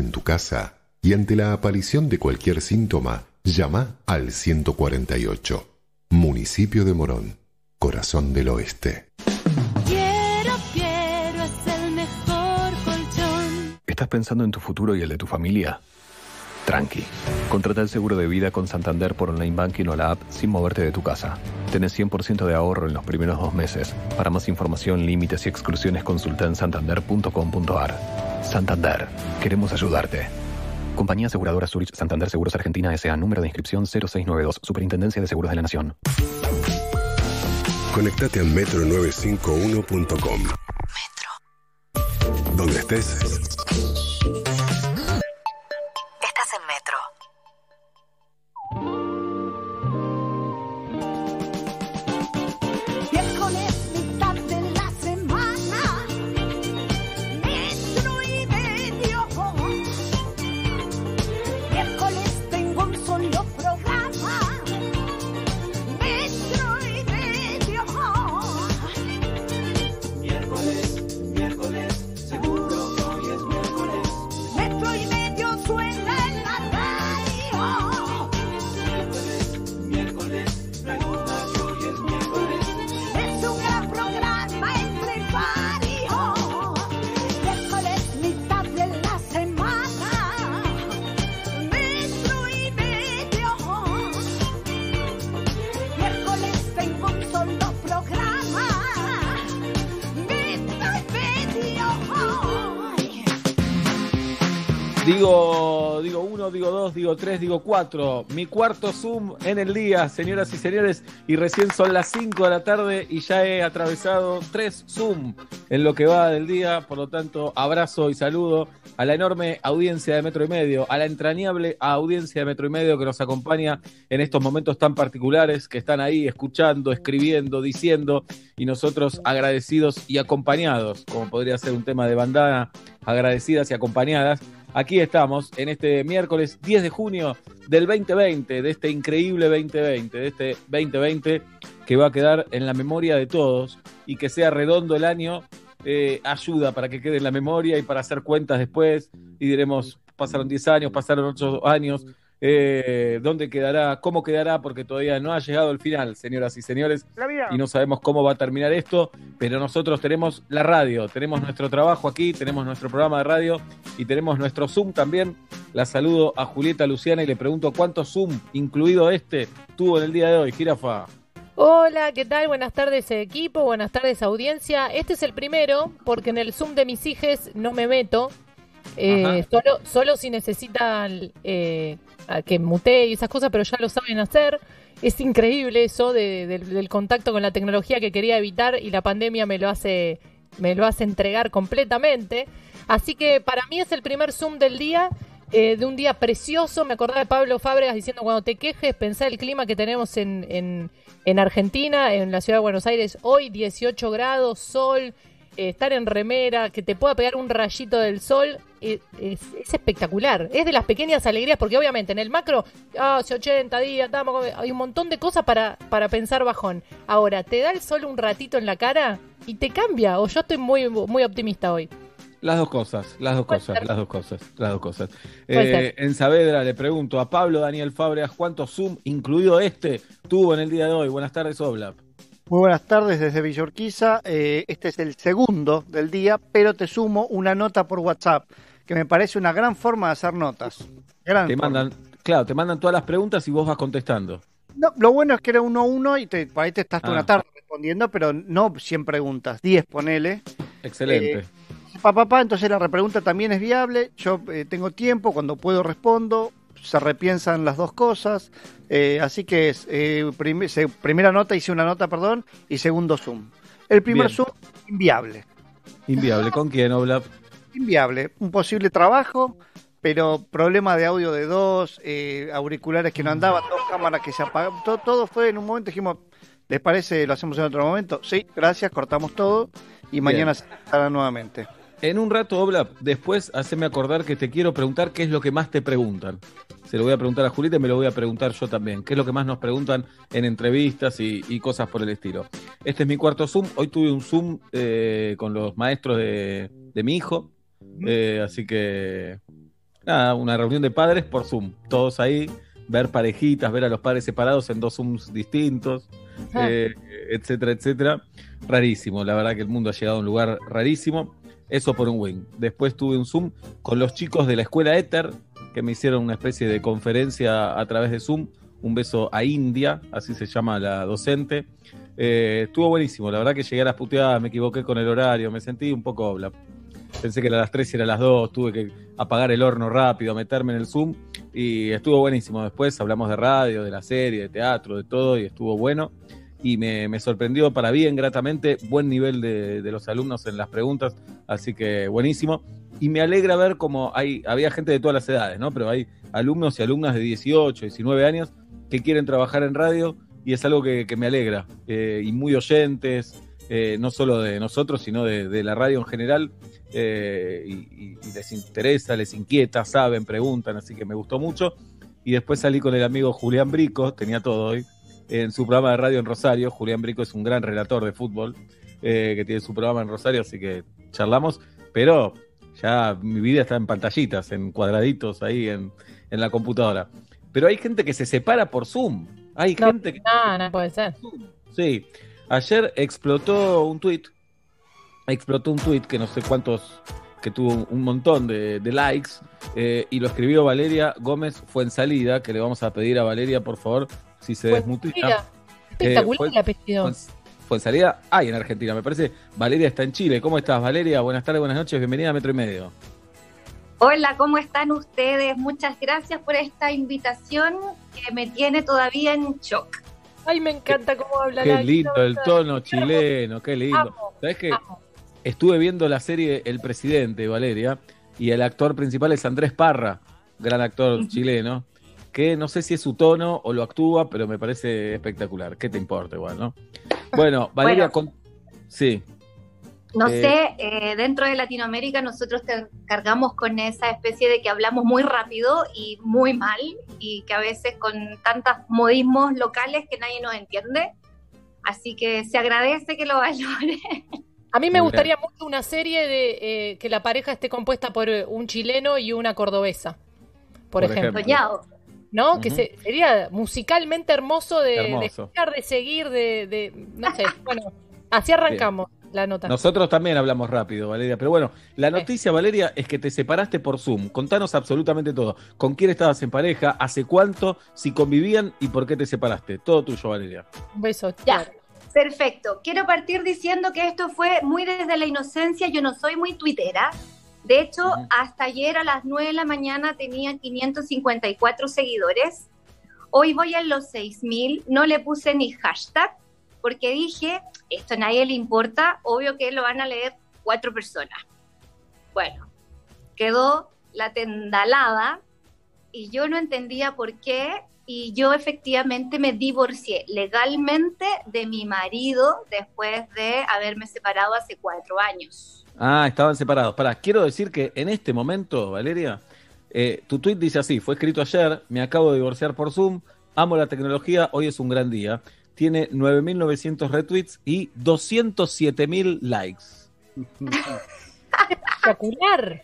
en tu casa y ante la aparición de cualquier síntoma, llama al 148. Municipio de Morón, corazón del oeste. Quiero, quiero, es el mejor colchón. ¿Estás pensando en tu futuro y el de tu familia? Tranqui. Contrata el seguro de vida con Santander por online banking o la app sin moverte de tu casa. Tenés 100% de ahorro en los primeros dos meses. Para más información, límites y exclusiones, consulta en santander.com.ar. Santander. Queremos ayudarte. Compañía Aseguradora Zurich Santander Seguros Argentina S.A. Número de inscripción 0692. Superintendencia de Seguros de la Nación. Conectate a metro951.com. Metro. Donde estés. Digo, digo uno, digo dos, digo tres, digo cuatro. Mi cuarto Zoom en el día, señoras y señores, y recién son las 5 de la tarde y ya he atravesado tres Zoom en lo que va del día. Por lo tanto, abrazo y saludo a la enorme audiencia de Metro y Medio, a la entrañable audiencia de Metro y Medio que nos acompaña en estos momentos tan particulares, que están ahí escuchando, escribiendo, diciendo, y nosotros agradecidos y acompañados, como podría ser un tema de bandana, agradecidas y acompañadas. Aquí estamos en este miércoles 10 de junio del 2020, de este increíble 2020, de este 2020 que va a quedar en la memoria de todos y que sea redondo el año eh, ayuda para que quede en la memoria y para hacer cuentas después. Y diremos, pasaron 10 años, pasaron 8 años, eh, ¿dónde quedará? ¿Cómo quedará? Porque todavía no ha llegado el final, señoras y señores, y no sabemos cómo va a terminar esto, pero nosotros tenemos la radio, tenemos nuestro trabajo aquí, tenemos nuestro programa de radio y tenemos nuestro Zoom también. La saludo a Julieta Luciana y le pregunto cuánto Zoom, incluido este, tuvo en el día de hoy, Jirafa. Hola, ¿qué tal? Buenas tardes equipo, buenas tardes audiencia. Este es el primero porque en el Zoom de mis hijes no me meto. Eh, solo, solo si necesitan eh, que mutee y esas cosas, pero ya lo saben hacer. Es increíble eso de- del- contacto con la tecnología que quería evitar y la pandemia me lo hace, me lo hace entregar completamente. Así que para mí es el primer Zoom del día, eh, de un día precioso. Me acordaba de Pablo Fábregas diciendo cuando te quejes, pensá el clima que tenemos en, en, en Argentina, en la ciudad de Buenos Aires, hoy 18 grados, sol, eh, estar en remera, que te pueda pegar un rayito del sol, es, es espectacular. Es de las pequeñas alegrías, porque obviamente en el macro, ah, hace 80 días, estamos hay un montón de cosas para, para pensar bajón. Ahora, te da el sol un ratito en la cara y te cambia, o yo estoy muy, muy optimista hoy. Las dos cosas, las dos cosas, ser. las dos cosas, las dos cosas. Eh, en Saavedra le pregunto a Pablo Daniel Fábregas cuánto Zoom, incluido este, tuvo en el día de hoy. Buenas tardes, Oblap. Muy buenas tardes desde Villorquiza. Eh, este es el segundo del día, pero te sumo una nota por WhatsApp, que me parece una gran forma de hacer notas. Gran Te forma. mandan, claro, te mandan todas las preguntas y vos vas contestando. No, lo bueno es que era uno a uno y te, por ahí te estás toda Ah. una tarde respondiendo, pero no 100 preguntas, 10 ponele. Excelente. Eh, Pa, pa, pa, entonces la repregunta también es viable. Yo eh, tengo tiempo, cuando puedo respondo. Se repiensan las dos cosas. Eh, así que es, eh, prim- se- primera nota, hice una nota, perdón, y segundo Zoom. El primer Bien. Zoom, inviable. Inviable. ¿Con quién, Oblap? Inviable. Un posible trabajo, pero problema de audio de dos, eh, auriculares que no andaban, dos cámaras que se apagaban. Todo, todo fue en un momento, dijimos, ¿les parece? ¿Lo hacemos en otro momento? Sí, gracias, cortamos todo y mañana se estará nuevamente. En un rato, Oblap, después haceme acordar que te quiero preguntar qué es lo que más te preguntan. Se lo voy a preguntar a Julieta y me lo voy a preguntar yo también. ¿Qué es lo que más nos preguntan en entrevistas y, y cosas por el estilo? Este es mi cuarto Zoom. Hoy tuve un Zoom eh, con los maestros de, de mi hijo. Eh, así que nada, una reunión de padres por Zoom. Todos ahí, ver parejitas, ver a los padres separados en dos Zooms distintos, Ah. eh, etcétera, etcétera. Rarísimo, la verdad que el mundo ha llegado a un lugar rarísimo. Eso por un wing. Después tuve un Zoom con los chicos de la escuela Ether, que me hicieron una especie de conferencia a través de Zoom. Un beso a India, así se llama la docente. Eh, estuvo buenísimo, la verdad que llegué a las puteadas, me equivoqué con el horario, me sentí un poco... la- pensé que era las 3 y era las 2, tuve que apagar el horno rápido, meterme en el Zoom y estuvo buenísimo. Después hablamos de radio, de la serie, de teatro, de todo y estuvo bueno. Y me, me sorprendió para bien, gratamente, buen nivel de, de los alumnos en las preguntas, así que buenísimo. Y me alegra ver cómo hay, había gente de todas las edades, ¿no? Pero hay alumnos y alumnas de 18, 19 años que quieren trabajar en radio y es algo que, me alegra. Eh, y muy oyentes, eh, no solo de nosotros, sino de, de la radio en general. eh, y, les interesa, les inquieta, saben, preguntan, así que me gustó mucho. Y después salí con el amigo Julián Brico, tenía todo hoy, en su programa de radio en Rosario. Julián Brico es un gran relator de fútbol, eh, que tiene su programa en Rosario, así que charlamos, pero ya mi vida está en pantallitas, en cuadraditos ahí en, en la computadora. Pero hay gente que se separa por Zoom. Hay No, gente que no, no puede ser. Sí, ayer explotó un tweet, explotó un tweet que no sé cuántos, que tuvo un montón de, de likes, eh, y lo escribió Valeria Gómez Fuensalida, que le vamos a pedir a Valeria, por favor, si se desmutea. Espectacular Eh, fue- el apellido. Fuen- Fuensalida, ay, en Argentina, me parece. Valeria está en Chile. ¿Cómo estás, Valeria? Buenas tardes, buenas noches, bienvenida a Metro y Medio. Hola, ¿cómo están ustedes? Muchas gracias por esta invitación que me tiene todavía en shock. Ay, me encanta cómo habla Qué la lindo el tono chileno, qué lindo. ¿Sabes qué? amo. Estuve viendo la serie El Presidente, Valeria, y el actor principal es Andrés Parra, gran actor chileno, que no sé si es su tono o lo actúa, pero me parece espectacular. ¿Qué te importa igual, no? Bueno, Valeria, con... sí, No Eh, sé, eh, dentro de Latinoamérica nosotros te cargamos con esa especie de que hablamos muy rápido y muy mal y que a veces con tantos modismos locales que nadie nos entiende. Así que se agradece que lo valore. A mí me gustaría mucho una serie de eh, que la pareja esté compuesta por eh, un chileno y una cordobesa, por, Por ejemplo. ejemplo. ¿No? Que se- sería musicalmente hermoso de, de escuchar, de seguir, de, de- no sé. Bueno, así arrancamos la nota. nosotros también hablamos rápido, Valeria, pero bueno, la noticia, Valeria, es que te separaste por Zoom. Contanos absolutamente todo. ¿Con quién estabas en pareja? ¿Hace cuánto? ¿Si convivían? ¿Y por qué te separaste? Todo tuyo, Valeria. Un beso. Ya, perfecto. Quiero partir diciendo que esto fue muy desde la inocencia. Yo no soy muy tuitera. De hecho, hasta ayer a las 9 de la mañana tenía 554 seguidores. Hoy voy a los 6000. No le puse ni hashtag porque dije, esto a nadie le importa. Obvio que lo van a leer cuatro personas. Bueno, quedó la tendalada y yo no entendía por qué y yo efectivamente me divorcié legalmente de mi marido después de haberme separado hace cuatro años. Ah, estaban separados. Pará, quiero decir que en este momento, Valeria, eh, tu tweet dice así, fue escrito ayer, me acabo de divorciar por Zoom, amo la tecnología, hoy es un gran día. Tiene 9.900 retweets y 207.000 likes. Espectacular.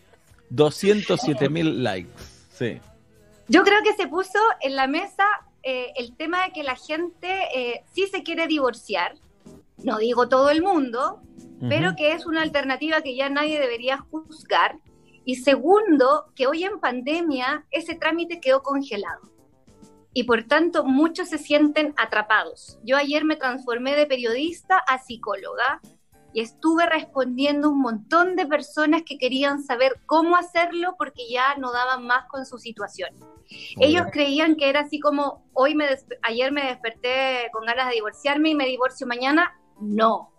207.000 likes, sí. Yo creo que se puso en la mesa eh, el tema de que la gente eh, sí se quiere divorciar, no digo todo el mundo, pero que es una alternativa que ya nadie debería juzgar. Y segundo, que hoy en pandemia ese trámite quedó congelado. Y por tanto muchos se sienten atrapados. Yo ayer me transformé de periodista a psicóloga y estuve respondiendo un montón de personas que querían saber cómo hacerlo porque ya no daban más con su situación. Ellos creían que era así como hoy me ayer me desperté con ganas de divorciarme y me divorcio mañana. No,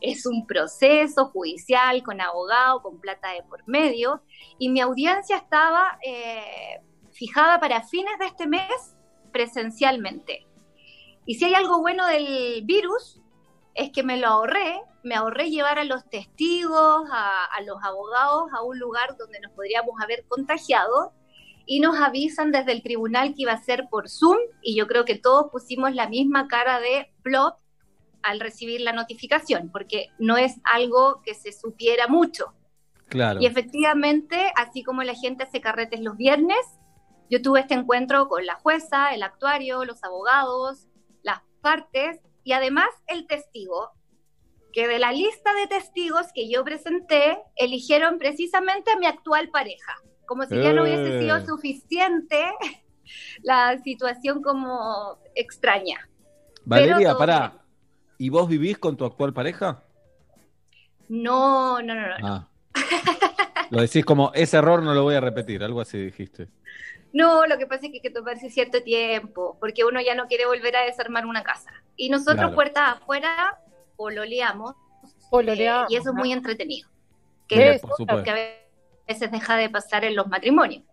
es un proceso judicial con abogado, con plata de por medio y mi audiencia estaba eh, fijada para fines de este mes presencialmente. Y si hay algo bueno del virus es que me lo ahorré, me ahorré llevar a los testigos, a, a los abogados a un lugar donde nos podríamos haber contagiado y nos avisan desde el tribunal que iba a ser por Zoom y yo creo que todos pusimos la misma cara de plop al recibir la notificación, porque no es algo que se supiera mucho. Claro. Y efectivamente, así como la gente hace carretes los viernes, yo tuve este encuentro con la jueza, el actuario, los abogados, las partes y además el testigo, que de la lista de testigos que yo presenté, eligieron precisamente a mi actual pareja, como si ya no hubiese sido Eh. suficiente la situación como extraña. Valeria, pará. bien. ¿Y vos vivís con tu actual pareja? No, no, no, no. Ah. Lo decís como, ese error no lo voy a repetir, algo así dijiste. No, lo que pasa es que hay que tomarse cierto tiempo, porque uno ya no quiere volver a desarmar una casa. Y nosotros Claro. puertas afuera pololeamos, Pololeamos, eh, y eso es muy entretenido. ¿Qué Que, es? Que a veces deja de pasar en los matrimonios.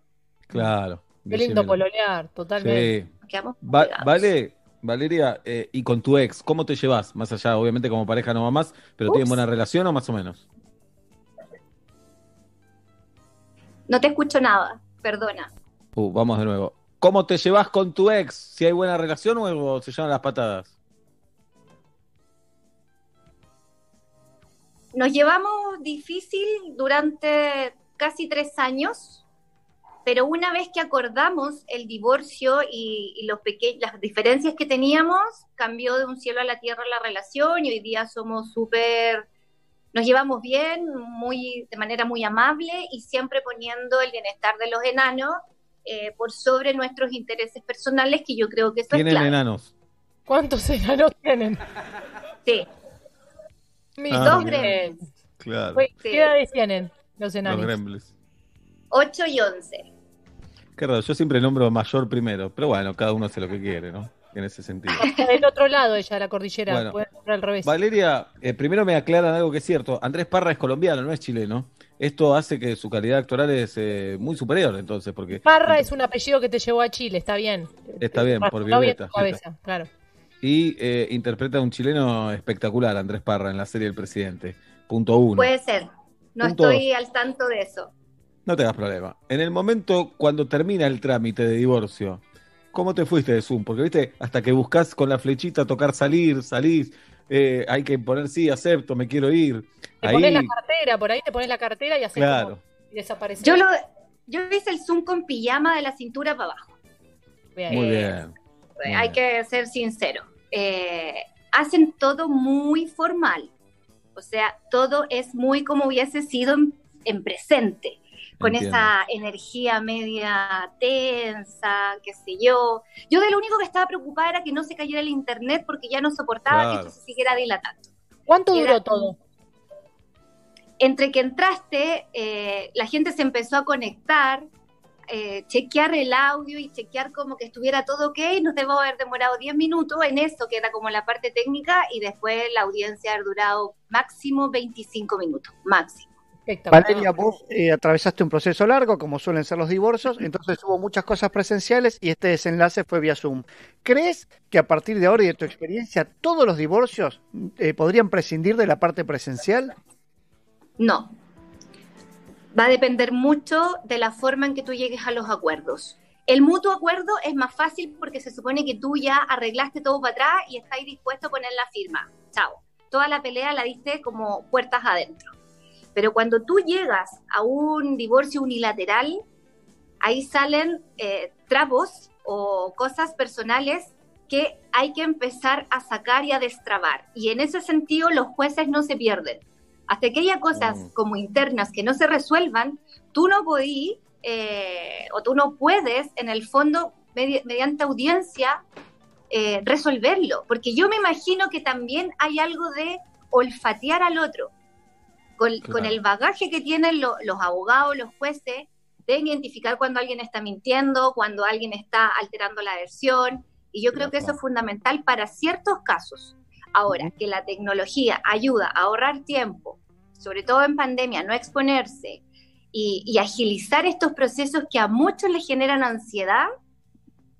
Claro. Qué lindo pololear, totalmente. Sí. Nos quedamos Va- vale, Valeria, eh, y con tu ex, ¿cómo te llevas? Más allá, obviamente como pareja no va más, pero ¿tienen buena relación o más o menos? No te escucho nada, perdona. Uh, vamos de nuevo. ¿Cómo te llevas con tu ex? ¿Si hay buena relación o se llevan las patadas? Nos llevamos difícil durante casi tres años, pero una vez que acordamos el divorcio y, y los las diferencias que teníamos, cambió de un cielo a la tierra la relación y hoy día somos súper, nos llevamos bien, muy, de manera muy amable y siempre poniendo el bienestar de los enanos eh, por sobre nuestros intereses personales, que yo creo que eso es ¿Tienen clave. enanos? ¿Cuántos enanos tienen? Sí, Mis Ah, dos gremlins. Claro. Pues, Sí. ¿Qué edades tienen los Los enanos? gremlins. 8 y 11. Qué raro, yo siempre nombro mayor primero, pero bueno, cada uno hace lo que quiere, ¿no? En ese sentido. Del otro lado ella, la cordillera. Bueno. Puede al revés. Valeria, eh, primero me aclaran algo que es cierto. Andrés Parra es colombiano, no es chileno. Esto hace que su calidad actoral es eh, muy superior, entonces, porque Parra es un apellido que te llevó a Chile, está bien. Está bien, por Violeta. cabeza, claro. y eh, interpreta a un chileno espectacular, Andrés Parra, en la serie El Presidente. Punto uno. Puede ser. No Punto estoy al tanto de eso. No te das problema. En el momento cuando termina el trámite de divorcio, ¿cómo te fuiste de Zoom? Porque, viste, hasta que buscas con la flechita tocar salir, salís, eh, hay que poner sí, acepto, me quiero ir. Te Ahí, pones la cartera, por ahí te pones la cartera y haces claro. como y desaparece. Yo lo, yo hice el zoom con pijama de la cintura para abajo. Bien. Muy bien. Muy Hay bien. que ser sincero. Eh, hacen todo muy formal. O sea, todo es muy como hubiese sido en, en presente. Con Entiendo. esa energía media tensa, qué sé yo. Yo de lo único que estaba preocupada era que no se cayera el internet porque ya no soportaba Claro. que esto se siguiera dilatando. ¿Cuánto Era duró todo? entre que entraste, eh, la gente se empezó a conectar, eh, chequear el audio y chequear como que estuviera todo ok, nos debo haber demorado 10 minutos en eso, que era como la parte técnica, y después la audiencia haber durado máximo 25 minutos, máximo. Valeria, vos eh, atravesaste un proceso largo, como suelen ser los divorcios, entonces hubo muchas cosas presenciales y este desenlace fue vía Zoom. ¿Crees que a partir de ahora y de tu experiencia, todos los divorcios eh, podrían prescindir de la parte presencial? No. Va a depender mucho de la forma en que tú llegues a los acuerdos. El mutuo acuerdo es más fácil porque se supone que tú ya arreglaste todo para atrás y estáis dispuesto a poner la firma. Chao. Toda la pelea la diste como puertas adentro. Pero cuando tú llegas a un divorcio unilateral, ahí salen eh, trapos o cosas personales que hay que empezar a sacar y a destrabar. Y en ese sentido los jueces no se pierden. Hasta que haya cosas Mm. como internas que no se resuelvan, tú no podís eh, o tú no puedes, en el fondo, medi- mediante audiencia, eh, resolverlo. Porque yo me imagino que también hay algo de olfatear al otro. Con, Claro. con el bagaje que tienen lo- los abogados, los jueces, deben identificar cuando alguien está mintiendo, cuando alguien está alterando la versión. Y yo creo que eso es fundamental para ciertos casos. Ahora, que la tecnología ayuda a ahorrar tiempo, sobre todo en pandemia, no exponerse y, y agilizar estos procesos que a muchos les generan ansiedad,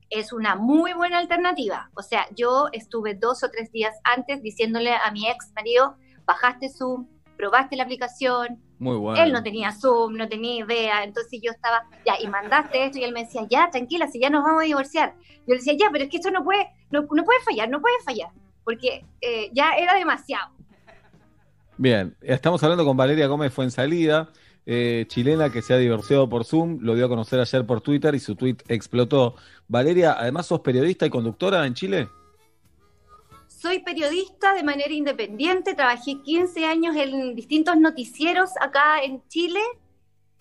es una muy buena alternativa. O sea, yo estuve dos o tres días antes diciéndole a mi ex marido, bajaste Zoom, probaste la aplicación, Muy bueno. él no tenía Zoom, no tenía idea, entonces yo estaba, ya, y mandaste esto, y él me decía, ya, tranquila, si ya nos vamos a divorciar. Yo le decía, ya, pero es que esto no puede, no, no puede fallar, no puede fallar, porque eh, ya era demasiado. Bien, estamos hablando con Valeria Gómez Fuensalida. eh, chilena que se ha divorciado por Zoom, lo dio a conocer ayer por Twitter y su tweet explotó. Valeria, además sos periodista y conductora en Chile. Soy periodista de manera independiente, trabajé 15 años en distintos noticieros acá en Chile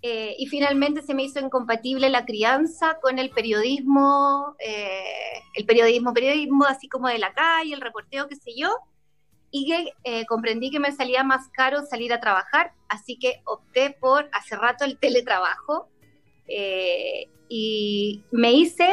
eh, y finalmente se me hizo incompatible la crianza con el periodismo, eh, el periodismo, periodismo así como de la calle, el reporteo, qué sé yo, y que eh, comprendí que me salía más caro salir a trabajar, así que opté por hace rato el teletrabajo eh, y me hice,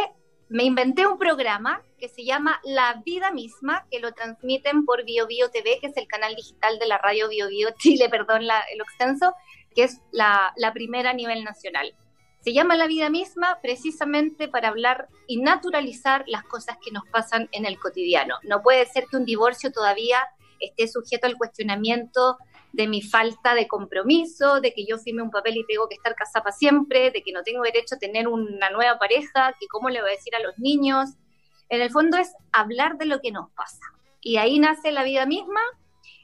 me inventé un programa que se llama La Vida Misma, que lo transmiten por Bio Bio TV, que es el canal digital de la radio Bio Bio Chile, perdón la- el extenso, que es la, la primera a nivel nacional. Se llama La Vida Misma precisamente para hablar y naturalizar las cosas que nos pasan en el cotidiano. No puede ser que un divorcio todavía esté sujeto al cuestionamiento de mi falta de compromiso, de que yo firme un papel y tengo que estar casada siempre, de que no tengo derecho a tener una nueva pareja, que cómo le voy a decir a los niños. En el fondo es hablar de lo que nos pasa. Y ahí nace la vida misma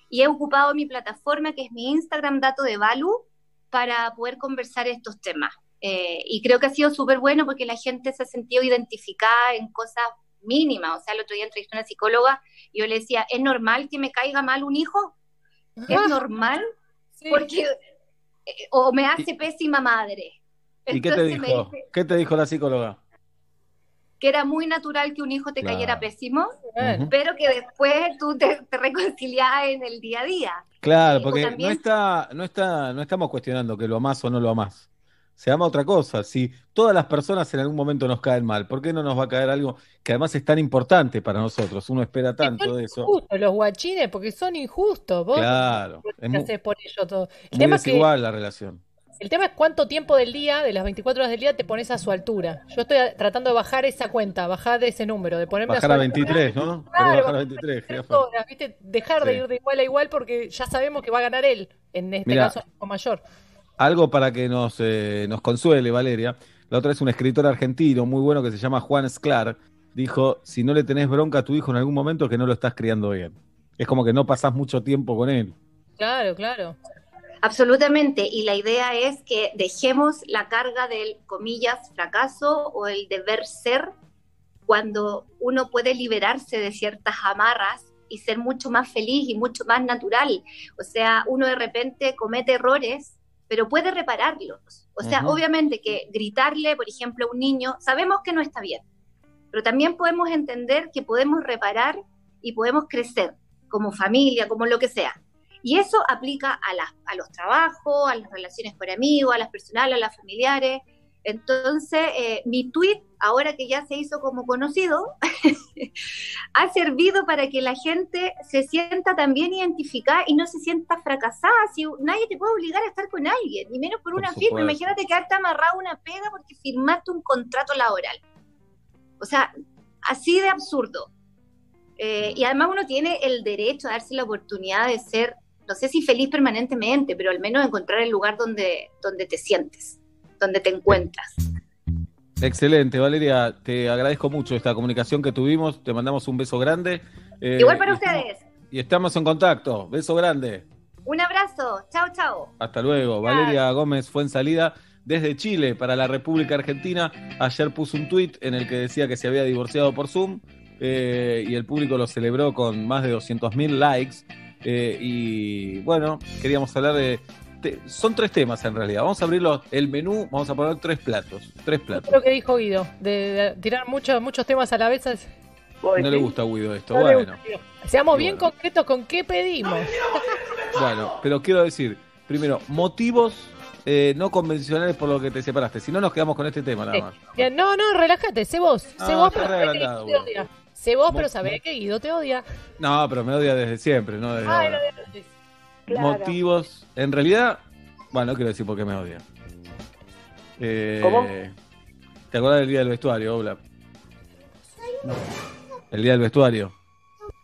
y he ocupado mi plataforma, que es mi Instagram Dato de Valu, para poder conversar estos temas. Eh, y creo que ha sido súper bueno porque la gente se ha sentido identificada en cosas mínimas. O sea, el otro día entrevisté a una psicóloga y yo le decía, ¿es normal que me caiga mal un hijo? ¿Es normal? Sí. Porque eh, o me hace pésima madre. ¿Y qué te Entonces me dijo? dice ¿Qué te dijo la psicóloga? que era muy natural que un hijo te Claro. cayera pésimo, pero que después tú te, te reconciliabas en el día a día. Claro, porque también- no está, no está, no estamos cuestionando que lo amás o no lo amás. Se ama otra cosa. Si todas las personas en algún momento nos caen mal, ¿por qué no nos va a caer algo que además es tan importante para nosotros? Uno espera tanto son de eso. injustos los guachines, porque son injustos. Vos Claro, es muy, haces por ello todo. El muy tema, es que, la relación. el tema es cuánto tiempo del día, de las 24 horas del día, te pones a su altura. Yo estoy a- tratando de bajar esa cuenta, bajar de ese número, de ponerme Bajar a a su altura. 23, ¿no? Claro, bajar a 23, jirafa. horas, ¿viste? Dejar de ir de igual a igual porque ya sabemos que va a ganar él, en este Mirá. caso mayor. Algo para que nos, eh, nos consuele, Valeria. La otra es un escritor argentino muy bueno que se llama Juan Sclar. Dijo, si no le tenés bronca a tu hijo en algún momento es que no lo estás criando bien. Es como que no pasás mucho tiempo con él. Claro, claro. Absolutamente, y la idea es que dejemos la carga del, comillas, fracaso o el deber ser cuando uno puede liberarse de ciertas amarras y ser mucho más feliz y mucho más natural. O sea, uno de repente comete errores, pero puede repararlos. O sea, obviamente que gritarle, por ejemplo, a un niño, sabemos que no está bien, pero también podemos entender que podemos reparar y podemos crecer como familia, como lo que sea. Y eso aplica a, las- a los trabajos, a las relaciones con amigos, a las personales, a las familiares. Entonces, eh, mi tweet, ahora que ya se hizo como conocido, ha servido para que la gente se sienta también identificada y no se sienta fracasada. Si nadie te puede obligar a estar con alguien, ni menos por, Por una supuesto. firma. Imagínate quedarte amarrado una pega porque firmaste un contrato laboral. O sea, así de absurdo. Eh, y además uno tiene el derecho a darse la oportunidad de ser, no sé si feliz permanentemente, pero al menos encontrar el lugar donde, donde te sientes, donde te encuentras. Excelente, Valeria. Te agradezco mucho esta comunicación que tuvimos. Te mandamos un beso grande. Eh, Igual para y estamos- ustedes. Y estamos en contacto. Beso grande. Un abrazo. Chao, chao. Hasta luego. Valeria Gómez fue en salida desde Chile para la República Argentina. Ayer puso un tuit en el que decía que se había divorciado por Zoom eh, y el público lo celebró con más de 200.000 likes. Eh, y bueno, queríamos hablar de... te- son tres temas en realidad. Vamos a abrirlo el menú, vamos a poner tres platos. Tres platos. Lo que dijo Guido, de, de tirar muchos muchos temas a la vez. es- No le gusta a Guido esto. No Bueno. gusta. Seamos Y bien bueno. concretos con qué pedimos. Bueno, pero quiero decir, primero, motivos eh, no convencionales por lo que te separaste. Si no, nos quedamos con este tema nada más. Bien, no, no, relájate, sé vos. Sé Ah, vos, está pero sabés que Guido te odia. Sé vos, pero sabés que Guido te odia. No, pero me odia desde siempre, no desde Ay, ahora. no, no, no. Claro. Motivos, en realidad, bueno, no quiero decir por qué me odia. Eh, ¿Cómo? ¿Te acuerdas del día del vestuario, Obla? El día del vestuario.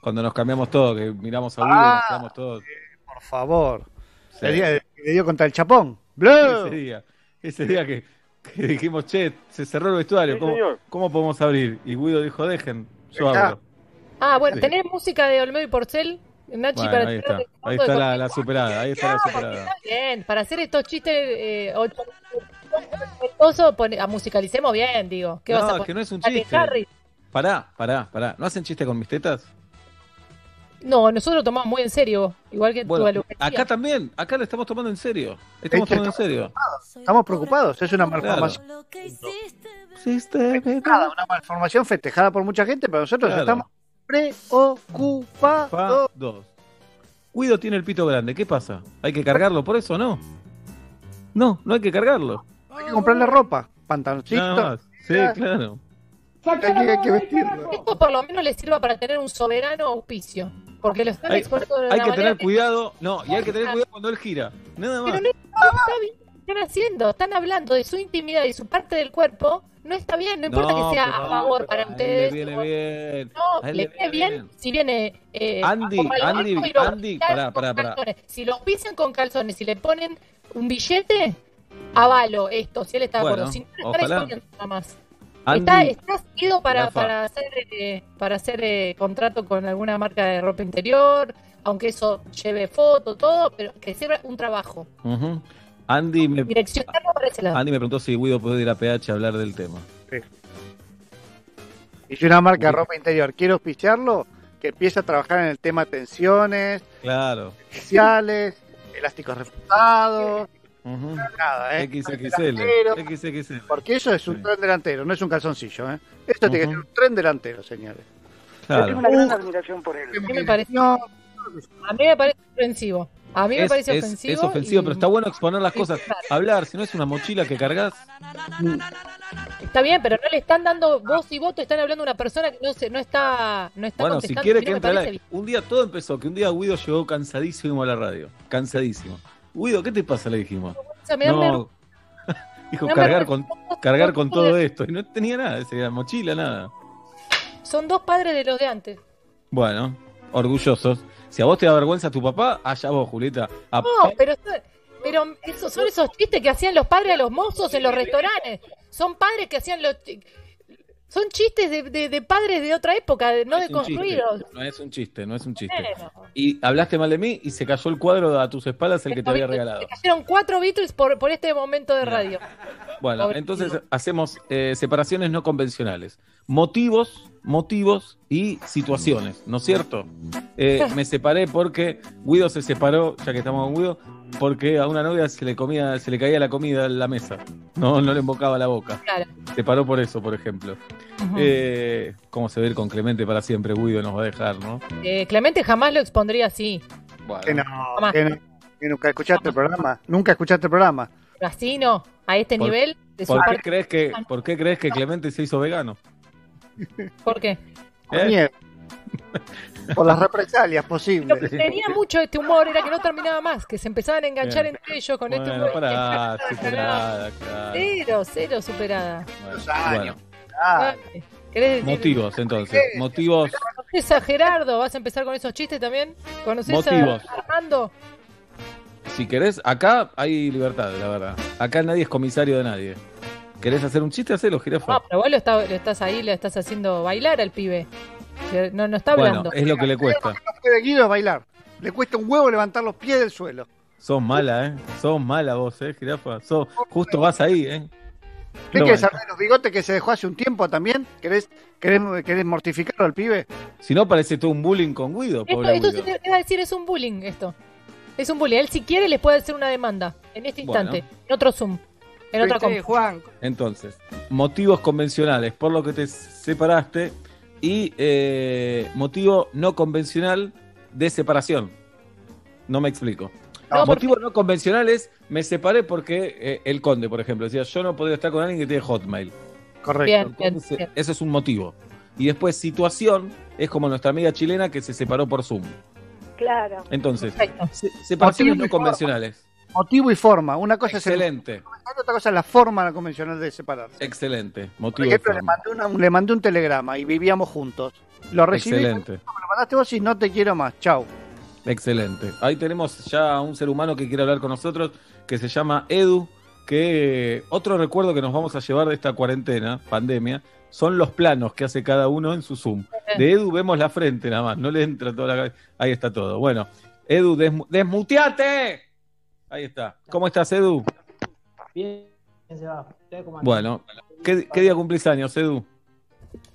Cuando nos cambiamos todo, que miramos a Guido y nos Ah. quedamos todos. Por favor. Sí. El día que dio contra el Chapón. Ese día, ese día que, que dijimos, che, se cerró el vestuario, Sí, ¿cómo. ¿cómo podemos abrir? Y Guido dijo, dejen, yo abro. Ah, bueno, Sí. ¿tenés música de Olmedo y Porcel? Nachi, Bueno, para ahí tirar está. Ahí está la, superada. Ahí está la No, superada. está bien, para hacer estos chistes eh, ocho- respetuosos, pone- ah, musicalicemos bien, digo. ¿Qué No, vas a es poner? que no es un chiste. Harry. Pará, pará, pará. ¿No hacen chiste con mis tetas? No, nosotros lo tomamos muy en serio, igual que Bueno, tu acá también. Acá lo estamos tomando en serio. Estamos tomando en serio. Estamos preocupados, es una malformación. Nada, una malformación festejada por mucha gente, pero nosotros Claro. estamos preocupados. Pa, dos. Guido tiene el pito grande. ¿Qué pasa? ¿Hay que cargarlo por eso no? No, no hay que cargarle Hay que comprarle ropa, pantaloncito. Nada más. Sí, claro. Hay que, hay que vestirlo. Esto por lo menos le sirva para tener un soberano auspicio. Porque lo están Hay, exponiendo de hay una que tener cuidado. No, y hay que tener cuidado cuando él gira. Nada más. Pero no, está bien están haciendo. Están hablando de su intimidad y su parte del cuerpo. No está bien, no importa que sea a favor para ustedes. Le viene bien. No, le viene bien si viene. Eh, Andy, Andy, Andy, pará, pará, pará. Si lo auspician con calzones y le ponen un billete, avalo esto, si él está de Bueno, acuerdo. Si no, ojalá. nada más. Andy, Está, está seguido para, para hacer, eh, para hacer eh, contrato con alguna marca de ropa interior, aunque eso lleve foto, todo, pero que sirva un trabajo. Ujú. Andy me, Direccionarlo para ese lado. Andy me preguntó si Guido puede ir a PH a hablar del tema. Y si una marca de ropa interior quiere auspiciarlo, que empiece a trabajar en el tema tensiones, Claro. especiales, elásticos reforzados, Ujú. nada, ¿eh? XXL. XXL. Porque eso es un tren delantero, no es un calzoncillo, ¿eh? Esto tiene que ser un tren delantero, señores. Claro. una gran admiración por él. A mí me parece, a mí me parece ofensivo. A mí me Es, parece ofensivo. es ofensivo, y- pero está bueno exponer las cosas. Hablar, si no es una mochila que cargas. Está bien, pero no le están dando voz y voto, están hablando de una persona que no se, no está, no está Bueno, si quiere que entre aire. Un día todo empezó, que un día Guido llegó cansadísimo a la radio. Cansadísimo. Guido, ¿qué te pasa? Le dijimos. O sea, me No. Dijo, me da cargar con, cargar con todo esto. Y no tenía nada, esa mochila, nada. Son dos padres de los de antes. Bueno, orgullosos. Si a vos te da vergüenza tu papá, allá vos, Julieta. A- No, pero, pero esos son esos chistes que hacían los padres a los mozos en los restaurantes. Son padres que hacían los... Son chistes de, de- de padres de otra época, no de chiste, construidos. No es un chiste, no es un chiste. Y hablaste mal de mí y se cayó el cuadro a tus espaldas el que te había regalado. Se cayeron cuatro Beatles por, por este momento de radio. Bueno, Pobre entonces hacemos eh, separaciones no convencionales. Motivos, motivos y situaciones, ¿no es cierto? Eh, me separé porque Guido se separó, ya que estamos con Guido, porque a una novia se le comía, se le caía la comida en la mesa. No, no le embocaba la boca. Claro. Se paró por eso, por ejemplo. Eh, ¿Cómo se ve ir con Clemente para siempre? Guido nos va a dejar, ¿no? Eh, Clemente jamás lo expondría así. Bueno. Que no, que no. Que nunca escuchaste el programa. Nunca escuchaste el programa. Así no, a este ¿Por- nivel de su ¿Por qué, parte. crees que, ¿Por qué crees que Clemente se hizo vegano? ¿Por qué? Por ¿Eh? miedo. Por las represalias posibles. Lo que tenía mucho este humor era que no terminaba más, que se empezaban a enganchar Bien. entre ellos con este Bueno, humor. pará, superada, claro. Cero, cero superada. Bueno, ¿Querés decir? motivos entonces, motivos, ¿Conoces a Gerardo? ¿Vas a empezar con esos chistes también? ¿Conoces Motivos. a Armando? si querés, acá hay libertad, la verdad. Acá nadie es comisario de nadie. ¿Querés hacer un chiste? Hacelo, jirafa. No, pero vos lo, está- lo estás ahí, le estás haciendo bailar al pibe. No, no está bueno, hablando. es lo que le cuesta. no puede Guido bailar. Le cuesta un huevo levantar los pies del suelo. Sos mala, ¿eh? Sos mala vos, ¿eh, jirafa? Sos, justo vas ahí, ¿eh? ¿Qué No, querés de los bigotes que se dejó hace un tiempo también? ¿Querés, querés, querés mortificarlo al pibe? Si no, parece todo un bullying con Guido, Esto, pobre esto Guido. se iba a decir, es un bullying esto. Es un bullying. Él si quiere les puede hacer una demanda. En este Bueno. instante. En otro Zoom. En otra. Juan. Entonces, motivos convencionales por lo que te separaste y eh, motivo no convencional de separación. No me explico. No, motivo no convencional es me separé porque eh, el conde, por ejemplo, decía yo no podría estar con alguien que tiene Hotmail. Correcto. Bien, bien, Entonces, bien. Eso es un motivo. Y después situación es como nuestra amiga chilena que se separó por Zoom. Claro. Entonces, Perfecto. se- separaciones no convencionales. Motivo y forma. Una cosa es el Excelente, otra cosa es la forma convencional de separarse. excelente. Por Motivo y ejemplo, le forma. mandé, una- le mandé un telegrama y vivíamos juntos. Lo recibí, me Excelente. lo mandaste vos y no te quiero más. Chau. Excelente. Ahí tenemos ya a un ser humano que quiere hablar con nosotros, que se llama Edu, que otro recuerdo que nos vamos a llevar de esta cuarentena, pandemia, son los planos que hace cada uno en su Zoom. De Edu vemos la frente nada más, no le entra toda la cabeza. Ahí está todo. Bueno, Edu, desmu- desmuteate. Ahí está. ¿Cómo estás, Edu? Bien, se va. Bueno, ¿qué, qué día cumplís años, Edu?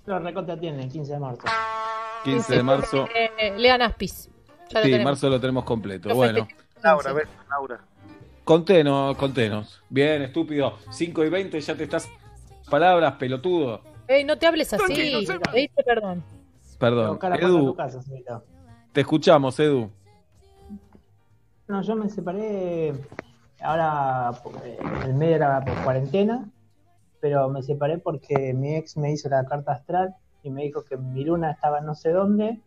Lo recontra tiene, el 15 de marzo. 15 de marzo. Eh, Lean Aspis. Ya Sí, marzo lo tenemos completo. Lo Bueno. Laura, ves, Laura. contenos, contenos. Bien, estúpido. 5 y 20 ya te estás. Palabras, pelotudo. Ey, no te hables así. Perdón. Perdón. Edu, casa, señorita. te escuchamos, Edu. No, yo me separé ahora, eh, el medio era por cuarentena, pero me separé porque mi ex me hizo la carta astral y me dijo que mi luna estaba en no sé dónde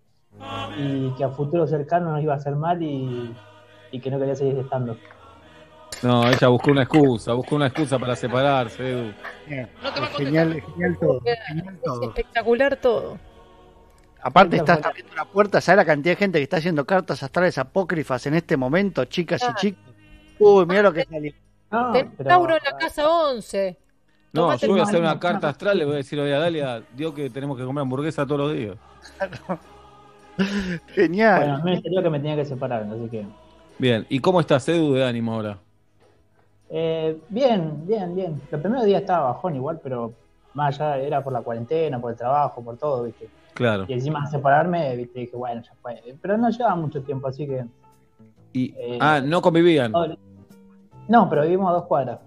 y que a futuro cercano nos iba a hacer mal y, y que no quería seguir estando. No, ella buscó una excusa, buscó una excusa para separarse, Edu. Genial, genial todo. Genial Es todo. espectacular todo. Aparte estás abriendo la puerta, ¿sabes la cantidad de gente que está haciendo cartas astrales apócrifas en este momento, chicas y Ah. chicos? Uy, mira lo que salió. No, pero- Tauro en la casa 11. No, Tomate yo voy a hacer una carta astral, le voy a decir hoy a Dalia, dio que tenemos que comer hamburguesa todos los días. Genial. Bueno, a mí me salió que me tenía que separar, así que... Bien, ¿y cómo estás, Edu, de ánimo ahora? Eh, bien, bien, bien. Los primeros días estaba bajón igual, pero más allá era por la cuarentena, por el trabajo, por todo, ¿viste? Claro. Y encima separarme, ¿viste? Dije, bueno, ya fue. Pero no llevaba mucho tiempo, así que... Y, Eh, ah, no convivían. no, No, pero vivimos a dos cuadras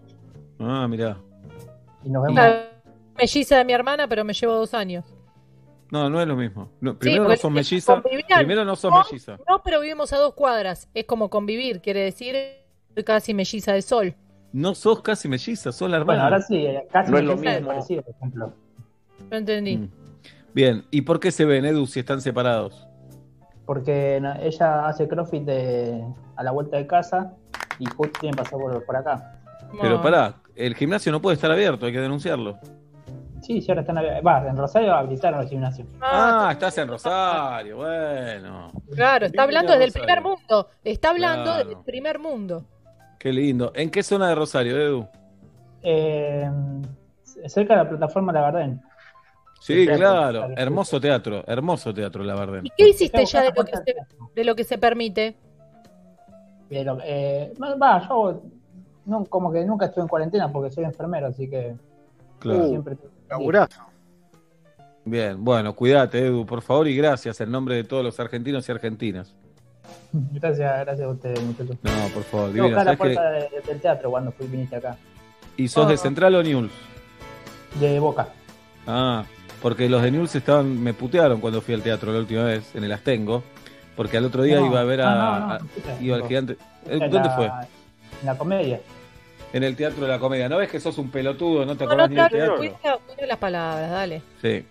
Ah, mirá. y nos vemos... La melliza de mi hermana, pero me llevo dos años. No, no es lo mismo. No, primero no sos melliza. Primero no sos No, melliza. No, pero vivimos a dos cuadras. Es como convivir, quiere decir soy casi melliza de sol. No sos casi melliza, sos la Bueno, hermana. ahora sí, eh, casi No es me lo mismo. parecido, por ejemplo. No entendí. Mm. Bien, ¿y por qué se ven, Edu, si están separados? Porque ella hace crossfit de- a la vuelta de casa y justo tiene que pasar por, por acá. Pero No. pará, el gimnasio no puede estar abierto, hay que denunciarlo. Sí, sí, ahora están... ab- Va, en Rosario habilitaron el gimnasio. Ah, estás en Rosario, bueno. Claro, está hablando desde el Rosario. primer mundo. Está hablando Claro. desde el primer mundo. Qué lindo. ¿En qué zona de Rosario, Edu? Eh, cerca de la plataforma La Garden. Sí, teatro. claro. Hermoso teatro, hermoso teatro, la verdad. ¿Y qué hiciste ya de lo que se, de lo que se permite? Pero, eh, no, va, yo no, como que nunca estuve en cuarentena porque soy enfermero, así que Claro. siempre... Laburazo. Bien, bueno, cuídate, Edu, por favor, y gracias en nombre de todos los argentinos y argentinas. Gracias, gracias a ustedes, muchachos. No, por favor, divina. acá la puerta de- del teatro cuando fui viniste acá, ¿Y sos de Central o News? de Boca. Ah, porque los de News estaban, me putearon cuando fui al teatro la última vez, en el Astengo, porque al otro día No, iba a ver a, ah, no, no, a- no, iba al gigante. Eh, En ¿Dónde la- fue? En la comedia. En el Teatro de la Comedia. ¿No ves que sos un pelotudo? ¿No te No, acordás no, ni del teatro? cuida, las palabras, dale. Sí.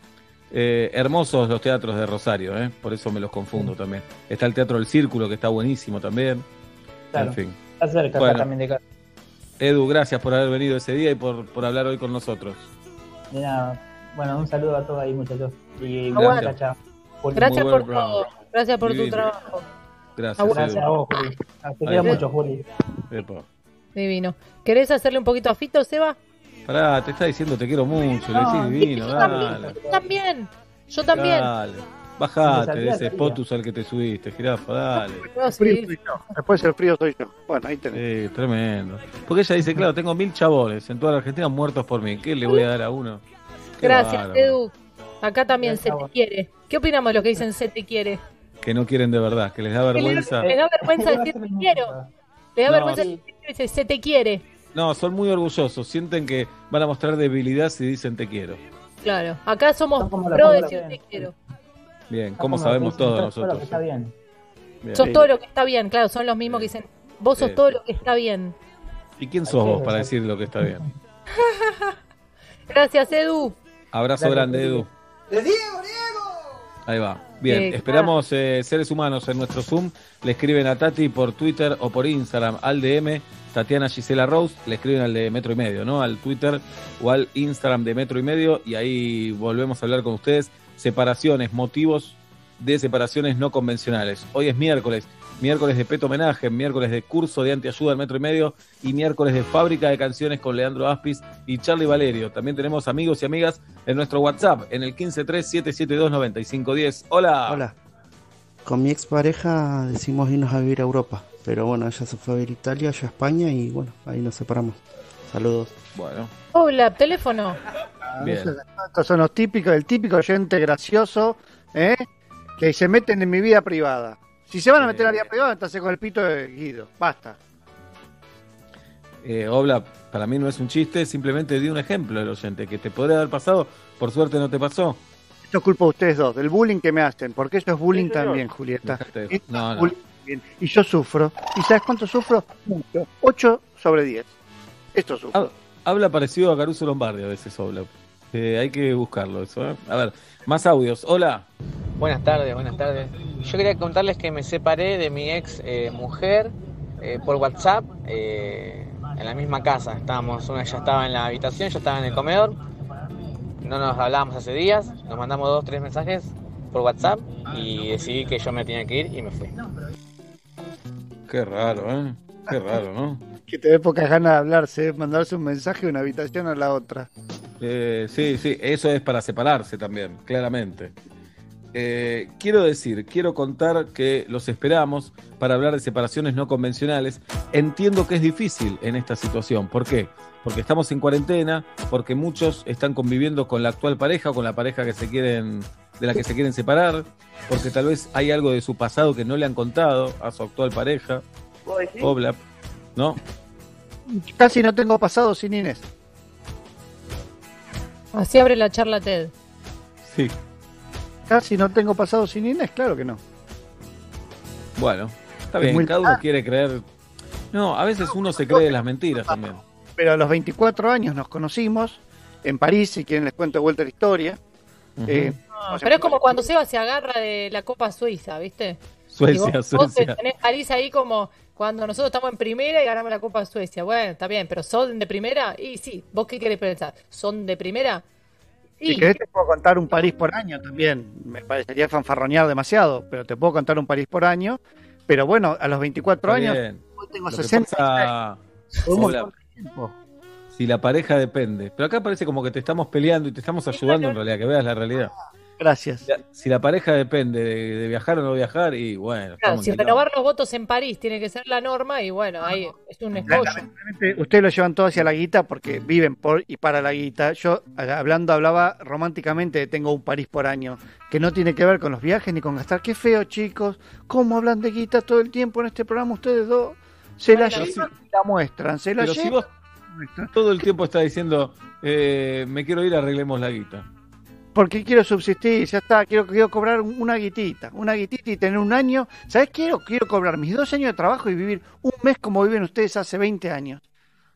Eh, hermosos los teatros de Rosario, ¿eh? por eso me los confundo también. Está el Teatro del Círculo, que está buenísimo también. Claro. En fin. Está cerca Bueno. también de casa. Edu, gracias por haber venido ese día y por, por hablar hoy con nosotros. De nada. Bueno, un saludo a todos ahí, muchachos. Y. Juli. Gracias Muy por buen programa. todo. Gracias por tu trabajo. Gracias, Aguante. Gracias a vos, Juli. Ah, Te quiero mucho, Juli. Epa. Divino. ¿Querés hacerle un poquito a Fito, Seba? Pará, te está diciendo te quiero mucho, le decís divino, yo dale. también. Yo también. Yo también. Dale. Bajate de ese salía. Potus al que te subiste, jirafa, dale. No, Frío sí. Después el frío soy yo. Bueno, ahí tenés. Sí, tremendo. Porque ella dice, claro, tengo mil chabones en toda la Argentina muertos por mí. ¿Qué le voy a dar a uno? Gracias, bárbaro. Edu. Acá también se te quiere. ¿Qué opinamos de los que dicen se te quiere? Que no quieren de verdad, que les da vergüenza. Me da vergüenza decir te quiero. Le da No, vergüenza decir se te quiere. No, son muy orgullosos. Sienten que van a mostrar debilidad si dicen te quiero. Claro. Acá somos pro decir te quiero. Bien, como como sabemos todos todo lo que nosotros. está bien. Bien. Sos todo lo que está bien. Claro, son los mismos que dicen, vos sos Sí. todo lo que está bien. ¿Y quién sos vos para decir lo que está bien? Gracias, Edu. Abrazo Dale, grande, Diego. Edu. Ahí va. Bien, Sí, esperamos eh, seres humanos en nuestro Zoom. Le escriben a Tati por Twitter o por Instagram al DM, Tatiana Gisela Rose. Le escriben al de Metro y Medio, ¿no? Al Twitter o al Instagram de Metro y Medio. Y ahí volvemos a hablar con ustedes. Separaciones, motivos de separaciones no convencionales. Hoy es miércoles, miércoles de Peto Homenaje, miércoles de curso de antiayuda al metro y medio y miércoles de fábrica de canciones con Leandro Aspis y Charlie Valerio. También tenemos amigos y amigas en nuestro WhatsApp en el 153-772-9510. Hola. Hola. Con mi expareja decimos irnos a vivir a Europa, pero bueno, ella se fue a vivir a Italia, yo a España y bueno, ahí nos separamos. Saludos. Bueno. Hola, teléfono. Bien. Estos son los típicos, el típico oyente gracioso, ¿eh? que se meten en mi vida privada. Si se van a meter la vida privada, entonces con el pito de Guido. Basta. Eh, Obla, para mí no es un chiste, simplemente di un ejemplo del oyente que te podría haber pasado, por suerte no te pasó. Esto es culpa de ustedes dos, del bullying que me hacen, porque eso es bullying también, Julieta. Dejate Esto No, es no. bullying. Y yo sufro. ¿Y sabes cuánto sufro? Mucho. 8 sobre 10. Esto sufro. Hab- Habla parecido a Caruso Lombardi a veces, Obla. Eh, hay que buscarlo eso. ¿eh? A ver, más audios. Hola. Buenas tardes, buenas tardes. Yo quería contarles que me separé de mi ex eh, mujer eh, por WhatsApp eh, en la misma casa. Estábamos, una ya estaba en la habitación, yo estaba en el comedor. No nos hablábamos hace días, nos mandamos dos, tres mensajes por WhatsApp y decidí que yo me tenía que ir y me fui. Qué raro, ¿eh? Qué raro, ¿no? Que te dé pocas ganas de hablarse, ¿eh? mandarse un mensaje de una habitación a la otra. Eh, sí, sí, eso es para separarse también, claramente. Eh, quiero decir, quiero contar que los esperamos para hablar de separaciones no convencionales. Entiendo que es difícil en esta situación. ¿Por qué? Porque estamos en cuarentena, porque muchos están conviviendo con la actual pareja o con la pareja que se quieren, de la que se quieren separar, porque tal vez hay algo de su pasado que no le han contado a su actual pareja. Obla, ¿no? Casi no tengo pasado sin Inés. Así abre la charla TED. Sí. Casi no tengo pasado sin Inés, claro que no. Bueno, está Es bien, muy- cada uno quiere creer. No, a veces uno se cree las mentiras también. Pero a los 24 años nos conocimos en París, si quieren les cuento de vuelta la historia. Eh, No, pero es como cuando Seba se agarra de la Copa Suiza, ¿viste? Suecia, vos, vos Suecia. tenés París ahí como cuando nosotros estamos en primera y ganamos la Copa Suecia. Bueno, está bien, pero ¿son de primera? Y sí, ¿vos qué querés pensar? ¿Son de primera? Si querés te puedo contar un París por año también. Me parecería fanfarronear demasiado, pero te puedo contar un París por año. Pero bueno, a los 24 Está años hoy tengo Lo que 60. pasa- de. Si la pareja depende. Pero acá parece como que te estamos peleando y te estamos ayudando en realidad, que veas la realidad. Gracias. Si la, pareja depende de, de viajar o no viajar, y bueno, Claro, si renovar los votos en París tiene que ser la norma y bueno, ahí es un escollo. Ustedes lo llevan todo hacia la guita porque viven por y para la guita. Yo, hablando, hablaba románticamente de tengo un París por año, que no tiene que ver con los viajes ni con gastar. Qué feo, chicos. ¿Cómo hablan de guita todo el tiempo en este programa ustedes dos? Se la llevan y la muestran. Se la Pero si llevan. vos todo el tiempo estás diciendo, eh, me quiero ir, arreglemos la guita. Porque quiero subsistir, ya está, quiero, quiero cobrar un- una guitita, una guitita y tener un año. ¿Sabes? Quiero, quiero cobrar mis dos años de trabajo y vivir un mes como viven ustedes hace 20 años.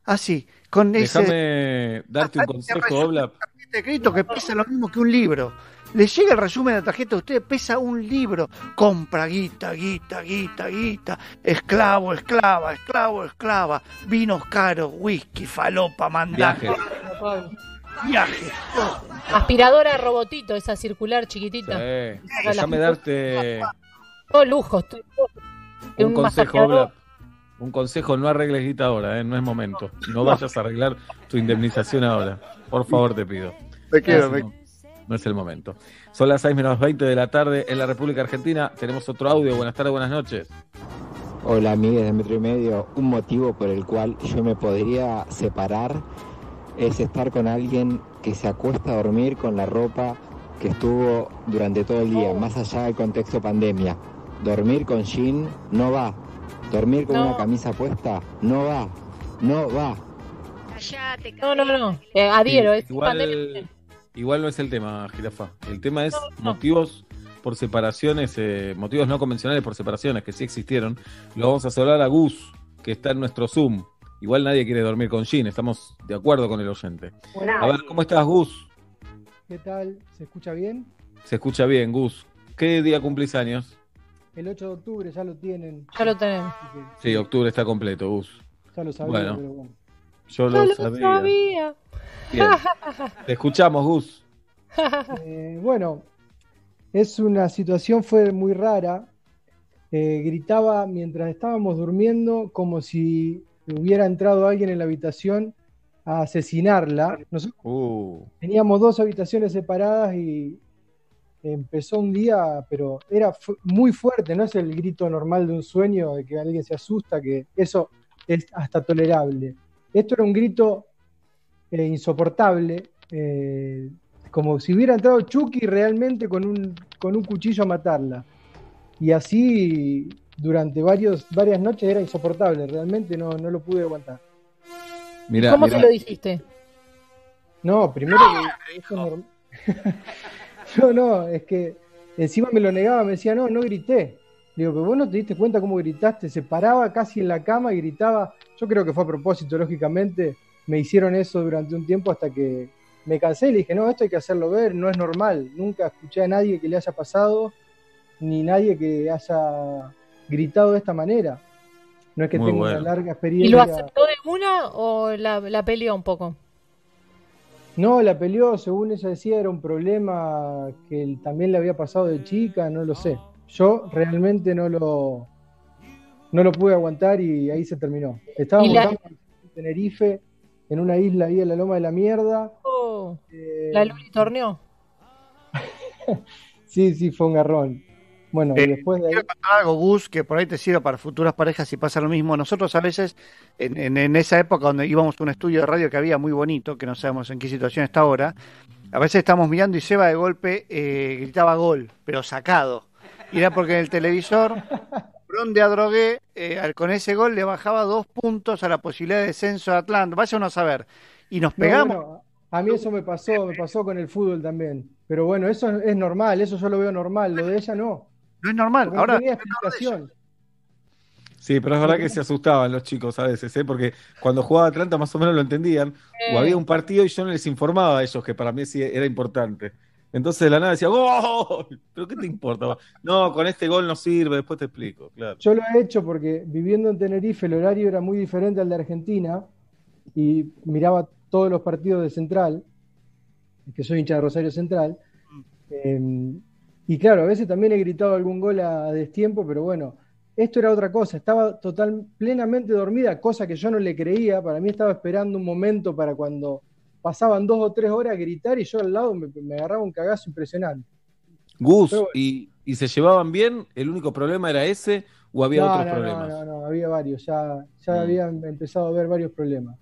Así, con ese Déjame darte un consejo, Obla. tarjeta de crédito que pesa lo mismo que un libro. Le llega el resumen de la tarjeta a usted, pesa un libro. Compra guita, guita, guita, guita. Esclavo, esclava, esclavo, esclava. Vinos caros, whisky, falopa, mandar. Viaje. Aspiradora robotito, esa circular chiquitita. Las déjame darte Todo lujo. un un consejo. Obla. Un consejo, no arregles guita ahora, eh, no es momento. No vayas a arreglar tu indemnización ahora. Por favor, te pido. Me quedo, no, me- es el- no es el momento. Son las 6 menos 20 de la tarde en la República Argentina. Tenemos otro audio. Buenas tardes, buenas noches. Hola amigues de Metro y Medio, un motivo por el cual yo me podría separar es estar con alguien que se acuesta a dormir con la ropa que estuvo durante todo el día, más allá del contexto pandemia. Dormir con jean no va, dormir con No. una camisa puesta no va, no va. No, no, no. Eh, adhiero, es igual, pandemia. igual no es el tema, Jirafa. El tema es motivos por separaciones, eh, motivos no convencionales por separaciones, que sí existieron. Lo vamos a hablar a Gus, que está en nuestro Zoom. Igual nadie quiere dormir con Jean, estamos de acuerdo con el oyente. A ver, ¿cómo estás, Gus? ¿Qué tal? ¿Se escucha bien? Se escucha bien, Gus. ¿Qué día cumplís años? El 8 de octubre ya lo tienen. Ya lo tenemos. Sí, octubre está completo, Gus. Ya lo sabía, Bueno. pero bueno. Yo lo lo sabía. sabía. Bien. Te escuchamos, Gus. Eh, bueno, es una situación, fue muy rara. Eh, gritaba mientras estábamos durmiendo como si hubiera entrado alguien en la habitación a asesinarla. Nosotros Uh, teníamos dos habitaciones separadas y empezó un día, pero era fu- muy fuerte, no es el grito normal de un sueño de que alguien se asusta, que eso es hasta tolerable. Esto era un grito eh, insoportable, eh, como si hubiera entrado Chucky realmente con un, con un cuchillo a matarla. Y así durante varios, varias noches era insoportable, realmente no, no lo pude aguantar. Mirá, ¿Cómo mirá. se lo dijiste? No, primero que eso es norm- No, no, es que encima me lo negaba, me decía, no, no grité. Le digo, pero vos no te diste cuenta cómo gritaste, se paraba casi en la cama y gritaba. Yo creo que fue a propósito, lógicamente. Me hicieron eso durante un tiempo hasta que me cansé y le dije, no, esto hay que hacerlo ver, no es normal. Nunca escuché a nadie que le haya pasado, ni nadie que haya gritado de esta manera. No es que Muy tenga bueno. una larga ¿Y lo experiencia. aceptó de una o la, la peleó un poco? No, la peleó, según ella decía, era un problema que él también le había pasado de chica, no lo sé. Yo realmente no lo, no lo pude aguantar y ahí se terminó. Estábamos ¿Y la- acá en Tenerife, en una isla ahí en la Loma de la Mierda. Oh, Eh, ¿La Luli torneó? Sí, sí, fue un garrón. Bueno, y Eh, después de ahí... Algo, Gus, que por ahí te sirve para futuras parejas si pasa lo mismo. Nosotros a veces, en, en- en esa época donde íbamos a un estudio de radio que había muy bonito, que no sabemos en qué situación está ahora, a veces estamos mirando y Seba de golpe eh, gritaba gol, pero sacado. Y era porque en el televisor, Bron de Adrogué, eh, con ese gol le bajaba dos puntos a la posibilidad de descenso de Atlanta. Vaya uno a saber. Y nos No, pegamos. bueno, a mí eso me pasó, me pasó con el fútbol también. Pero bueno, eso es normal, eso yo lo veo normal, lo de ella no. No es normal. Porque Ahora, explicación. Sí, pero es verdad que se asustaban los chicos a veces, ¿eh? Porque cuando jugaba Atlanta más o menos lo entendían, o había un partido y yo no les informaba a ellos, que para mí sí era importante. Entonces de la nada decía, ¡Gol! ¿Pero qué te importa? No, con este gol no sirve, después te explico, claro. Yo lo he hecho porque viviendo en Tenerife el horario era muy diferente al de Argentina y miraba todos los partidos de Central, que soy hincha de Rosario Central. eh, y claro, a veces también he gritado algún gol a, a destiempo, pero bueno, esto era otra cosa. Estaba total, plenamente dormida, cosa que yo no le creía. Para mí estaba esperando un momento para cuando pasaban dos o tres horas a gritar y yo al lado me, me agarraba un cagazo impresionante. Gus, bueno. ¿y, y se llevaban bien? ¿El único problema era ese o había No, otros no, no, problemas? no, no, había varios, ya, ya Mm. había empezado a haber varios problemas.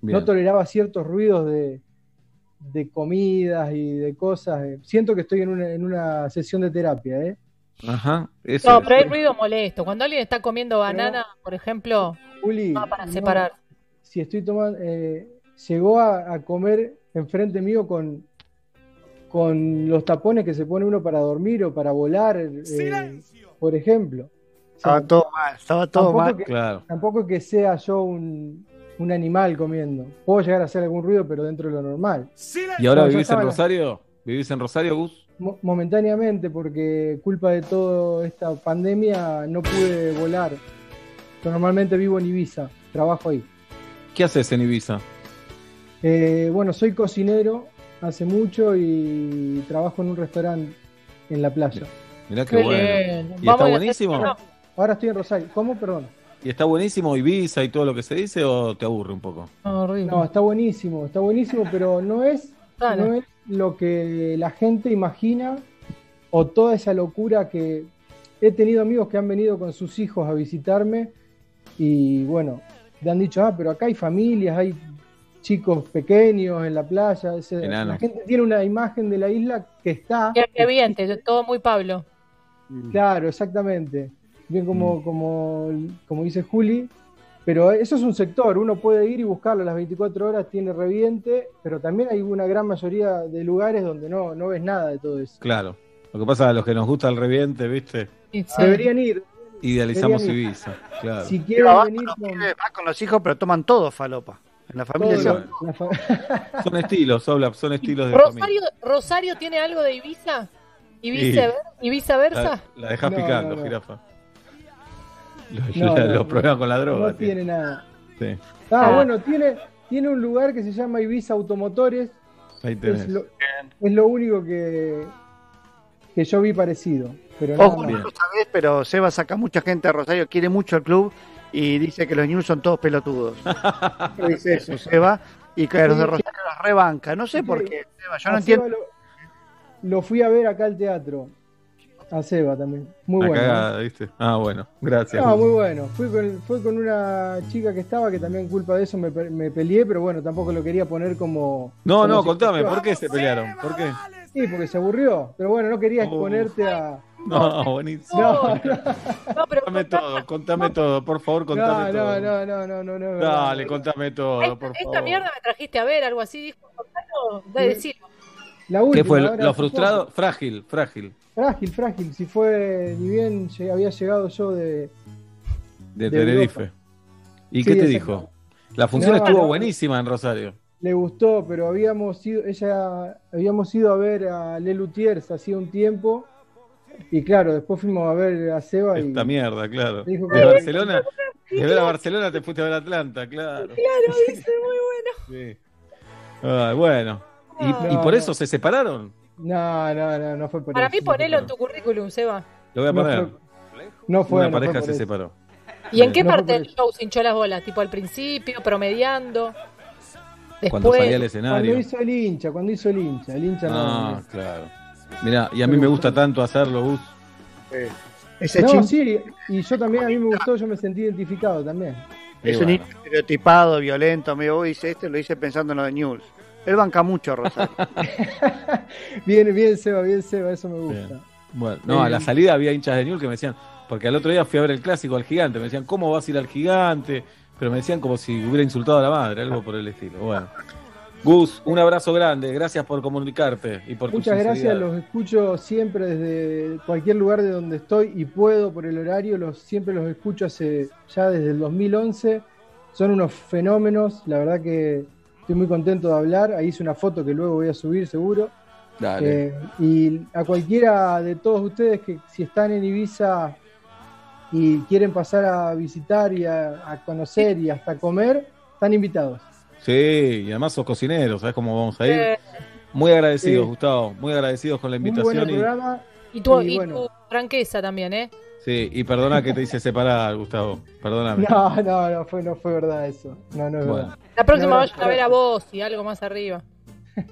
Bien. No toleraba ciertos ruidos de, de comidas y de cosas. eh. Siento que estoy en una, en una sesión de terapia, ¿eh? Ajá, eso No, pero hay ruido molesto. Cuando alguien está comiendo banana, por ejemplo, Juli, no para no, separar. si estoy tomando, eh, llegó a, a comer enfrente mío con, con los tapones que se pone uno para dormir o para volar, eh, por ejemplo. O sea, estaba todo mal, estaba todo mal. que- Claro. Tampoco que sea yo un, un animal comiendo. Puedo llegar a hacer algún ruido, pero dentro de lo normal. ¿Y ahora vivís en Rosario? ¿Vivís en Rosario, Gus? Mo- momentáneamente, porque culpa de toda esta pandemia no pude volar. Yo normalmente vivo en Ibiza, trabajo ahí. ¿Qué haces en Ibiza? Eh, bueno, soy cocinero hace mucho y trabajo en un restaurante en la playa. Mirá qué, Qué bueno. bien. ¿Y Vamos está buenísimo? Ahora estoy en Rosario. ¿Cómo? Perdón. ¿Y está buenísimo Ibiza y todo lo que se dice o te aburre un poco? no, horrible. No, está buenísimo, está buenísimo, pero no es, Claro. no es lo que la gente imagina o toda esa locura que he tenido amigos que han venido con sus hijos a visitarme y bueno, le han dicho, ah, pero acá hay familias, hay chicos pequeños en la playa. la gente tiene una imagen de la isla que está. Qué, bien, todo muy Pablo. Claro, exactamente. Bien Mm. como, como, como dice Juli, pero eso es un sector, uno puede ir y buscarlo a las 24 horas, tiene reviente, pero también hay una gran mayoría de lugares donde no, no ves nada de todo eso. Claro. Lo que pasa a los que nos gusta el reviente, ¿viste? Sí, sí. Deberían ir, Idealizamos Deberían ir. Ibiza, claro. si quieren va venir con los con pibes, va con los hijos, pero toman todo falopa. En la familia todo se- lo- la fa- Son estilos, Oblap, son estilos de familia. ¿Rosario, ¿Rosario tiene algo de Ibiza? ¿Y, Sí. vicever- ¿Y La, viceversa? la dejás No, picando, no, no. jirafa. Los, No, la- no, los problemas con la droga. no tiene nada. Sí, Ah, Ah. bueno, tiene, tiene un lugar que se llama Ibiza Automotores, ahí tenés. es lo, es lo único que, que yo vi parecido. Pero Ojo, no lo sabés, pero Seba saca mucha gente a Rosario, quiere mucho el club y dice que los News son todos pelotudos. dice eso, Seba, y que los de Rosario los rebanca. No sé por qué, Seba, yo no entiendo. Lo, lo fui a ver acá al teatro. A Seba también. Muy bueno. cagada, ¿viste? Ah, bueno, gracias. No, muy bueno. Fui con, fue con una chica que estaba que también culpa de eso me, me peleé, pero bueno, tampoco lo quería poner como. No, como no, si- contame, ¿por qué se pelearon? ¿Por qué? Sí, porque se aburrió. Pero bueno, no quería exponerte a. No, buenísimo. No, no, Contame todo, contame todo, por favor, contame no, todo. no, no, no, no, no. Dale, contame todo, por Esta favor. mierda me trajiste a ver, algo así, dijo. contalo, da, La ¿Qué última, fue? ahora Lo frustrado, frágil, frágil. Frágil, frágil. Si fue, ni bien había llegado yo de. De De Tenerife. Europa. ¿Y Sí, qué te dijo? La función No, estuvo no. buenísima en Rosario. Le gustó, pero habíamos ido, ella, habíamos ido a ver a Le Luthiers hacía un tiempo. Y claro, después fuimos a ver a Seba y. Esta mierda, claro. Dijo De Barcelona, de ver a Barcelona te fuiste a ver a Atlanta, claro. Claro, dice, muy bueno. Sí. Ay, bueno. ¿Y, por no. eso se separaron? No, no, no, no fue por Para eso. mí ponelo en tu currículum, Seba. Lo voy a No poner. fue- No fue, Una no pareja se eso. separó. ¿Y en qué No fue parte del show se hinchó las bolas? ¿Tipo al principio, promediando? Cuando Después. salía al Cuando escenario. hizo el hincha, cuando hizo el hincha, el hincha no. Ah, claro. Mira, y a mí me gusta tanto hacerlo, Gus. Ese no, sí, y yo también, a mí me gustó, yo me sentí identificado también. Es un hincha estereotipado, violento, amigo. Vos dice este, lo hice pensando en lo de News. Él banca mucho a Rosario. Bien, bien, Seba, bien, Seba, eso me gusta. Bien. Bueno, no, a la salida había hinchas de Newell que me decían, porque al otro día fui a ver el clásico al gigante, me decían, ¿cómo vas a ir al gigante? Pero me decían como si hubiera insultado a la madre, algo por el estilo. Bueno. Gus, un abrazo grande, gracias por comunicarte y por tu Muchas gracias, los escucho siempre desde cualquier lugar de donde estoy y puedo por el horario, los siempre los escucho hace ya desde el 2011. Son unos fenómenos, la verdad que estoy muy contento de hablar. Ahí hice una foto que luego voy a subir seguro. Dale. Eh, y a cualquiera de todos ustedes que si están en Ibiza y quieren pasar a visitar y a, a conocer y hasta comer, están invitados. Sí, y además sos cocinero, ¿sabes cómo vamos a ir? Eh, Muy agradecidos. Gustavo, muy agradecidos con la invitación. y, programa. y tu, Y y bueno. tu franqueza también, ¿eh? Sí, y perdona que te hice separar, Gustavo. Perdóname. No, no, no fue, no fue verdad eso. No, no es Bueno. verdad. La próxima No, vayan a ver a vos y algo más arriba.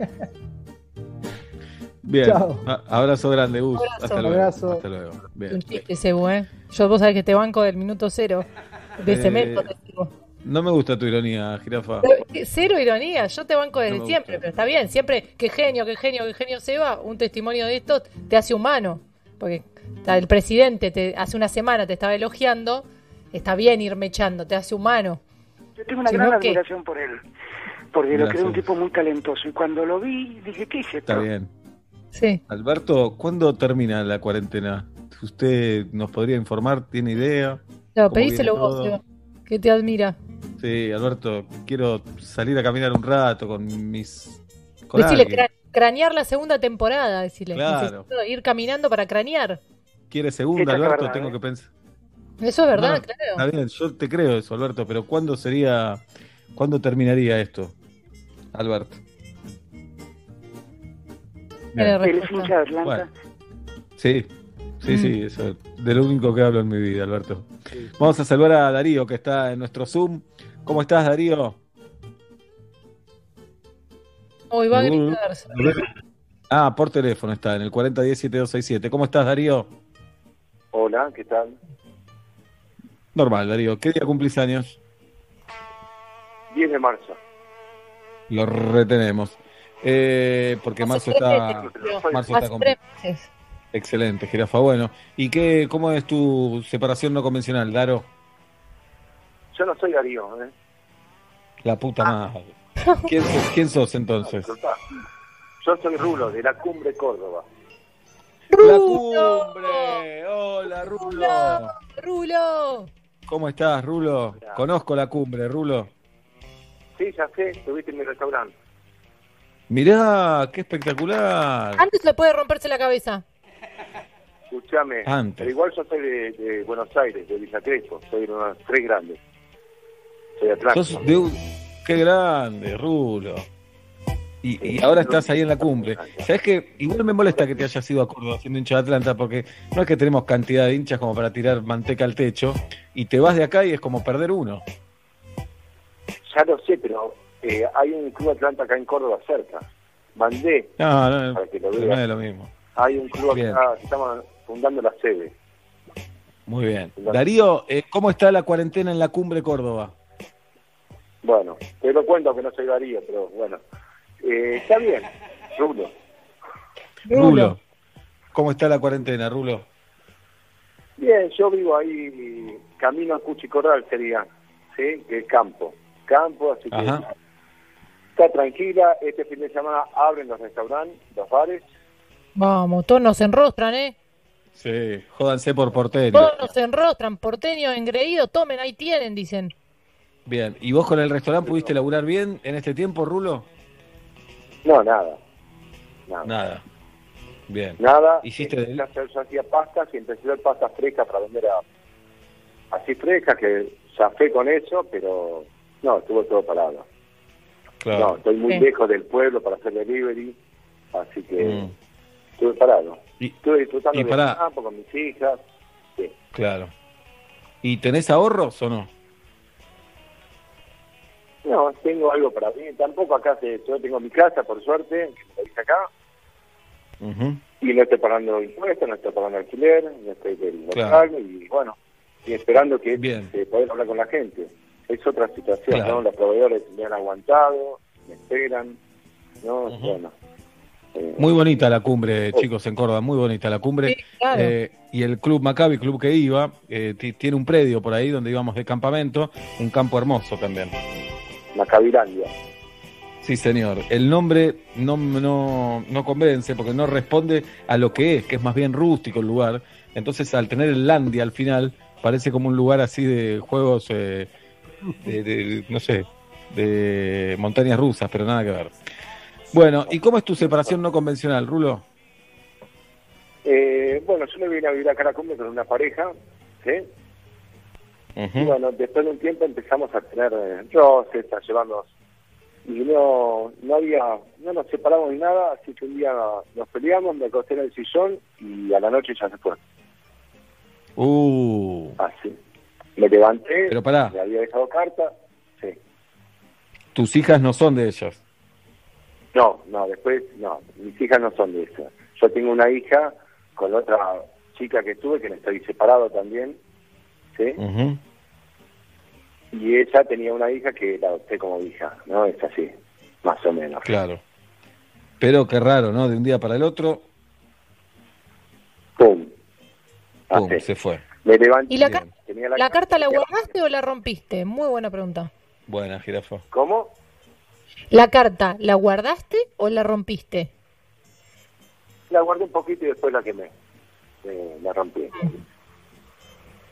Bien, Chao. Abrazo grande, Gus. Abrazo. Hasta luego. Abrazo. Hasta luego. Bien. Un chiste ese, ¿eh? Yo vos sabés que te banco del minuto cero. De Eh, cemento te digo. No me gusta tu ironía, jirafa. Eh, Cero ironía, yo te banco desde No siempre, gusta. pero está bien, siempre, qué genio, qué genio, qué genio se va, un testimonio de esto te hace humano, porque el presidente te, hace una semana te estaba elogiando, está bien ir mechando, te hace humano. Yo tengo una Si gran no, ¿qué? admiración por él, porque lo creo un tipo muy talentoso. Y cuando lo vi, dije, ¿qué hice? Está bien. Sí. Alberto, ¿cuándo termina la cuarentena? ¿Usted nos podría informar? ¿Tiene idea? No, ¿Cómo pedíselo vos? Seba, que te admira. Sí, Alberto, quiero salir a caminar un rato con mis. Con Decile, alguien. Cra- cranear la segunda temporada, decile. Claro. Ir caminando para cranear. ¿Quiere segunda, Alberto? verdad, Tengo ¿eh? que pensar. Eso es verdad, No, Está claro. bien, yo te creo eso, Alberto, pero ¿cuándo sería. ¿Cuándo terminaría esto, Alberto? Atlanta. Bueno. Sí, sí, Mm. sí, eso, de lo único que hablo en mi vida, Alberto. Vamos a saludar a Darío, que está en nuestro Zoom. ¿Cómo estás, Darío? Hoy va a gritarse. Ah, por teléfono está, en el 4010-7267. ¿Cómo estás, Darío? Hola, ¿qué tal? Normal, Darío. ¿Qué día cumplís años? 10 de marzo. Lo retenemos. Eh, porque marzo está, marzo está Hace completo. tres meses. Excelente, jirafa. Bueno, ¿y qué, cómo es tu separación no convencional, Daro? Yo no soy Darío, ¿eh? La puta madre. ¿Quién, sos- quién sos entonces? Yo soy Rulo, de la Cumbre Córdoba. ¡La cumbre! ¡Hola, Rulo! Rulo. ¿Cómo estás, Rulo? Conozco la cumbre, Rulo. Sí, ya sé, estuviste en mi restaurante. Mirá, qué espectacular. Antes le puede romperse la cabeza. Escuchame, Antes. pero igual yo soy de, de Buenos Aires, de Villa Crespo, soy de unos tres grandes. Soy de Atlanta. Sos de un- Qué grande, Rulo. Y, y ahora estás ahí en la cumbre. ¿Sabes que Igual me molesta que te hayas ido a Córdoba siendo hincha de Atlanta, porque no es que tenemos cantidad de hinchas como para tirar manteca al techo, y te vas de acá y es como perder uno. Ya lo sé, pero eh, hay un club Atlanta acá en Córdoba cerca. Mandé No, no, para que lo no es lo mismo. Hay un club Bien. acá que estamos fundando la sede. Muy bien. Darío, eh, ¿cómo está la cuarentena en la cumbre Córdoba? Bueno, te lo cuento que no soy Darío, pero bueno. Eh, está bien, Rulo. Rulo. ¿Cómo está la cuarentena, Rulo? Bien, yo vivo ahí, camino a Cuchicorral sería, ¿sí? Que es campo. Campo, así que está tranquila. Este fin de semana abren los restaurantes, los bares. Vamos, todos nos enrostran, ¿eh? Sí, jódanse por porteño. Todos nos enrostran, porteño, engreído, tomen, ahí tienen, dicen. Bien, ¿y vos con el restaurante pudiste laburar bien en este tiempo, Rulo? No, nada. Nada. Nada. Bien. Nada. Hiciste Empecé a hacer- yo hacía pastas y empecé a hacer pastas frescas para vender a, así frescas que zafé con eso, pero no, estuvo todo parado. Claro. No, estoy muy Sí. lejos del pueblo para hacer delivery, así que Mm, estuve parado. Y- estuve disfrutando y del campo con mis hijas. Sí. claro. ¿Y tenés ahorros o no? No, tengo algo para mí. Tampoco acá, se, yo tengo mi casa, por suerte, que me acá, y no estoy pagando impuestos, no estoy pagando alquiler, no estoy del Claro. y bueno, y esperando que Bien. eh, poder hablar con la gente. Es otra situación, Claro. ¿no? Los proveedores me han aguantado, me esperan, ¿no? Bueno, eh, Muy bonita la cumbre, chicos, en Córdoba, muy bonita la cumbre. claro. Eh, y el club Maccabi, club que iba, eh, ti- tiene un predio por ahí donde íbamos de campamento, un campo hermoso también. Macabilandia. Sí, señor. El nombre no, no, no convence porque no responde a lo que es, que es más bien rústico el lugar. Entonces, al tener el Landia al final, parece como un lugar así de juegos, eh, de, de- no sé, de montañas rusas, pero nada que ver. Bueno, ¿y cómo es tu separación no convencional, Rulo? Eh, bueno, yo me vine a vivir a cumbre con una pareja, ¿sí? Y bueno, después de un tiempo empezamos a tener eh, roces, a llevarnos. Y no, no había, no nos separamos ni nada, así que un día nos peleamos, me acosté en el sillón y a la noche ya se fue. Uh, Así. Me levanté, Pero pará. le había dejado carta. Sí. tus hijas no son de ellas. No, no, después, no, mis hijas no son de esas. Yo tengo una hija con otra chica que tuve, que estoy separado también, ¿sí? Ujú. Y ella tenía una hija que la adopté como hija, ¿no? Es así, más o menos. Claro. Pero qué raro, ¿no? De un día para el otro, ¡Pum! pum, Así. se fue. Me levanté. ¿Y la, la carta la guardaste o la rompiste? Muy buena pregunta. Buena, jirafa. ¿Cómo? ¿La carta la guardaste o la rompiste? La guardé un poquito y después la quemé. Eh, la rompí.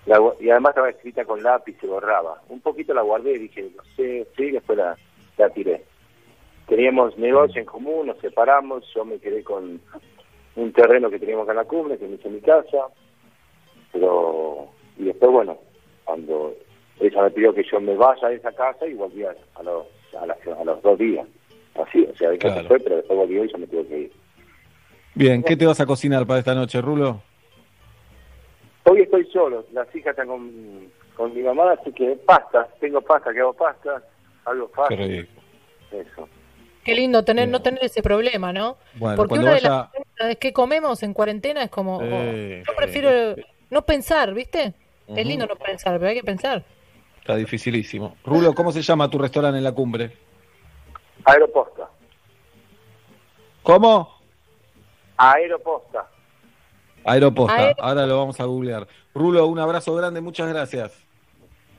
La y además estaba escrita con lápiz, se borraba. Un poquito la guardé y dije, no sé, sí, después la, la tiré. Teníamos negocio en común, nos separamos, yo me quedé con un terreno que teníamos acá en la cumbre, que me hice mi casa, pero, y después, bueno, cuando ella me pidió que yo me vaya de esa casa y volví a, a los, a, las- a los dos días. Así, o sea, se Claro. fue, pero después volvió y yo me tuve que ir. Bien, ¿qué te vas a cocinar para esta noche, Rulo? Hoy estoy solo, las hijas están con, con mi mamá, así que pasta, tengo pasta, que hago pasta, algo Qué fácil, rico. eso. Qué lindo tener, no tener ese problema, ¿no? Bueno, Porque una de las cosas que comemos en cuarentena es como, oh, Eh, yo prefiero no pensar, ¿viste? Es lindo no pensar, pero hay que pensar. Está dificilísimo. Rulo, ¿cómo se llama tu restaurante en la cumbre? Aeroposta, ¿Cómo? aeroposta. Aeroposta. Aero- Ahora lo vamos a googlear. Rulo, un abrazo grande, muchas gracias.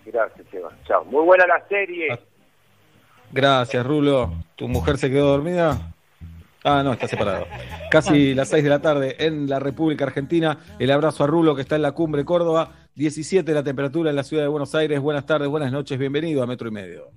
Gracias, Eva. Chao. Muy buena la serie. Gracias, Rulo. ¿Tu mujer se quedó dormida? Ah, no, está separado. Casi las 6 de la tarde en la República Argentina. El abrazo a Rulo que está en la cumbre Córdoba. 17 la temperatura en la ciudad de Buenos Aires. Buenas tardes, buenas noches. Bienvenido a Metro y Medio.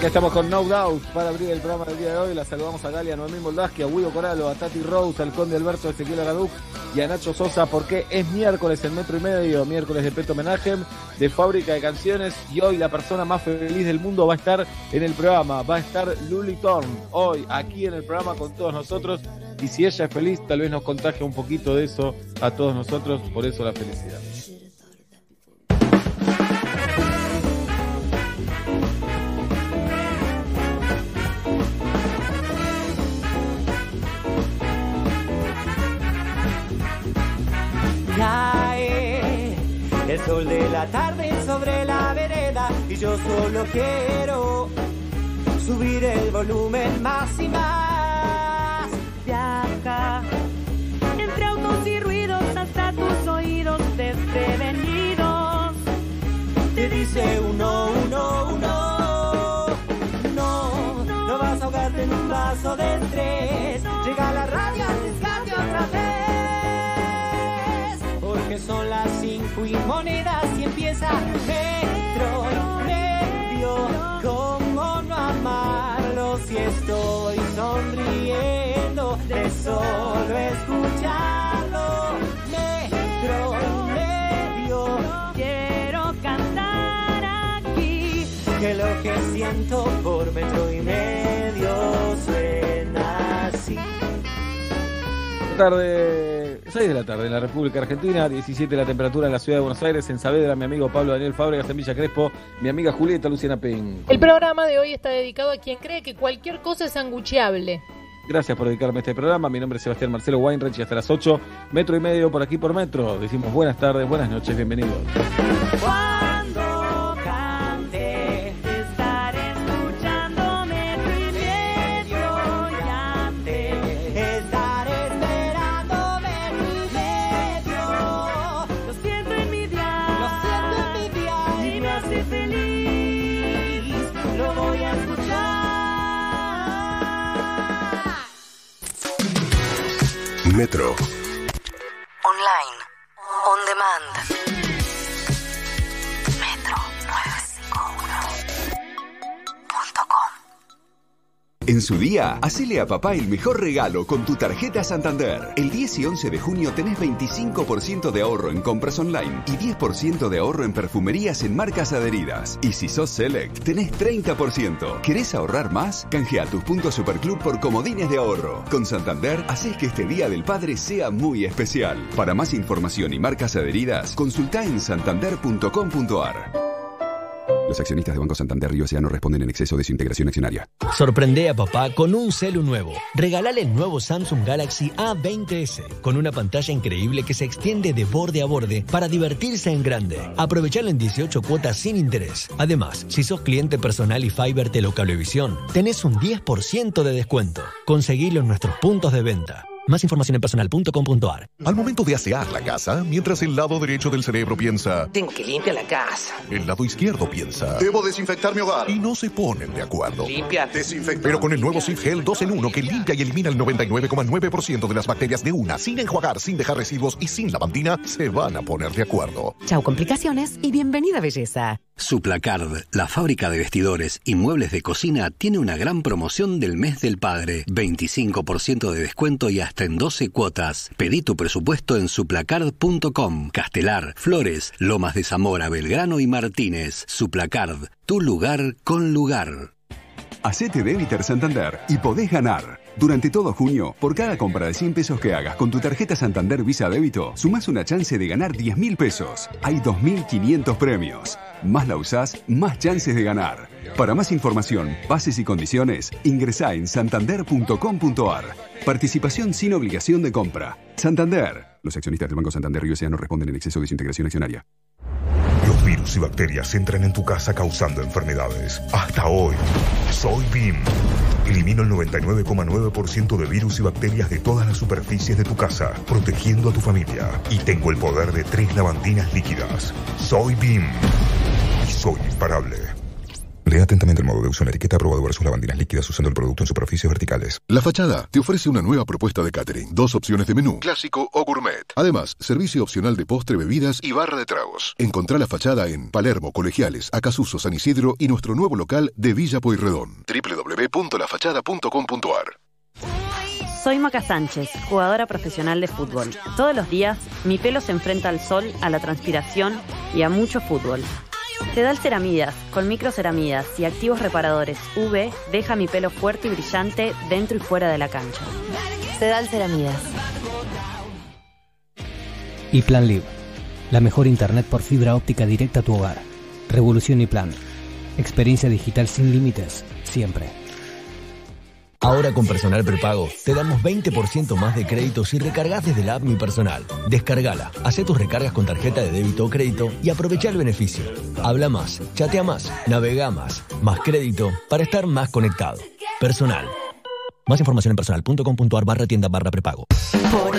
Acá estamos con No Doubt para abrir el programa del día de hoy. La saludamos a Galia, a Noemí Moldaski, a Guido Coralo, a Tati Rose, al Conde Alberto Ezequiel Agaduc y a Nacho Sosa porque es miércoles en metro y medio, miércoles de Peto Homenaje, de Fábrica de Canciones y hoy la persona más feliz del mundo va a estar en el programa, va a estar Luli Thorn hoy aquí en el programa con todos nosotros y si ella es feliz tal vez nos contagie un poquito de eso a todos nosotros, por eso la felicidad. Sol de la tarde sobre la vereda y yo solo quiero subir el volumen más y más. Viaja entre autos y ruidos hasta tus oídos desprevenidos. Te dice uno, uno, uno. No, no vas a ahogarte en un vaso de estrés. Llega la radio al rescate otra vez. Y monedas y empieza metro y medio. ¿Cómo no amarlo si estoy sonriendo de solo escucharlo? Metro y medio. Quiero cantar aquí que lo que siento por metro y medio suena así. tarde, 6 de la tarde en la República Argentina, 17 la temperatura en la ciudad de Buenos Aires, en Saavedra, mi amigo Pablo Daniel Fábregas, en Villa Crespo, mi amiga Julieta Luciana Pen. El programa de hoy está dedicado a quien cree que cualquier cosa es sangucheable. Gracias por dedicarme a este programa, mi nombre es Sebastián Marcelo Weinreich y hasta las 8, metro y medio por aquí por metro. Decimos buenas tardes, buenas noches, bienvenidos. Metro. En su día, hacele a papá el mejor regalo con tu tarjeta Santander. El 10 y 11 de junio tenés 25% de ahorro en compras online y 10% de ahorro en perfumerías en marcas adheridas. Y si sos Select, tenés 30%. ¿Querés ahorrar más? Canjea tus puntos Superclub por comodines de ahorro. Con Santander, haces que este Día del Padre sea muy especial. Para más información y marcas adheridas, consulta en santander.com.ar. Los accionistas de Banco Santander Río no responden en exceso de su integración accionaria. Sorprende a papá con un celu nuevo. Regálale el nuevo Samsung Galaxy A20s con una pantalla increíble que se extiende de borde a borde para divertirse en grande. Aprovechalo en 18 cuotas sin interés. Además, si sos cliente personal y Fiber Telocablevisión, tenés un 10% de descuento. Conseguilo en nuestros puntos de venta. Más información en personal.com.ar. Al momento de asear la casa, mientras el lado derecho del cerebro piensa, Tengo que limpiar la casa. el lado izquierdo piensa, Debo desinfectar mi hogar. Y no se ponen de acuerdo. Limpiar. Pero con el nuevo Sif Gel 2 en 1 que limpia y elimina el 99,9% de las bacterias de una, sin enjuagar, sin dejar residuos y sin lavandina, se van a poner de acuerdo. Chau complicaciones y bienvenida belleza. Suplacard, la fábrica de vestidores y muebles de cocina, tiene una gran promoción del mes del padre. 25% de descuento y hasta en 12 cuotas. Pedí tu presupuesto en suplacard.com. Castelar, Flores, Lomas de Zamora, Belgrano y Martínez. Suplacard, tu lugar con lugar. Hacete Débiter Santander y podés ganar. Durante todo junio, por cada compra de 100 pesos que hagas con tu tarjeta Santander Visa Débito, sumás una chance de ganar 10 mil pesos. Hay 2.500 premios. Más la usás, más chances de ganar. Para más información, bases y condiciones, ingresá en santander.com.ar. Participación sin obligación de compra. Santander. Los accionistas del Banco Santander Río no responden en exceso de su integración accionaria. Virus y bacterias entran en tu casa causando enfermedades. Hasta hoy, soy BIM. Elimino el 99,9% de virus y bacterias de todas las superficies de tu casa, protegiendo a tu familia. Y tengo el poder de tres lavandinas líquidas. Soy BIM. Y soy imparable. Lea atentamente el modo de uso en la etiqueta aprobado versus lavandinas líquidas usando el producto en superficies verticales. La Fachada te ofrece una nueva propuesta de catering. Dos opciones de menú, clásico o gourmet. Además, servicio opcional de postre, bebidas y barra de tragos. Encontrá La Fachada en Palermo, Colegiales, Acasuso, San Isidro y nuestro nuevo local de Villa Pueyrredón. www.lafachada.com.ar Soy Maca Sánchez, jugadora profesional de fútbol. Todos los días mi pelo se enfrenta al sol, a la transpiración y a mucho fútbol. Sedal Ceramidas, con microceramidas y activos reparadores UV, deja mi pelo fuerte y brillante dentro y fuera de la cancha. Sedal Ceramidas. Y Plan Live, la mejor internet por fibra óptica directa a tu hogar. Revolución y Plan. Experiencia digital sin límites, siempre. Ahora con Personal Prepago te damos 20% más de crédito si recargas desde la app Mi Personal. Descargala, hace tus recargas con tarjeta de débito o crédito y aprovecha el beneficio. Habla más, chatea más, navega más, más crédito para estar más conectado. Personal. Más información en personal.com.ar barra tienda barra prepago. Por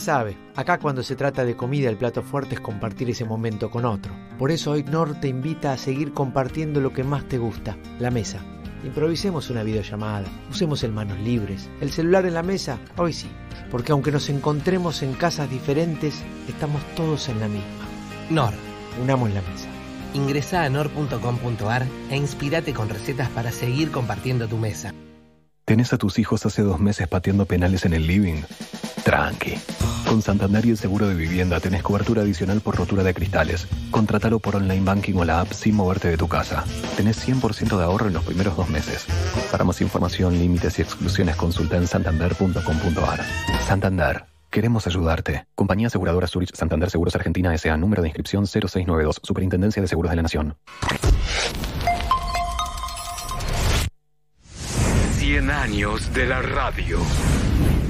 Se sabe, acá cuando se trata de comida el plato fuerte es compartir ese momento con otro. Por eso hoy Nor te invita a seguir compartiendo lo que más te gusta, la mesa. Improvisemos una videollamada, usemos el manos libres, el celular en la mesa, hoy sí, porque aunque nos encontremos en casas diferentes, estamos todos en la misma. Nor. Unamos la mesa. Ingresa a nor.com.ar e inspirate con recetas para seguir compartiendo tu mesa. ¿Tenés a tus hijos hace dos meses pateando penales en el living? Tranqui. Con Santander y el seguro de vivienda tenés cobertura adicional por rotura de cristales. Contratalo por online banking o la app sin moverte de tu casa. Tenés 100% de ahorro en los primeros dos meses. Para más información, límites y exclusiones consulta en santander.com.ar. Santander. Queremos ayudarte. Compañía Aseguradora Zurich Santander Seguros Argentina S.A. Número de inscripción 0692. Superintendencia de Seguros de la Nación. 100 años de la radio.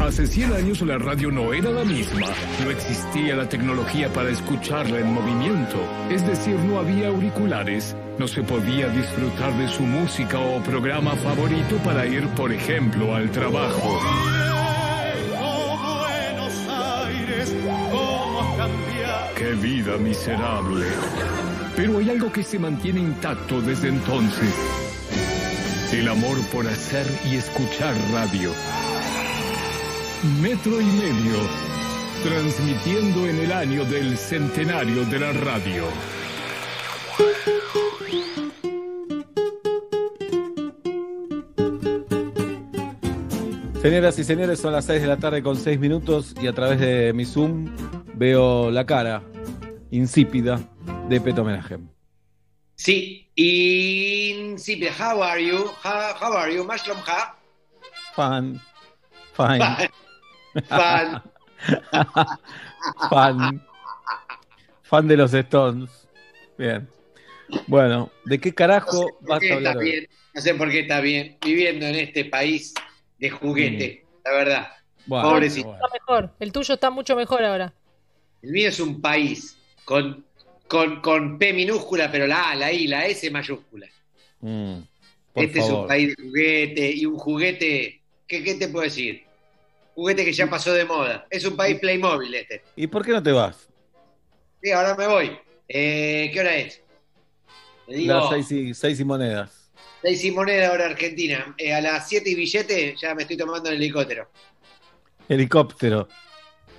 Hace 100 años la radio no era la misma. No existía la tecnología para escucharla en movimiento. Es decir, no había auriculares. No se podía disfrutar de su música o programa favorito para ir, por ejemplo, al trabajo. ¡Qué vida miserable! Pero hay algo que se mantiene intacto desde entonces. El amor por hacer y escuchar radio. Metro y medio, transmitiendo en el año del centenario de la radio. Señoras y señores, son las 6 de la tarde con 6 minutos y a través de mi Zoom veo la cara insípida de Peto Homenaje. Sí, insípida. How are you? How, how are you? Mushroom ha? Fan. Fine. Fan. Fan. Fan de los Stones. Bien. Bueno, ¿de qué carajo ¿Por vas qué a hablar bien? No sé por qué está bien viviendo en este país de juguete, la verdad. Bueno, Pobrecito. Está mejor. El tuyo está mucho mejor ahora. El mío es un país con, con, con P minúscula, pero la A, la I, la S mayúscula. Mm, por este es un país de juguete y un juguete, ¿qué, ¿qué te puedo decir? Juguete que ya pasó de moda. Es un país Playmobil este. ¿Y por qué no te vas? Sí, ahora me voy. Eh, ¿Qué hora es? Digo, Las seis y, seis y monedas. seis y moneda ahora Argentina. Eh, a las 7 y billete ya me estoy tomando el helicóptero. Helicóptero.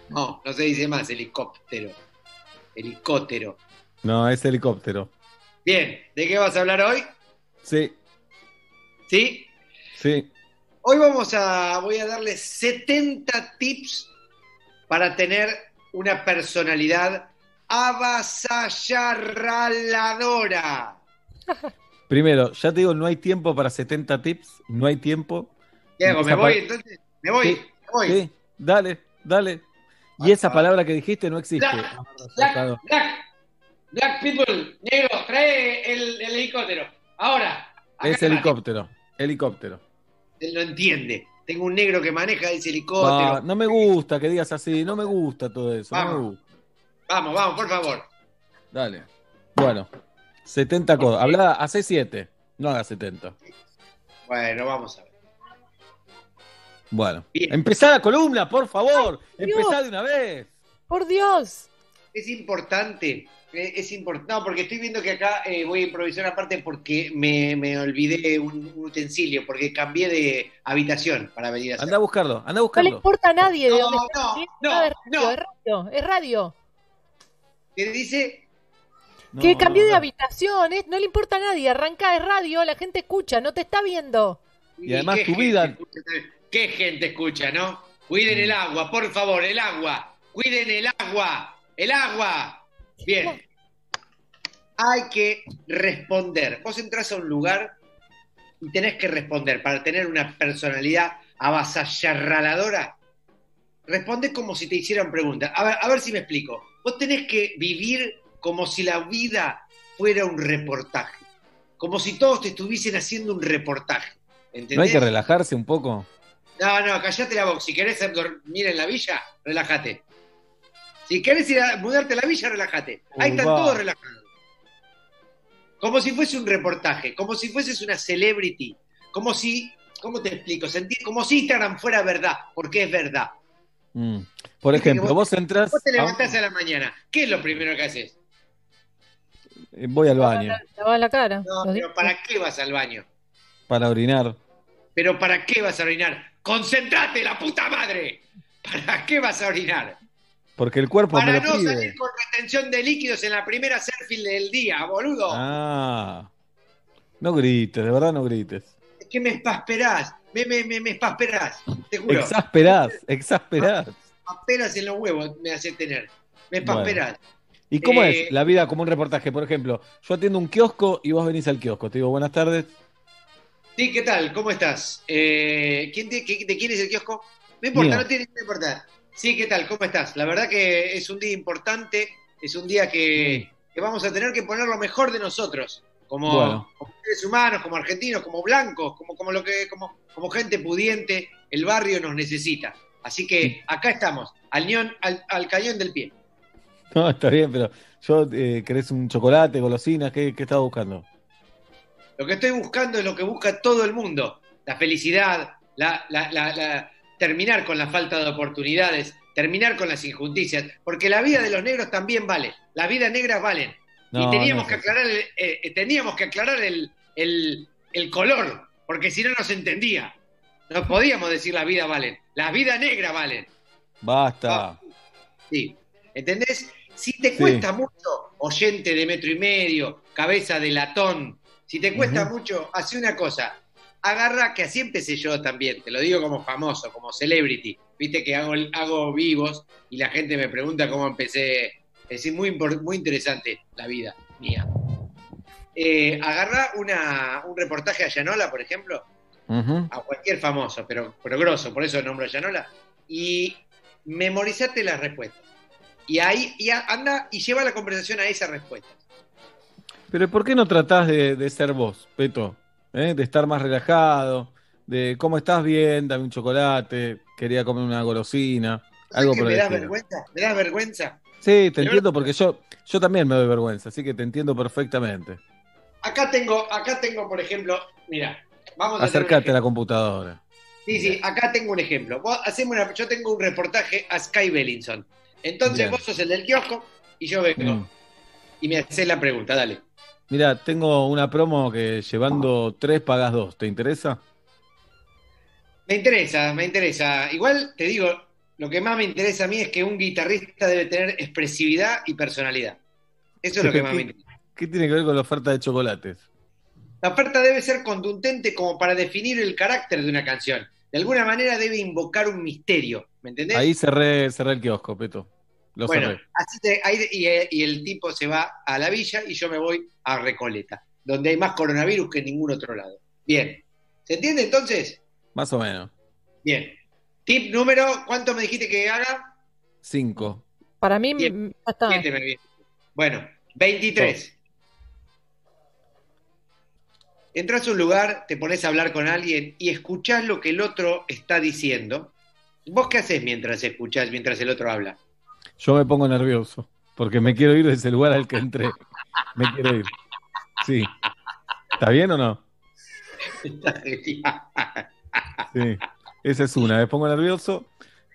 No, no se dice más helicóptero. Helicóptero. No, es helicóptero. Bien, ¿de qué vas a hablar hoy? Sí, ¿Sí? sí. Hoy vamos a, voy a darles 70 tips para tener una personalidad avasalladora. Primero, ya te digo, no hay tiempo para 70 tips. No hay tiempo. Y ¿Me voy entonces? ¿Me voy? Sí, ¿Me voy? sí, dale, dale. Y esa palabra que dijiste no existe. Black, black, black, black people, negro, trae el, el helicóptero. Ahora. Es helicóptero. Helicóptero. Él no entiende. Tengo un negro que maneja ese helicóptero. No, no me gusta que digas así. No me gusta todo eso. No me Vamos. gusta. Vamos, vamos, por favor. Dale. Bueno, 70 cosas. Habla, hace 7. No hagas 70. Bueno, vamos a ver. Bueno. Empezá la columna, por favor. Empezá de una vez. Por Dios. Es importante. eh, Es importante. No, porque estoy viendo que acá eh, voy a improvisar aparte porque me, me olvidé un, un utensilio, porque cambié de habitación para venir a hacer. Anda a buscarlo, anda a No le buscarlo. importa a nadie de No, dónde no, está. no, es radio, no. es radio, es radio. ¿Qué dice? que No, cambió de habitación, ¿eh? no le importa a nadie. Arranca es radio, la gente escucha, no te está viendo. Y además tu vida- escucha. ¿Qué gente escucha, no? Cuiden el agua, por favor, el agua. Cuiden el agua, el agua. Bien. Hay que responder. Vos entras a un lugar y tenés que responder para tener una personalidad avasalladora. Responde como si te hicieran preguntas. A ver, a ver si me explico. Vos tenés que vivir como si la vida fuera un reportaje. Como si todos te estuviesen haciendo un reportaje. ¿Entendés? ¿No hay que relajarse un poco? No, no, callate la boca. Si querés dormir en la villa, relájate. Si querés ir a mudarte a la villa, relájate. Ahí están todos relajados. Como si fuese un reportaje, como si fueses una celebrity, como si, ¿cómo te explico? Sentir, como si Instagram fuera verdad, porque es verdad. Mm. Por ejemplo, vos entras. Vos te levantás a la mañana, ¿qué es lo primero que haces? eh, Voy al baño Lavás la cara. No, pero ¿para qué vas al baño? para orinar. ¿Pero para qué vas a orinar? ¡Concentrate, la puta madre! ¿Para qué vas a orinar? Porque el cuerpo me Para lo no pide. salir con retención de líquidos en la primera selfie del día, boludo. Ah. No grites, de verdad no grites. Es que me espasperás, me, me, me, me espasperás, te juro. Exasperás, exasperás. Apenas en los huevos me hace tener. Me Bueno. espasperás. ¿Y cómo Eh, es la vida como un reportaje? Por ejemplo, yo atiendo un kiosco y vos venís al kiosco. Te digo, buenas tardes. Sí, ¿qué tal? ¿Cómo estás? Eh, ¿quién te- qué- ¿De quién es el kiosco? No importa, Mío. no tiene que importar. Sí, ¿qué tal? ¿Cómo estás? La verdad que es un día importante, es un día que, que vamos a tener que poner lo mejor de nosotros, como, Bueno. como seres humanos, como argentinos, como blancos, como, como, lo que, como, como gente pudiente, el barrio nos necesita. Así que acá estamos, al, ñón- al, al cañón del pie. No, está bien, pero yo, eh, ¿querés un chocolate, golosinas? ¿Qué, qué estás buscando? Lo que estoy buscando es lo que busca todo el mundo, la felicidad, la, la- la- la- terminar con la falta de oportunidades, terminar con las injusticias, porque la vida de los negros también vale, las vidas negras valen. No, y teníamos no que es así. aclarar, el, eh, eh, teníamos que aclarar el, el- el color, porque si no nos entendía. No podíamos decir la vida valen, las vidas negras valen. Basta. Sí. ¿Entendés? Si te Sí. cuesta mucho, oyente de metro y medio, cabeza de latón, si te cuesta mucho, hace una cosa. Agarra, que así empecé yo también, te lo digo como famoso, como celebrity. Viste que hago, hago vivos y la gente me pregunta cómo empecé. Es decir, muy, muy interesante la vida mía. eh, agarrá una, un reportaje a Yanola, por ejemplo, a cualquier famoso, pero, pero grosso, por eso nombro a Yanola, y memorizate las respuestas. Y ahí y anda y lleva la conversación a esas respuestas. Pero ¿por qué no tratás de, de ser vos, Peto? ¿Eh? De estar más relajado, de cómo estás bien, dame un chocolate, quería comer una golosina, algo ¿Que por ¿Me el das estilo. vergüenza? ¿Me das vergüenza? Sí, te entiendo porque yo, yo también me doy vergüenza, así que te entiendo perfectamente. Acá tengo, acá tengo, por ejemplo, mira, vamos a Acércate a la computadora. Sí, sí, acá tengo un ejemplo. Vos hacemos una- yo tengo un reportaje a Sky Bellinson. Entonces Bien. vos sos el del kiosco y yo vengo Mm. y me haces la pregunta, dale. Mira, tengo una promo que llevando tres pagas dos, ¿te interesa? Me interesa, me interesa. Igual te digo, lo que más me interesa a mí es que un guitarrista debe tener expresividad y personalidad. Eso es lo que más me interesa. ¿Qué tiene que ver con la oferta de chocolates? La oferta debe ser contundente como para definir el carácter de una canción. De alguna manera debe invocar un misterio, ¿me entendés? Ahí cerré, cerré el kiosco, Peto. Lo bueno, cerré. así te- ahí- y, eh, y el tipo se va a la villa y yo me voy a Recoleta, donde hay más coronavirus que en ningún otro lado. Bien. ¿Se entiende entonces? Más o menos. Bien. Tip número, ¿cuánto me dijiste que haga? Cinco. Para mí, Bien. mm, viene. Bueno, 23. Entras a un lugar, te pones a hablar con alguien y escuchás lo que el otro está diciendo. ¿Vos qué haces mientras escuchás, mientras el otro habla? Yo me pongo nervioso, porque me quiero ir de ese lugar al que entré. Me quiero ir. Sí. ¿Está bien o no? Está genial. Sí. Esa es una. Me pongo nervioso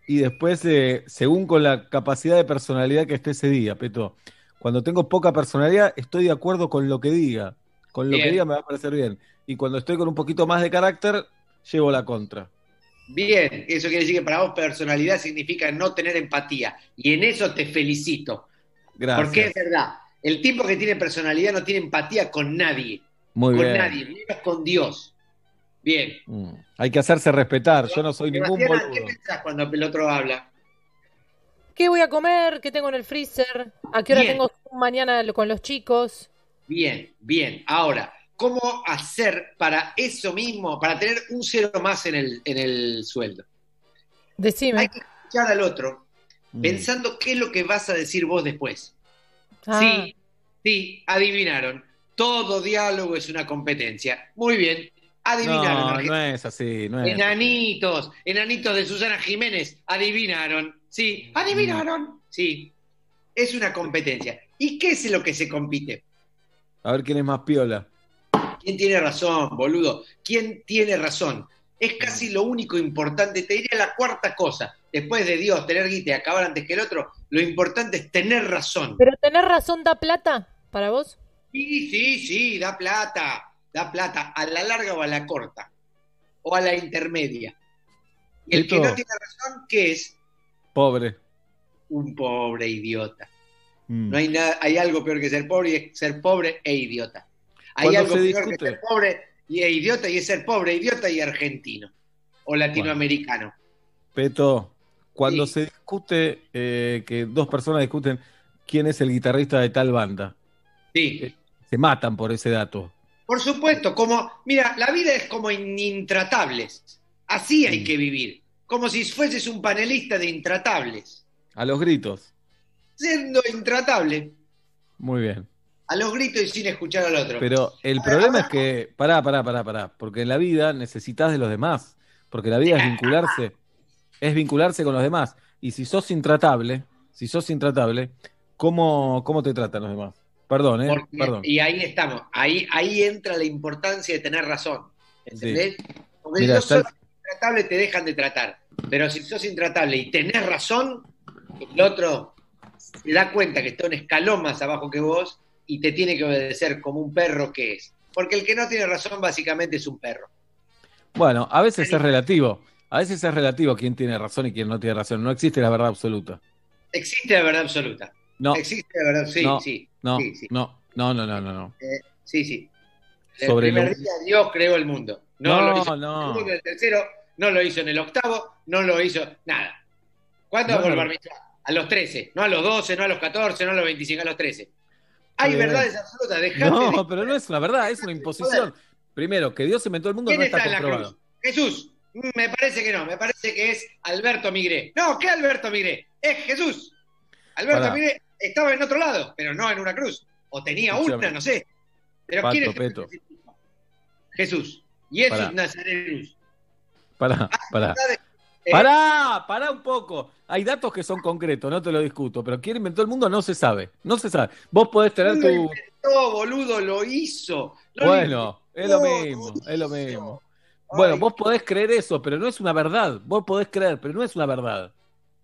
y después, eh, según con la capacidad de personalidad que esté ese día, Peto. Cuando tengo poca personalidad, estoy de acuerdo con lo que diga. Con lo que diga me va a parecer bien. Y cuando estoy con un poquito más de carácter, llevo la contra. Bien, eso quiere decir que para vos personalidad significa no tener empatía. Y en eso te felicito. Gracias. Porque es verdad, el tipo que tiene personalidad no tiene empatía con nadie. Muy con bien. nadie, menos con Dios. Bien. Mm. Hay que hacerse respetar. Yo no soy ningún Sebastiana, ¿qué boludo. pensás cuando el otro habla? ¿Qué voy a comer? ¿Qué tengo en el freezer? ¿A qué hora Bien. tengo mañana con los chicos? Bien, bien. Ahora, ¿cómo hacer para eso mismo, para tener un cero más en el, en el sueldo? Decime. Hay que escuchar al otro Mm. pensando qué es lo que vas a decir vos después. Ah, Sí, sí, adivinaron. Todo diálogo es una competencia. Muy bien, adivinaron. No, no es así. No es así. Enanitos, enanitos de Susana Jiménez, adivinaron. Sí, adivinaron. Sí, es una competencia. ¿Y qué es lo que se compite? A ver quién es más piola. ¿Quién tiene razón, boludo? ¿Quién tiene razón? Es casi lo único importante, te diría la cuarta cosa. Después de Dios, tener guita y acabar antes que el otro, lo importante es tener razón. ¿Pero tener razón da plata para vos? Sí, sí, sí, da plata, da plata, a la larga o a la corta, o a la intermedia. Y el que no tiene razón, ¿qué es? Pobre. Un pobre idiota. Mm. No hay nada, hay algo peor que ser pobre y es ser pobre e idiota. Hay algo se peor que discute- ser pobre y e idiota y es ser pobre, idiota y argentino. O latinoamericano. Peto, cuando Sí. se discute, eh, que dos personas discuten quién es el guitarrista de tal banda, Sí. se matan por ese dato. Por supuesto, como, mira, la vida es como in- intratables. Así Mm. hay que vivir. Como si fueses un panelista de intratables. A los gritos. Siendo intratable, Muy bien. A los gritos y sin escuchar al otro. Pero el problema es que, pará, pará, pará, pará, porque en la vida necesitas de los demás, porque la vida es vincularse, es vincularse con los demás. Y si sos intratable, si sos intratable, ¿cómo, cómo te tratan los demás? Perdón, ¿eh? Porque- Perdón. Y ahí estamos. Ahí, ahí entra la importancia de tener razón. ¿Entendés? Porque Mira, si sos está- intratable te dejan de tratar. Pero si sos intratable y tenés razón, el otro se da cuenta que está un escalón más abajo que vos y te tiene que obedecer como un perro que es. Porque el que no tiene razón básicamente es un perro. Bueno, a veces es relativo. A veces es relativo quién tiene razón y quién no tiene razón. No existe la verdad absoluta. Existe la verdad absoluta. No. Existe la verdad, sí, no, sí. no, sí, sí. no, no, no, no, no, no. Eh, sí, sí. El Sobre primer lo- día Dios creó el mundo. No, No, lo hizo no. en el el tercero, no lo hizo en el octavo, no lo hizo nada. ¿Cuándo No, el mitzvah? A los 13, no a los 12, no a los 14, no a los 25, a los 13. Hay Bien. verdades absolutas. Dejate No, de- pero no es una verdad, es una imposición. Primero, que Dios inventó el mundo ¿Quién no está está en la comprobado. cruz? Jesús. Me parece que no, me parece que es Alberto Migré. No, ¿qué Alberto Migré? Es Jesús. Alberto Pará. Migré estaba en otro lado, pero no en una cruz. O tenía una, no sé. Pero Pato, ¿quién es. Jesús? Jesús Pará. Nazarenus. Pará, pará. Eh, Pará, pará un poco. Hay datos que son concretos, no te lo discuto, pero quién inventó el mundo no se sabe. No se sabe. Vos podés tener tu. inventó, boludo, lo hizo. Lo Bueno, es lo mismo, es lo mismo. Bueno, vos podés creer eso, pero no es una verdad. Vos podés creer, pero no es una verdad.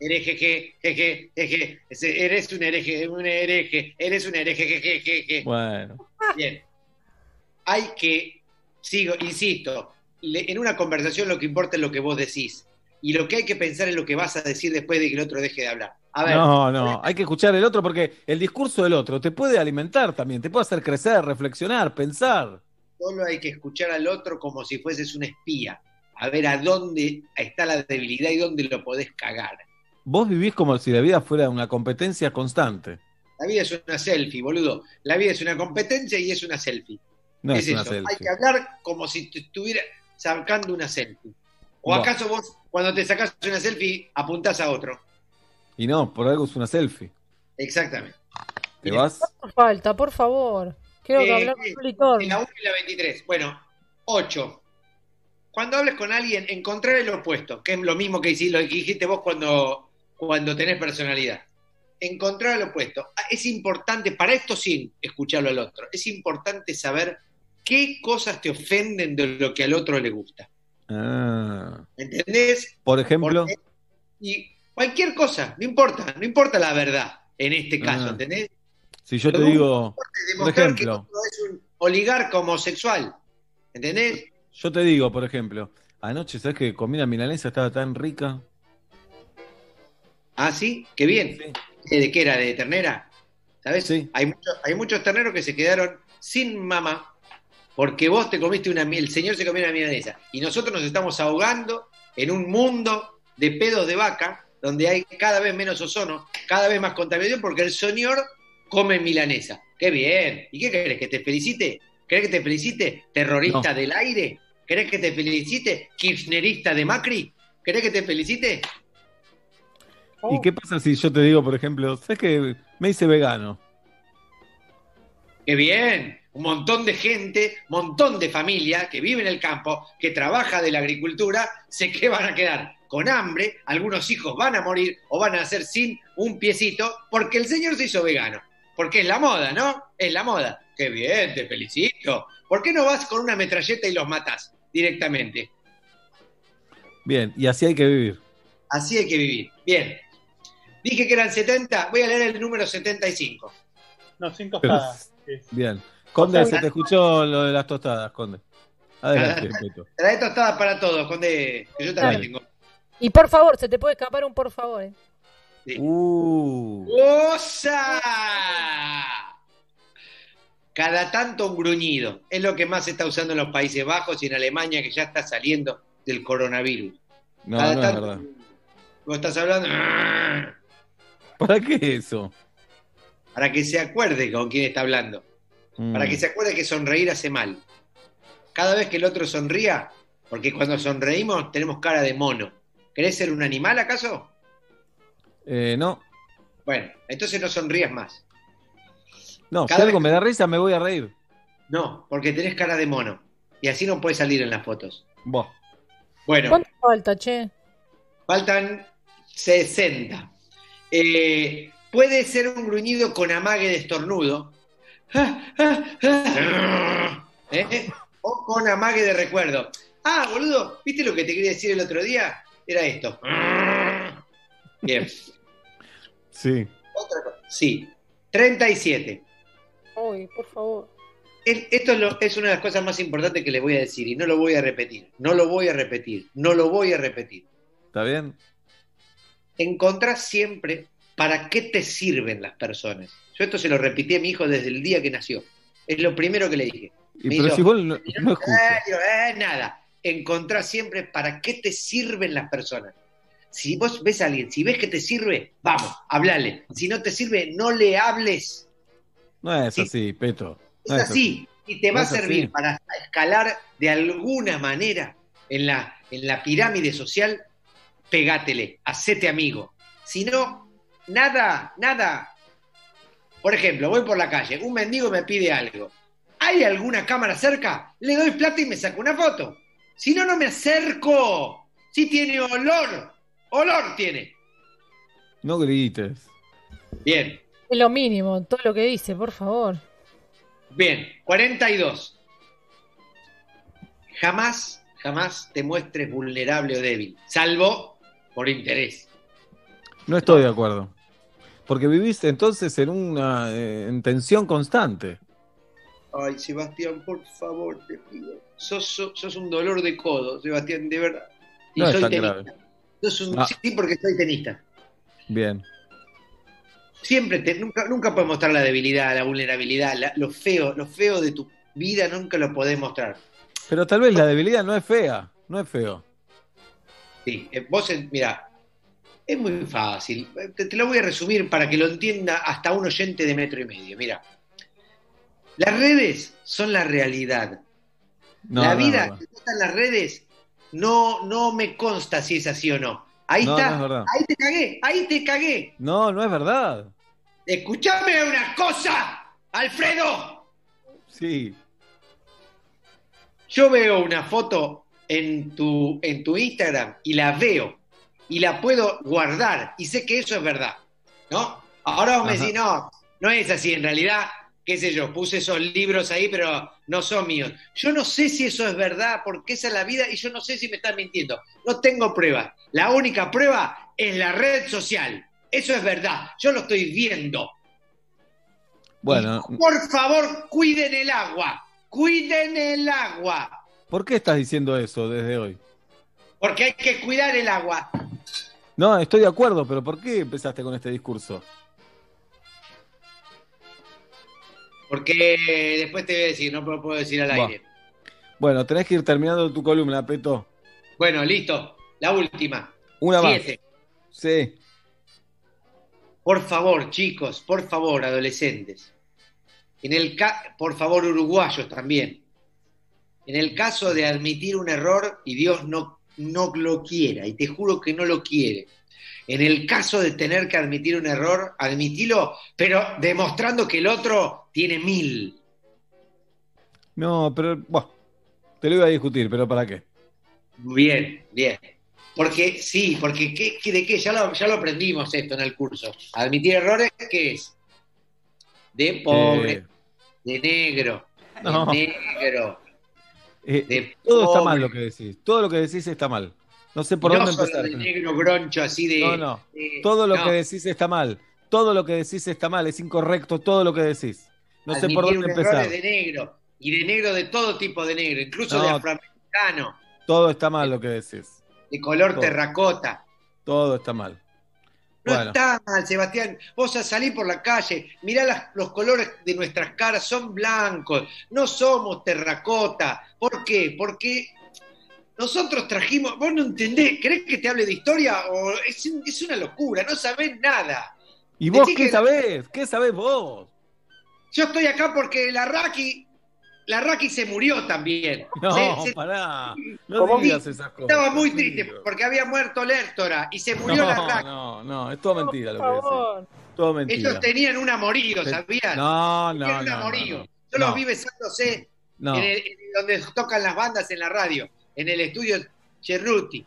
Hereje, je, jeje, jeje, eres un hereje, un hereje, eres un hereje, jeje, jeje. Bueno. Bien. Hay que, sigo, insisto, en una conversación lo que importa es lo que vos decís. Y lo que hay que pensar es lo que vas a decir después de que el otro deje de hablar. A ver, No, no, hay que escuchar el otro porque el discurso del otro te puede alimentar también, te puede hacer crecer, reflexionar, pensar. solo hay que escuchar al otro como si fueses un espía. A ver a dónde está la debilidad y dónde lo podés cagar. Vos vivís como si la vida fuera una competencia constante. La vida es una selfie, boludo. La vida es una competencia y es una selfie. No es, es una eso. selfie. Hay que hablar como si estuviera sacando una selfie. ¿O No. acaso vos, cuando te sacás una selfie, apuntás a otro? Y no, por algo es una selfie. Exactamente. ¿Te vas? Falta, por favor. Quiero Eh, hablar con. En la 1 y la 23. Bueno, 8. Cuando hables con alguien, encontrar el opuesto, que es lo mismo que hiciste, lo que dijiste vos cuando, cuando tenés personalidad. Encontrar el opuesto. Ah, Es importante, para esto sí, escucharlo al otro. Es importante saber qué cosas te ofenden de lo que al otro le gusta. Ah. ¿Entendés? Por ejemplo, Porque- y cualquier cosa, no importa, no importa la verdad en este caso, Ah. ¿entendés? si yo te digo, por que ejemplo, otro es un oligarca homosexual, ¿entendés? yo te digo, por ejemplo, anoche, ¿sabes que comí la milanesa estaba tan rica? Ah, sí, qué bien. ¿De qué era? ¿De ternera? ¿Sabes? Hay, muchos, hay muchos terneros que se quedaron sin mamá porque vos te comiste una el señor se comió una milanesa y nosotros nos estamos ahogando en un mundo de pedos de vaca donde hay cada vez menos ozono, cada vez más contaminación porque el señor come milanesa. ¡Qué bien! ¿Y qué querés? ¿Que te felicite? ¿Querés que te felicite? ¿Terrorista No. del aire? ¿Querés que te felicite? ¿Kirchnerista de Macri? ¿Querés que te felicite? ¿Y qué pasa si yo te digo, por ejemplo, ¿sabes que me hice vegano? ¡Qué bien! Un montón de gente, montón de familia que vive en el campo, que trabaja de la agricultura, sé que van a quedar con hambre, algunos hijos van a morir o van a nacer sin un piecito, porque el señor se hizo vegano. Porque es la moda, ¿no? Es la moda. ¡Qué bien! Te felicito. ¿Por qué no vas con una metralleta y los matás directamente? Bien, y así hay que vivir. Así hay que vivir. Bien. Dije que eran 70, voy a leer el número 75. No, sin Pero- tostadas. Bien. Conde, se te escuchó lo de las tostadas, Conde. Adelante, Peto. Trae tostadas para todos, Conde, que yo también tengo. Y por favor, se te puede escapar un por favor. eh. Uh, ¡Osa! Cada tanto un gruñido. Es lo que más se está usando en los Países Bajos y en Alemania, que ya está saliendo del coronavirus. no, Cada no es tanto- verdad. Vos estás hablando ¿Para qué eso? para que se acuerde con quién está hablando. Mm. Para que se acuerde que sonreír hace mal. Cada vez que el otro sonría, porque cuando sonreímos tenemos cara de mono. ¿Querés ser un animal acaso? Eh, no, Bueno, entonces no sonrías más. no, si Cada algo vez- me da risa me voy a reír. No, porque tenés cara de mono. Y así no puedes salir en las fotos. Vos. Bueno, ¿Cuánto falta, che? faltan 60. Eh, puede ser un gruñido con amague de estornudo. ¿Eh? O con amague de recuerdo. Ah, boludo, ¿viste lo que te quería decir el otro día? Era esto. Bien. Sí. Otra cosa. Sí. 37. Uy, por favor. El- Esto es, lo- es una de las cosas más importantes que les voy a decir y no lo voy a repetir. No lo voy a repetir. No lo voy a repetir. ¿Está bien? Encontrás siempre para qué te sirven las personas. Yo esto se lo repetí a mi hijo desde el día que nació. Es lo primero que le dije. Y Me pero hizo, si vos no, no. "Eh", digo, "Eh, nada. Encontrás siempre para qué te sirven las personas. Si vos ves a alguien, si ves que te sirve, vamos, hablale. Si no te sirve, no le hables. No es así, Peto. Es No así. Y te va a es así. servir para escalar de alguna manera en la, en la pirámide social, pegátele, hacete amigo. Si no, nada, nada. Por ejemplo, voy por la calle, un mendigo me pide algo. ¿Hay alguna cámara cerca? Le doy plata y me saco una foto. Si no, no me acerco. Si tiene olor, olor tiene. No grites. Bien, Es lo mínimo, todo lo que dice, por favor. bien, 42. Jamás, jamás te muestres vulnerable o débil, salvo por interés. No estoy de acuerdo. Porque vivís entonces en una eh, en tensión constante. Ay, Sebastián, por favor, te pido. Sos, sos, sos un dolor de codo, Sebastián, de verdad. Y No es soy tan tenista. grave. Sos un- Ah. Sí, porque soy tenista. Bien. Siempre, te, nunca, nunca puedes mostrar la debilidad, la vulnerabilidad, la- lo feo, lo feo de tu vida nunca lo podés mostrar. Pero tal vez la debilidad no es fea. No es feo. Sí, eh, vos, mira, es muy fácil. Eh, Te, te lo voy a resumir para que lo entienda hasta un oyente de metro y medio. Mira, las redes son la realidad. No, la no vida verdad. que está en las redes no, no me consta si es así o no. Ahí No, está, no es ahí te cagué, ahí te cagué. No, no es verdad. Escuchame una cosa, Alfredo. Sí. Yo veo una foto en tu, en tu Instagram y la veo y la puedo guardar y sé que eso es verdad, ¿no? Ahora vos me decís, no, no es así, en realidad, qué sé yo, puse esos libros ahí, pero no son míos. Yo no sé si eso es verdad, porque esa es la vida y yo no sé si me están mintiendo. No tengo pruebas. La única prueba es la red social. Eso es verdad, yo lo estoy viendo. Bueno, Por favor, cuiden el agua, cuiden el agua. ¿por qué estás diciendo eso desde hoy? Porque hay que cuidar el agua. No, estoy de acuerdo, pero ¿por qué empezaste con este discurso? Porque después te voy a decir, no lo puedo decir al Va. aire. Bueno, tenés que ir terminando tu columna, Peto. Bueno, listo. La última. Una Siete. más. Sí. Por favor, chicos, por favor, adolescentes. En el ca- por favor, uruguayos también. En el caso de admitir un error y Dios no, no lo quiera, y te juro que no lo quiere. En el caso de tener que admitir un error, admitilo, pero demostrando que el otro tiene mil. No, pero, bueno, te lo iba a discutir, pero ¿para qué? Bien, bien. Porque sí, porque ¿qué, qué- ¿de qué? Ya lo, ya lo aprendimos esto en el curso. Admitir errores, ¿qué es? De pobre, Eh, de negro, No. de negro. Eh, todo está mal lo que decís. Todo lo que decís está mal. No sé por no dónde empezar. de negro groncho así de... No, no. de- Todo lo no, que decís está mal. Todo lo que decís está mal. Es incorrecto todo lo que decís. No sé por admitir dónde empezar. de negro. Y de negro de todo tipo de negro, incluso de No. afroamericano, Todo está mal lo que decís. de color Todo. terracota. Todo está mal. No Bueno. está mal, Sebastián. Vos a salir por la calle, mirá las- los colores de nuestras caras, son blancos, no somos terracota. ¿Por qué? Porque nosotros trajimos, vos no entendés, ¿querés que te hable de historia? O es, es una locura, no sabés nada. ¿Y vos Decí qué que- sabés? ¿Qué sabés vos? Yo estoy acá porque la Raki, la Raki se murió también. No, Se- se- pará. No Como digas vi- esas cosas. Estaba muy tío. triste porque había muerto Lertora y se murió la No, Raki. no, no, es todo mentira lo que decís. Todo mentira. Ellos tenían un amorío, ¿sabían? No, no, Tenían un amorío. no. Yo No. los vi besándose No. en el- en donde tocan las bandas en la radio, en el estudio Cerruti.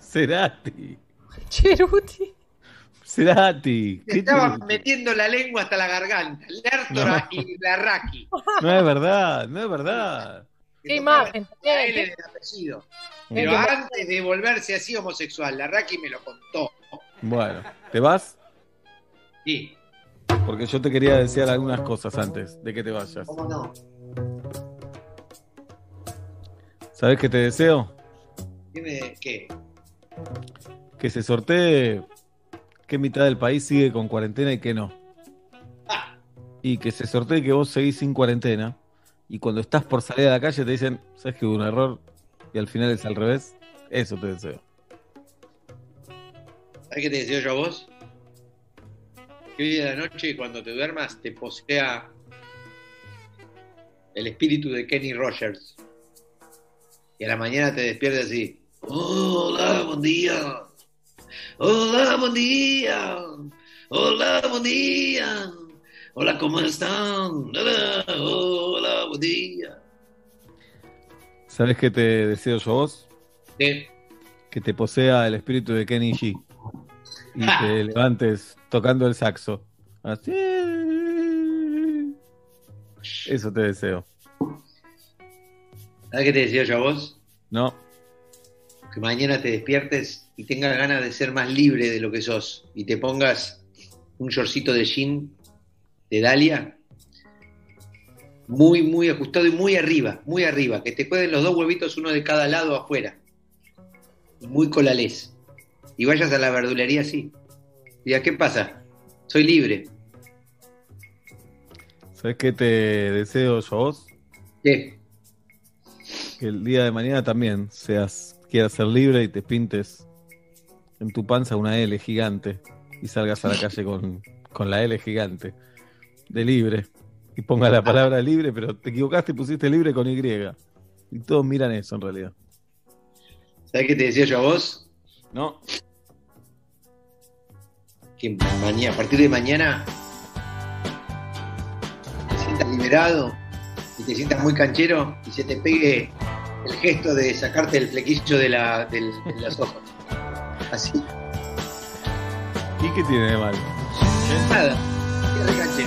Cerati. Cheruti. Cerati. Se ¿Qué estaban te- metiendo la lengua hasta la garganta. Lertora No. y la Raki. No es verdad, no es verdad. Qué imagen. La L ¿Qué- del apellido. Qué Pero antes de volverse así homosexual, la Raki me lo contó. Bueno, ¿te vas? Sí, Porque yo te quería decir algunas cosas antes de que te vayas. ¿cómo no? ¿Sabes qué te deseo? ¿Qué? me- qué? Que se sortee qué mitad del país sigue con cuarentena y qué no. Y que se sortee que vos seguís sin cuarentena. Y cuando estás por salir a la calle te dicen, ¿sabes que hubo un error? Y al final es al revés. Eso te deseo. ¿Sabes qué te deseo yo a vos? que hoy de la noche cuando te duermas te posea el espíritu de Kenny Rogers. Y a la mañana te despiertas así. Hola, buen día. Hola, buen día. Hola, buen día. Hola, ¿cómo están? Hola, hola, buen día. ¿Sabes qué te deseo yo a vos? ¿Qué? Que te posea el espíritu de Kenny G. Y te levantes tocando el saxo. Así. Eso te deseo. ¿Sabes qué te decía yo a vos? No. Que mañana te despiertes y tengas ganas de ser más libre de lo que sos. Y te pongas un shortcito de jean de Dalia. Muy, muy ajustado y muy arriba, muy arriba. Que te cueden los dos huevitos, uno de cada lado afuera. Muy colalés. Y vayas a la verdulería así. Y digas, ¿qué pasa? Soy libre. ¿Sabes qué te deseo yo a vos? ¿Qué? Que el día de mañana también seas, quieras ser libre y te pintes en tu panza una L gigante y salgas a la calle con, con la L gigante de libre y ponga la palabra libre, pero te equivocaste y pusiste libre con Y. Y todos miran eso en realidad. ¿Sabes qué te decía yo a vos? No. Que mañana, a partir de mañana te sientas liberado y te sientas muy canchero y se te pegue el gesto de sacarte el flequillo de, la, del- de los ojos. Así. ¿Y qué tiene de malo? Nada. Qué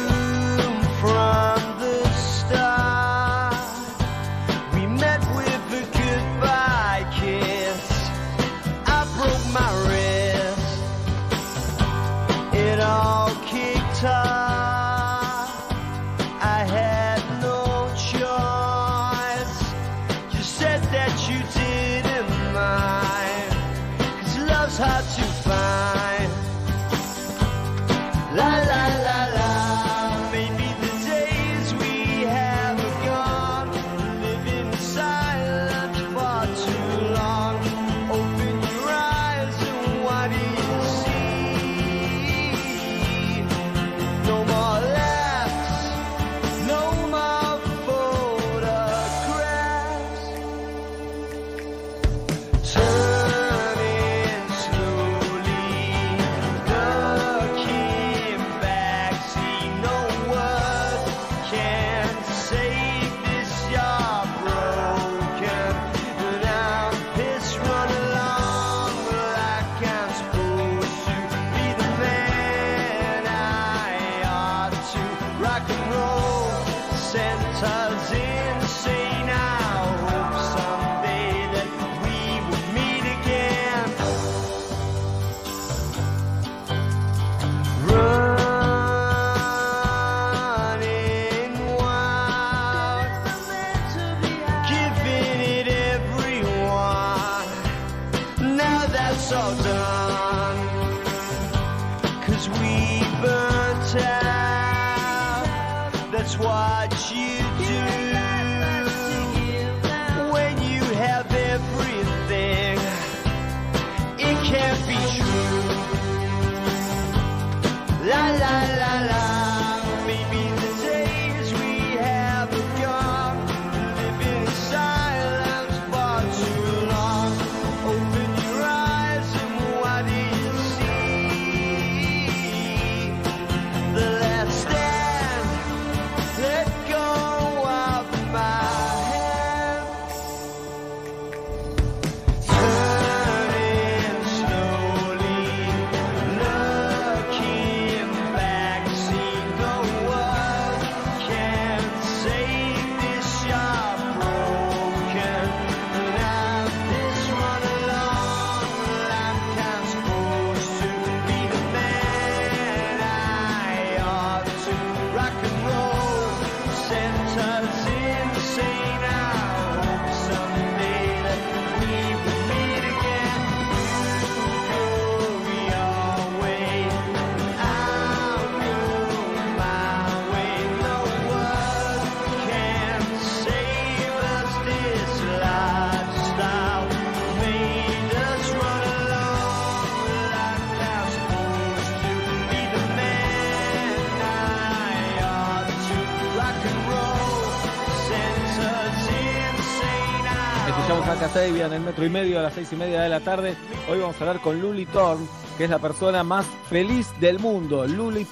en el metro y medio a las seis y media de la tarde. Hoy vamos a hablar con Luli Thorne, que es la persona más feliz del mundo. Luli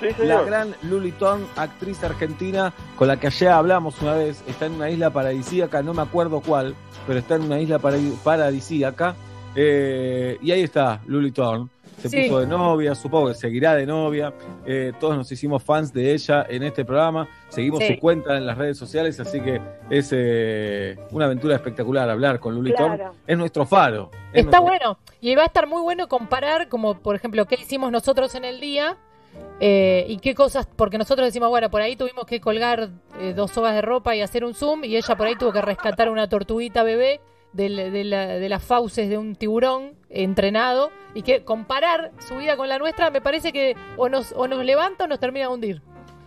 Sí, señor. la gran Luli Thorne, actriz argentina con la que allá hablamos una vez. Está en una isla paradisíaca, no me acuerdo cuál, pero está en una isla paradi- paradisíaca. Eh, y ahí está Luli Thorne. Se Sí. puso de novia, supongo que seguirá de novia. Eh, todos nos hicimos fans de ella en este programa. Seguimos Sí. su cuenta en las redes sociales, así que es eh, una aventura espectacular hablar con Luli Claro. Es nuestro faro. es Está nuestro- bueno. Y va a estar muy bueno comparar, como por ejemplo, qué hicimos nosotros en el día eh, y qué cosas, porque nosotros decimos, bueno, por ahí tuvimos que colgar eh, dos sogas de ropa y hacer un zoom, y ella por ahí tuvo que rescatar una tortuguita bebé de, la- de las fauces de un tiburón entrenado, y que comparar su vida con la nuestra me parece que o nos, o nos levanta o nos termina de hundir.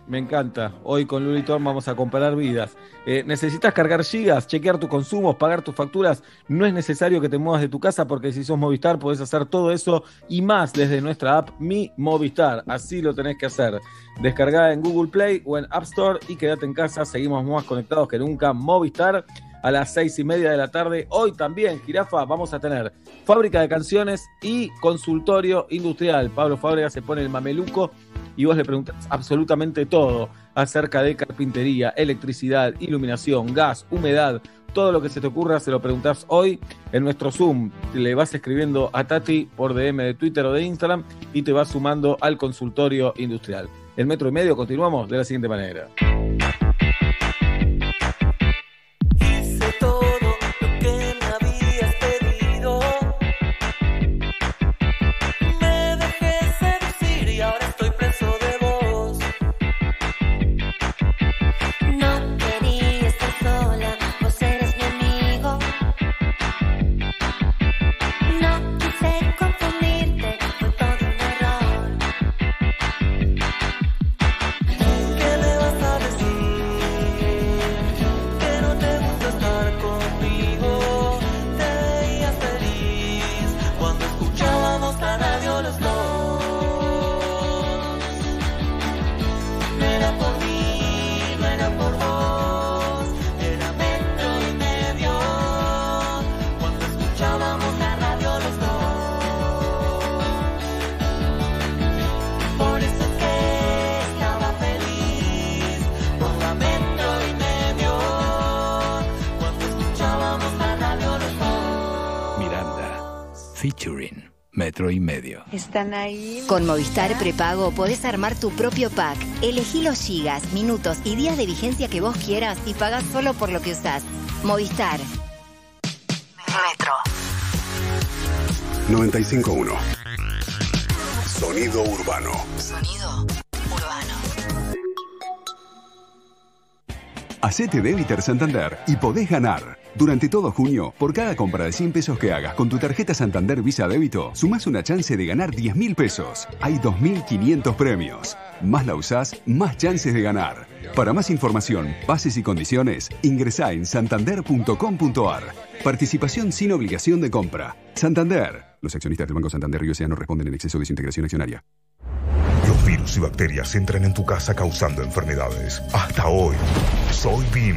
Me encanta. Hoy con Luli vamos a comparar vidas. Eh, ¿Necesitas cargar gigas, chequear tus consumos, pagar tus facturas? No es necesario que te muevas de tu casa porque si sos Movistar podés hacer todo eso y más desde nuestra app Mi Movistar. Así lo tenés que hacer. Descargada en Google Play o en App Store y quédate en casa. Seguimos más conectados que nunca. Movistar a las seis y media de la tarde. Hoy también, Jirafa, vamos a tener fábrica de canciones y consultorio industrial. Pablo Fábrega se pone el mameluco y vos le preguntás absolutamente todo acerca de carpintería, electricidad, iluminación, gas, humedad, todo lo que se te ocurra se lo preguntás hoy en nuestro Zoom. Le vas escribiendo a Tati por DM de Twitter o de Instagram y te vas sumando al consultorio industrial. El metro y medio continuamos de la siguiente manera. Ahí? Con Movistar Prepago podés armar tu propio pack. Elegí los gigas, minutos y días de vigencia que vos quieras y pagás solo por lo que usás. Movistar. Metro. 951. Sonido urbano. Sonido urbano. Hacete débiter Santander y podés ganar. Durante todo junio, por cada compra de 100 pesos que hagas con tu tarjeta Santander Visa Débito, sumás una chance de ganar 10 mil pesos. Hay 2.500 premios. Más la usás, más chances de ganar. Para más información, bases y condiciones, ingresá en santander.com.ar. Participación sin obligación de compra. Santander. Los accionistas del Banco Santander y USA no responden en exceso de su integración accionaria. Los virus y bacterias entran en tu casa causando enfermedades. Hasta hoy, soy BIM.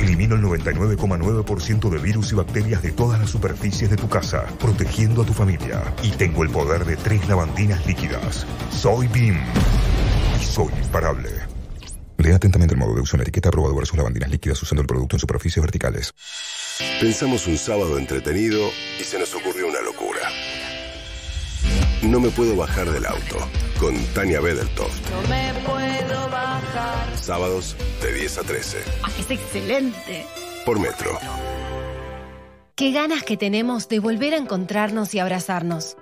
Elimino el 99,9% de virus y bacterias de todas las superficies de tu casa, protegiendo a tu familia. Y tengo el poder de tres lavandinas líquidas. Soy BIM. Y soy imparable. Lea atentamente el modo de uso en la etiqueta aprobado versus lavandinas líquidas usando el producto en superficies verticales. Pensamos un sábado entretenido y se nos ocurrió una locura. No me puedo bajar del auto con Tania Bedertoft. No me puedo Sábados de 10 a 13 Es excelente. por Metro. Qué ganas que tenemos de volver a encontrarnos y abrazarnos.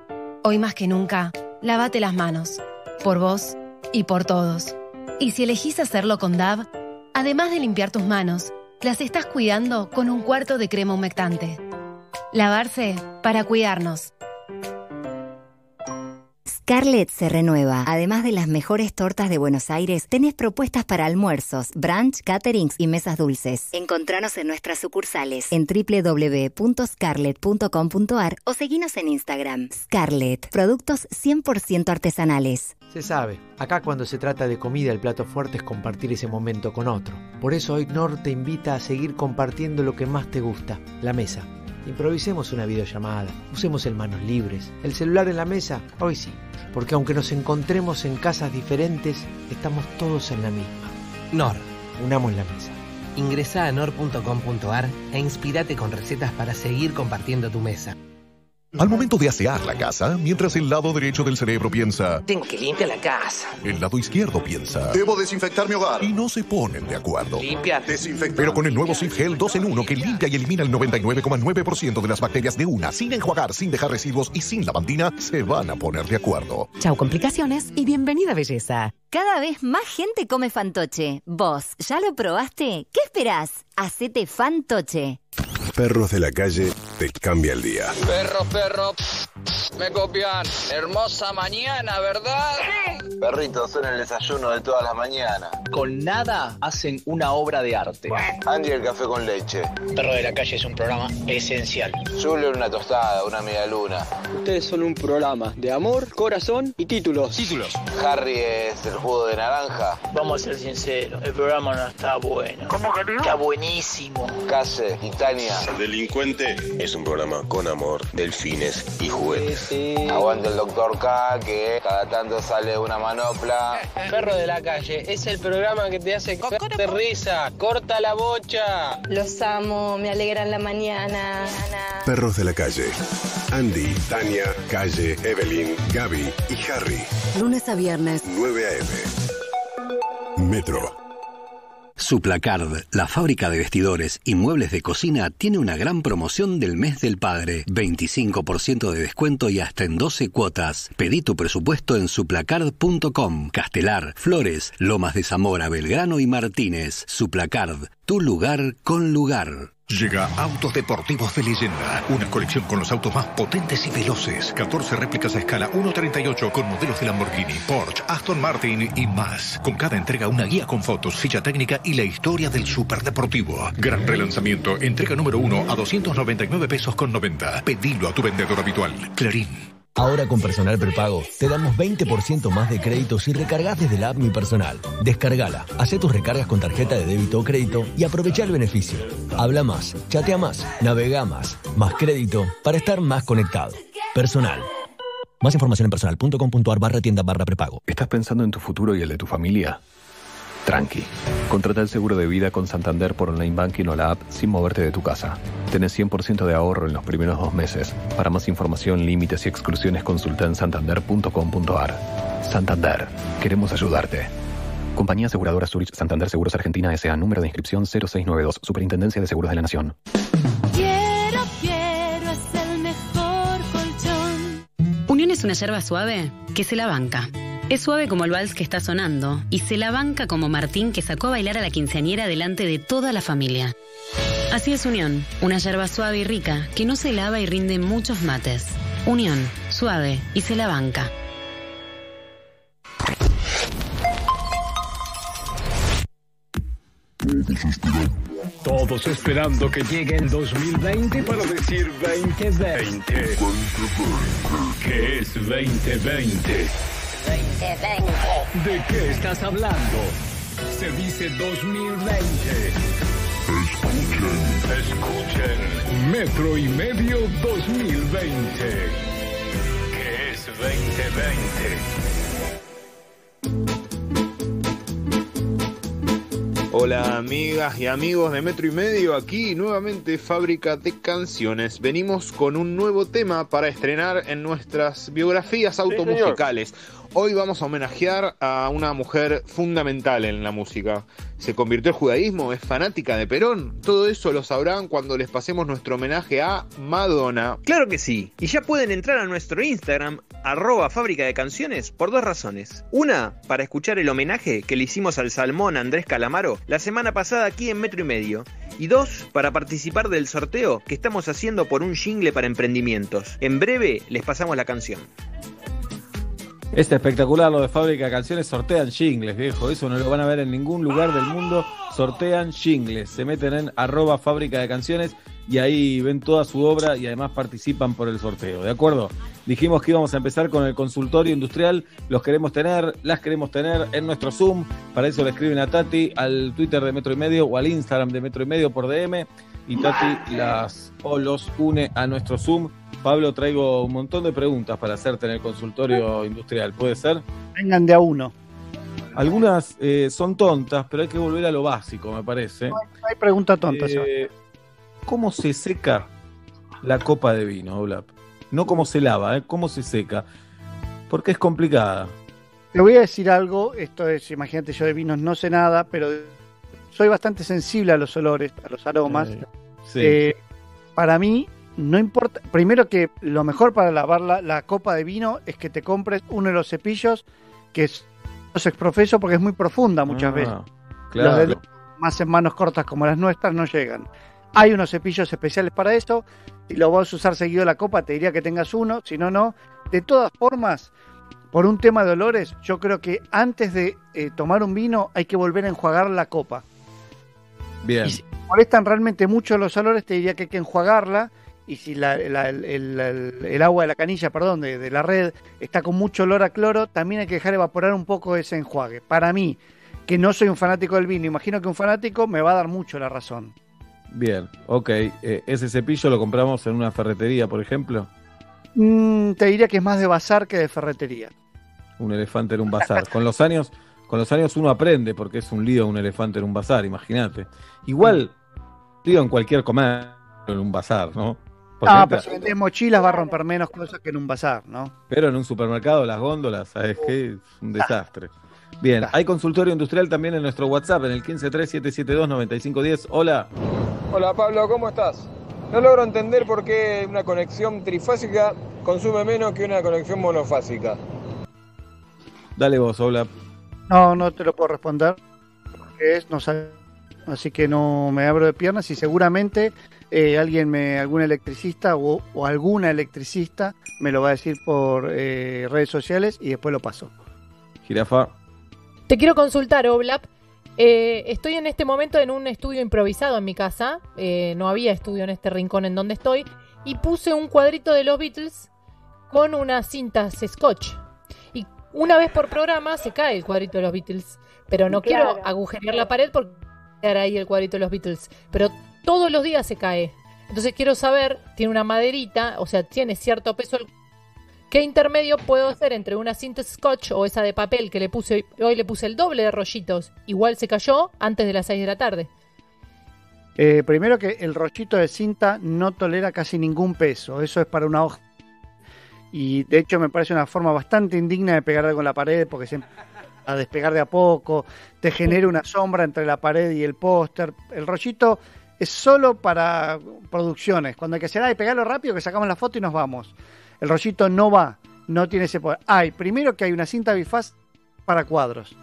Hoy más que nunca, lávate las manos. Por vos y por todos. Y si elegís hacerlo con DAV, además de limpiar tus manos, las estás cuidando con un cuarto de crema humectante. Lavarse para cuidarnos. Scarlett se renueva. Además de las mejores tortas de Buenos Aires, tenés propuestas para almuerzos, brunch, caterings y mesas dulces. Encontranos en nuestras sucursales en www.scarlett.com.ar o seguinos en Instagram. Scarlett, productos 100% artesanales. Se sabe, acá cuando se trata de comida el plato fuerte es compartir ese momento con otro. Por eso hoy Nor te invita a seguir compartiendo lo que más te gusta, la mesa. Improvisemos una videollamada, usemos el manos libres, el celular en la mesa, hoy sí, porque aunque nos encontremos en casas diferentes, estamos todos en la misma. Nor. Unamos la mesa. Ingresa a nor.com.ar e inspirate con recetas para seguir compartiendo tu mesa. Al momento de asear la casa, mientras el lado derecho del cerebro piensa, Tengo que limpiar la casa. el lado izquierdo piensa, Debo desinfectar mi hogar. y no se ponen de acuerdo. Limpiar. Desinfectar. Pero con el nuevo Sif Gel 2 en 1 que limpia y elimina el 99,9% de las bacterias de una, sin enjuagar, sin dejar residuos y sin lavandina, se van a poner de acuerdo. Chau complicaciones y bienvenida belleza. Cada vez más gente come fantoche. ¿Vos ya lo probaste? ¿Qué esperás? Hacete fantoche. Perros de la calle te cambia el día. Perro, perro, me copian. Hermosa mañana, ¿verdad? Perritos son el desayuno de todas las mañanas. Con nada hacen una obra de arte. Andy el café con leche. Perro de la calle es un programa esencial. Julio una tostada, una media luna. Ustedes son un programa de amor, corazón y títulos. Títulos. Harry es el jugo de naranja. Vamos a ser sinceros, el programa no está bueno. ¿Cómo que no? Está buenísimo. Case y Delincuente es un programa con amor, delfines y juguetes. Aguante el doctor K, que cada tanto sale una manopla. Perro de la calle es el programa que te hace de risa. Corta la bocha. Los amo, me alegran la mañana. Perros de la calle. Andy, Tania, Calle, Evelyn, Gaby y Harry. Lunes a viernes. 9 a.m. Metro. Suplacard, la fábrica de vestidores y muebles de cocina, tiene una gran promoción del mes del padre. 25% de descuento y hasta en 12 cuotas. Pedí tu presupuesto en suplacard.com. Castelar, Flores, Lomas de Zamora, Belgrano y Martínez. Suplacard, tu lugar con lugar. Llega Autos Deportivos de Leyenda, una colección con los autos más potentes y veloces. 14 réplicas a escala 1.38 con modelos de Lamborghini, Porsche, Aston Martin y más. Con cada entrega una guía con fotos, ficha técnica y la historia del superdeportivo. Gran relanzamiento, entrega número 1 a 299 pesos con 90. Pedilo a tu vendedor habitual. Clarín. Ahora con Personal Prepago te damos 20% más de crédito si recargas desde la app Mi Personal. Descargala, hace tus recargas con tarjeta de débito o crédito y aprovecha el beneficio. Habla más, chatea más, navega más, más crédito para estar más conectado. Personal. Más información en personal.com.ar barra tienda barra prepago. ¿Estás pensando en tu futuro y el de tu familia? Tranqui. Contrata el seguro de vida con Santander por online banking o la app sin moverte de tu casa. Tenés 100% de ahorro en los primeros dos meses. Para más información, límites y exclusiones, consulta en santander.com.ar. Santander. Queremos ayudarte. Compañía Aseguradora Zurich Santander Seguros Argentina S.A. Número de inscripción 0692. Superintendencia de Seguros de la Nación. Quiero, quiero, es el mejor colchón. Unión es una yerba suave que se la banca. Es suave como el vals que está sonando y se la banca como Martín que sacó a bailar a la quinceañera delante de toda la familia. Así es Unión, una yerba suave y rica que no se lava y rinde muchos mates. Unión, suave y se la banca. Todos esperando que llegue el 2020 para decir 2020. ¿Qué es 2020? ¿De qué estás hablando? Se dice 2020. Escuchen, escuchen. Metro y medio 2020. ¿Qué es 2020? Hola amigas y amigos de Metro y Medio, aquí nuevamente Fábrica de Canciones. Venimos con un nuevo tema para estrenar en nuestras biografías automusicales. Hoy vamos a homenajear a una mujer fundamental en la música. Se convirtió al judaísmo, es fanática de Perón. Todo eso lo sabrán cuando les pasemos nuestro homenaje a Madonna. Claro que sí, y ya pueden entrar a nuestro Instagram, arroba fábrica de canciones, por dos razones. Una, para escuchar el homenaje que le hicimos al salmón Andrés Calamaro la semana pasada aquí en Metro y Medio. Y dos, para participar del sorteo que estamos haciendo por un jingle para emprendimientos. En breve les pasamos la canción. Es espectacular lo de Fábrica de Canciones, sortean jingles, viejo. Eso no lo van a ver en ningún lugar del mundo. Sortean jingles. Se meten en arroba Fábrica de Canciones y ahí ven toda su obra y además participan por el sorteo, ¿de acuerdo? Dijimos que íbamos a empezar con el consultorio industrial. Los queremos tener, las queremos tener en nuestro Zoom. Para eso le escriben a Tati al Twitter de Metro y Medio o al Instagram de Metro y Medio por DM. Y Tati las o los une a nuestro Zoom. Pablo, traigo un montón de preguntas para hacerte en el consultorio industrial. ¿Puede ser? Vengan de a uno. Algunas eh, son tontas, pero hay que volver a lo básico, me parece. No hay pregunta tonta. Eh, ¿Cómo se seca la copa de vino, Olap? No cómo se lava, ¿eh? cómo se seca. Porque es complicada. Te voy a decir algo, esto es, imagínate, yo de vinos no sé nada, pero soy bastante sensible a los olores, a los aromas. Eh, sí. Eh, para mí, no importa, primero que lo mejor para lavar la, la copa de vino es que te compres uno de los cepillos que es los exprofeso porque es muy profunda muchas Ah, veces. claro. Los de más en manos cortas como las nuestras no llegan. Hay unos cepillos especiales para esto. Si lo vas a usar seguido la copa, te diría que tengas uno. Si no, no. De todas formas, por un tema de olores, yo creo que antes de eh, tomar un vino hay que volver a enjuagar la copa. Bien. Y si molestan realmente mucho los olores, te diría que hay que enjuagarla. Y si la- la- el, el- el- el agua de la canilla, perdón, de, de la red está con mucho olor a cloro, también hay que dejar evaporar un poco ese enjuague. Para mí, que no soy un fanático del vino, imagino que un fanático me va a dar mucho la razón. Bien, ok. Eh, ese cepillo lo compramos en una ferretería, por ejemplo. Mm, te diría que es más de bazar que de ferretería. Un elefante en un bazar. Con los años, con los años uno aprende porque es un lío un elefante en un bazar, imagínate. Igual, digo en cualquier comer en un bazar, ¿no? Porque Ah, pero si vendes mochilas va a romper menos cosas que en un bazar, ¿no? pero en un supermercado las góndolas, ¿sabes qué? Es un desastre. Bien, hay consultorio industrial también en nuestro WhatsApp, en el 153-772-9510. Hola. Hola Pablo, ¿cómo estás? No logro entender por qué una conexión trifásica consume menos que una conexión monofásica. Dale vos, hola. No, no te lo puedo responder. porque Es, no sabe- así que no me abro de piernas y seguramente eh, alguien me, algún electricista o, o alguna electricista me lo va a decir por eh, redes sociales y después lo paso. Jirafa. Te quiero consultar, Oblap. Eh, estoy en este momento en un estudio improvisado en mi casa. Eh, no había estudio en este rincón en donde estoy. Y puse un cuadrito de los Beatles con unas cintas scotch. Y una vez por programa se cae el cuadrito de los Beatles. Pero no Claro. quiero agujerear la pared porque quedar ahí el cuadrito de los Beatles. Pero todos los días se cae. Entonces quiero saber, tiene una maderita, o sea, tiene cierto peso ¿Qué intermedio puedo hacer entre una cinta scotch o esa de papel que le puse hoy le puse el doble de rollitos? Igual se cayó antes de las 6 de la tarde. Eh, primero que el rollito de cinta no tolera casi ningún peso, eso es para una hoja. Y de hecho me parece una forma bastante indigna de pegar algo en la pared porque se a despegar de a poco, te genera una sombra entre la pared y el póster. El rollito es solo para producciones, cuando hay que hacer, ay, pegarlo rápido que sacamos la foto y nos vamos. El rollito no va, no tiene ese poder. Hay, primero que hay una cinta bifaz para cuadros.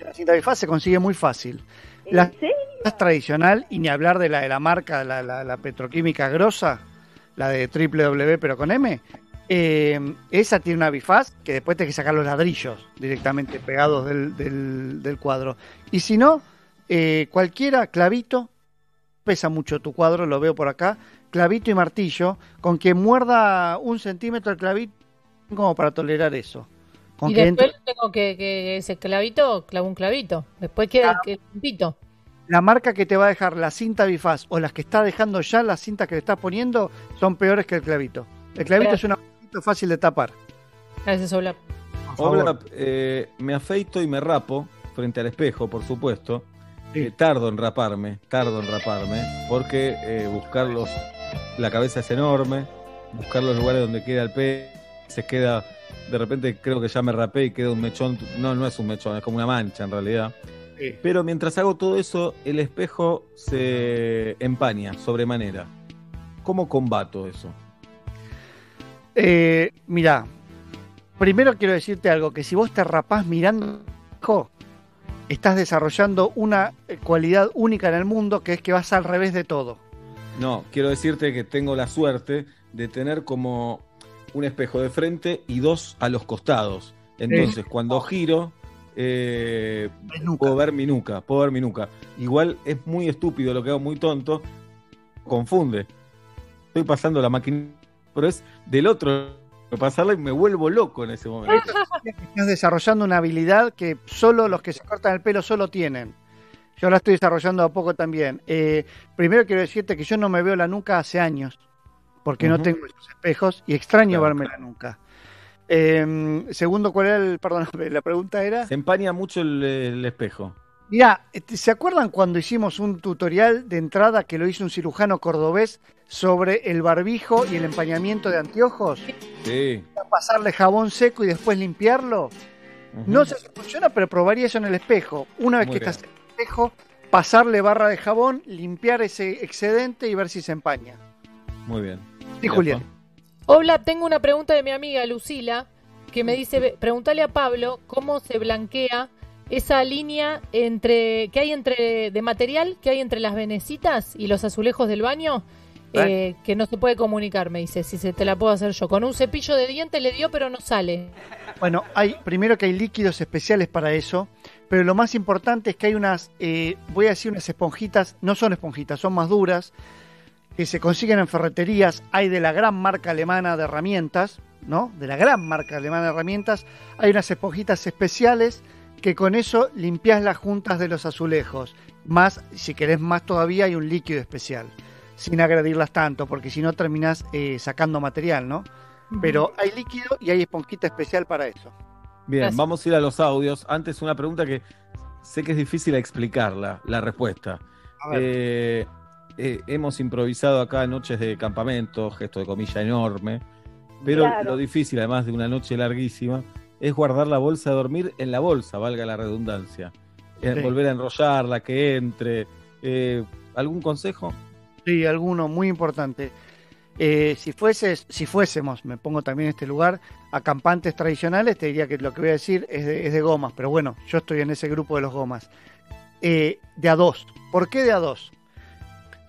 La cinta bifaz se consigue muy fácil. La más tradicional, y ni hablar de la de la marca, la, la- la petroquímica grosa, la de W pero con M, eh, esa tiene una bifaz que después tienes que sacar los ladrillos directamente pegados del, del- del cuadro. Y si no, eh, cualquiera, clavito, pesa mucho tu cuadro, lo veo por acá, clavito y martillo, con que muerda un centímetro el clavito, como para tolerar eso. Con y que después entre- tengo que, que ese clavito, clavo un clavito. Después queda el, que- el puntito. la marca que te va a dejar la cinta bifaz o las que está dejando ya las cintas que le estás poniendo son peores que el clavito. El clavito es una fácil de tapar. Gracias, Oblap. Hola, eh, me afeito y me rapo frente al espejo, por supuesto. Eh, tardo en raparme, tardo en raparme, porque eh, buscar los, la cabeza es enorme, buscar los lugares donde queda el pelo, se queda, de repente creo que ya me rapé y queda un mechón, no, no es un mechón, es como una mancha en realidad. Pero mientras hago todo eso, el espejo se empaña sobremanera. ¿Cómo combato eso? Eh, mira, primero quiero decirte algo, que si vos te rapás mirando, estás desarrollando una eh, cualidad única en el mundo, que es que vas al revés de todo. No, quiero decirte que tengo la suerte de tener como un espejo de frente y dos a los costados. Entonces, cuando giro, eh, puedo ver mi nuca, puedo ver mi nuca. Igual es muy estúpido lo que hago, muy tonto, confunde. Estoy pasando la máquina, pero es del otro pasarla y me vuelvo loco en ese momento. Estás desarrollando una habilidad que solo los que se cortan el pelo solo tienen. Yo la estoy desarrollando a poco también. Eh, primero quiero decirte que yo no me veo la nuca hace años, porque no tengo esos espejos y extraño Claro, verme la nuca. Eh, segundo, ¿cuál era el, perdón, la pregunta era? Se empaña mucho el, el espejo. Mirá, este, ¿se acuerdan cuando hicimos un tutorial de entrada que lo hizo un cirujano cordobés sobre el barbijo y el empañamiento de anteojos? Sí. Pasarle jabón seco y después limpiarlo. No sé si funciona, pero probaría eso en el espejo. Una vez Muy que bien. estás en el espejo, pasarle barra de jabón, limpiar ese excedente y ver si se empaña. Muy bien. Sí, Julián. Hola, tengo una pregunta de mi amiga Lucila que me dice, "Ve- pregúntale a Pablo cómo se blanquea esa línea entre que hay entre de material que hay entre las venecitas y los azulejos del baño eh, que no se puede comunicar, me dice, si se te la puedo hacer yo. Con un cepillo de dientes le dio, pero no sale. Bueno, hay primero que hay líquidos especiales para eso, pero lo más importante es que hay unas, eh, voy a decir unas esponjitas, no son esponjitas, son más duras, que se consiguen en ferreterías. Hay de la gran marca alemana de herramientas, ¿no? De la gran marca alemana de herramientas, hay unas esponjitas especiales que con eso limpias las juntas de los azulejos. Más, si querés más todavía, hay un líquido especial, sin agredirlas tanto, porque si no terminás eh, sacando material, ¿no? Pero hay líquido y hay esponjita especial para eso. Bien, Gracias. vamos a ir a los audios. Antes una pregunta que sé que es difícil explicarla, la respuesta. A ver. Eh, eh, hemos improvisado acá noches de campamento, gesto de comilla enorme, pero Claro. lo difícil, además de una noche larguísima, es guardar la bolsa de dormir en la bolsa, valga la redundancia. Eh, Sí. Volver a enrollarla, que entre. Eh, ¿Algún consejo? Sí, alguno muy importante. Eh, si fueses, si fuésemos, me pongo también en este lugar, acampantes tradicionales, te diría que lo que voy a decir es de, es de gomas, pero bueno, yo estoy en ese grupo de los gomas. Eh, de a dos. ¿Por qué de a dos?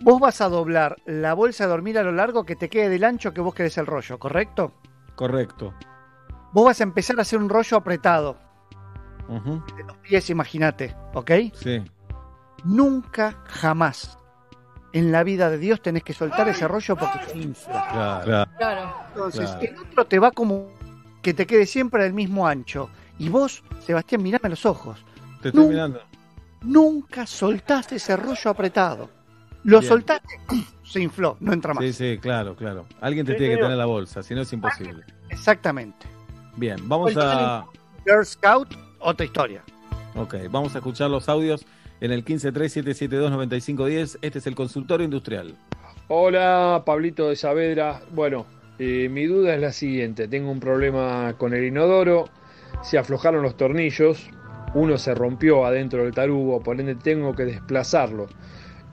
Vos vas a doblar la bolsa de dormir a lo largo que te quede del ancho que vos querés el rollo, ¿correcto? Correcto. Vos vas a empezar a hacer un rollo apretado, de los pies, imagínate, ¿ok? Sí. Nunca, jamás en la vida de Dios tenés que soltar ese rollo porque se infla. Claro. Claro. Entonces, Claro. el otro te va como que te quede siempre del mismo ancho. Y vos, Sebastián, mirame a los ojos. Te estoy mirando. Nunca soltaste ese rollo apretado. Lo Bien. soltaste, se infló, no entra más. Sí, sí, claro, claro. Alguien te Sí, tiene que tener la bolsa, si no es imposible. Exactamente. Bien, vamos a. Girl Scout, otra historia. Ok, vamos a escuchar los audios en el 1537729510. Este es el consultorio industrial. Hola, Pablito de Saavedra. Bueno, eh, mi duda es la siguiente. Tengo un problema con el inodoro. Se aflojaron los tornillos. Uno se rompió adentro del tarugo, por ende tengo que desplazarlo.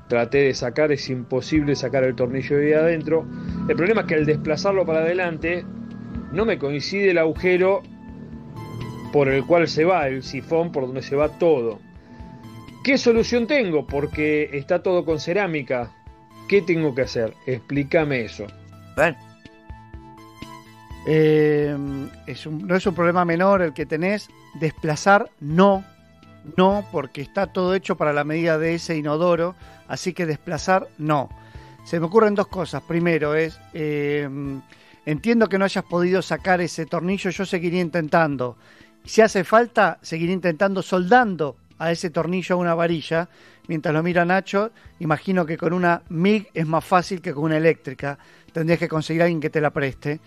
Traté de sacar, es imposible sacar el tornillo de ahí adentro. El problema es que al desplazarlo para adelante, no me coincide el agujero por el cual se va el sifón, por donde se va todo. ¿Qué solución tengo? Porque está todo con cerámica. ¿Qué tengo que hacer? Explícame eso. Eh, es un- no es un problema menor el que tenés. Desplazar, no. No, porque está todo hecho para la medida de ese inodoro. Así que desplazar, no. Se me ocurren dos cosas. Primero es, eh, entiendo que no hayas podido sacar ese tornillo, yo seguiría intentando. Si hace falta, seguiré intentando soldando a ese tornillo una varilla. Mientras lo mira Nacho, imagino que con una MIG es más fácil que con una eléctrica. Tendrías que conseguir a alguien que te la preste.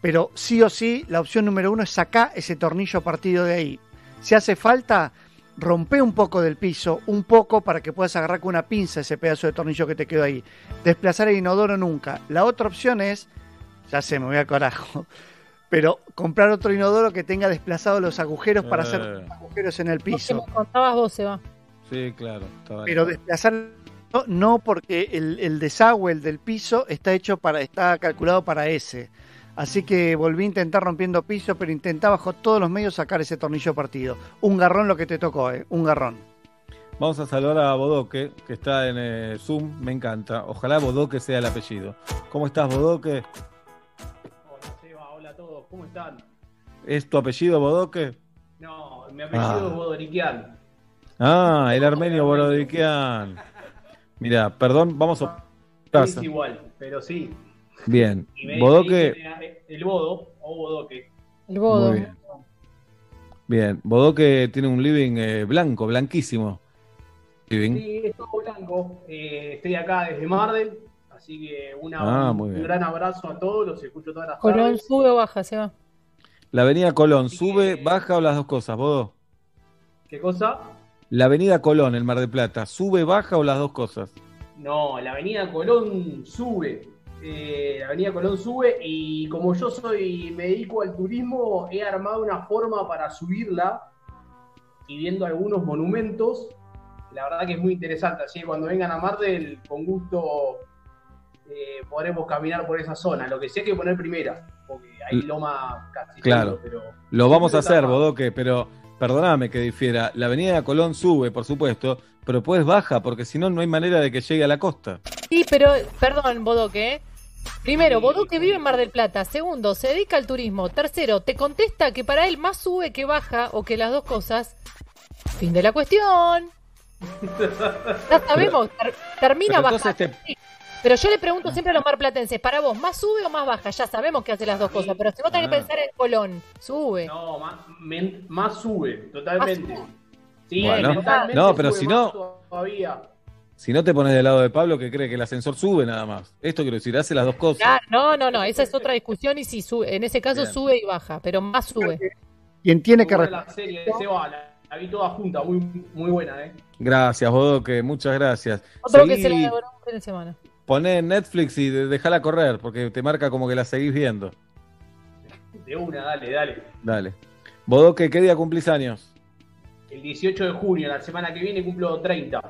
Pero sí o sí, la opción número uno es sacar ese tornillo partido de ahí. Si hace falta, rompe un poco del piso, un poco para que puedas agarrar con una pinza ese pedazo de tornillo que te quedó ahí. Desplazar el inodoro nunca. La otra opción es, ya sé, me voy a carajo, pero comprar otro inodoro que tenga desplazados los agujeros para hacer Eh, agujeros en el Lo que piso. me contabas vos, Seba. Sí, claro. está bien. Pero desplazar no, no, porque el, el desagüe, el del piso, está hecho para, está calculado para ese. Así que volví a intentar rompiendo piso, pero intenté bajo todos los medios sacar ese tornillo partido. Un garrón lo que te tocó, eh, un garrón. Vamos a saludar a Bodoque, que está en eh, Zoom. Me encanta. Ojalá Bodoque sea el apellido. ¿Cómo estás, Bodoque? ¿Cómo están? ¿Es tu apellido Bodoque? No, mi apellido Ah. es Bodoriquian. Ah, el armenio Borodiquian. Mira, perdón, vamos a. Es igual, pero sí. Bien, Y me- Bodoque. me- el bodo o bodoque. El bodo. Muy bien. Bien, Bodoque tiene un living eh, blanco, blanquísimo. Living. Sí, es todo blanco. Eh, estoy acá desde Mardel, así que una- Ah, un, gran abrazo a todos, los escucho todas las Colón tardes. sube o baja, se va. La avenida Colón, ¿sube, baja o las dos cosas, Bodo? ¿Qué cosa? La avenida Colón, el Mar de Plata, ¿sube, baja o las dos cosas? No, la avenida Colón sube. Eh, la avenida Colón sube y como yo soy, me dedico al turismo, he armado una forma para subirla y viendo algunos monumentos. La verdad que es muy interesante, así que cuando vengan a Mardel, con gusto eh, podremos caminar por esa zona. Lo que sí hay que poner primera, porque hay loma casi Claro. pero Lo vamos a hacer. Bodoque, pero perdóname que difiera. La avenida Colón sube, por supuesto, pero pues baja, porque si no, no hay manera de que llegue a la costa. Sí, pero, perdón, Bodoque. ¿eh? Primero, Bodoque vive en Mar del Plata. Segundo, se dedica al turismo. Tercero, te contesta que para él más sube que baja o que las dos cosas. Fin de la cuestión. Ya sabemos, ter- termina bajando. Sí. Pero yo le pregunto siempre a los marplatenses, para vos, ¿más sube o más baja? Ya sabemos que hace las dos cosas, pero si vos tenés que Ah. pensar en Colón, sube. no, más, men- más sube, totalmente. Sí, Bueno. mentalmente No, pero sube si no- Todavía. Si no te pones del lado de Pablo, que cree que el ascensor sube nada más. Esto quiero decir, hace las dos cosas. Ah, no, no, no, esa es otra discusión y si sube, en ese caso Bien. sube y baja, pero más sube. Quien tiene que la serie la, la vi toda junta, muy, muy buena, ¿eh? Gracias, Bodoque, muchas gracias. Otro que se la devoró un fin de semana. Poné en Netflix y dejala correr, porque te marca como que la seguís viendo. De una, dale, dale. Dale. Bodoque, ¿qué día cumplís años? El 18 de junio, la semana que viene, cumplo 30.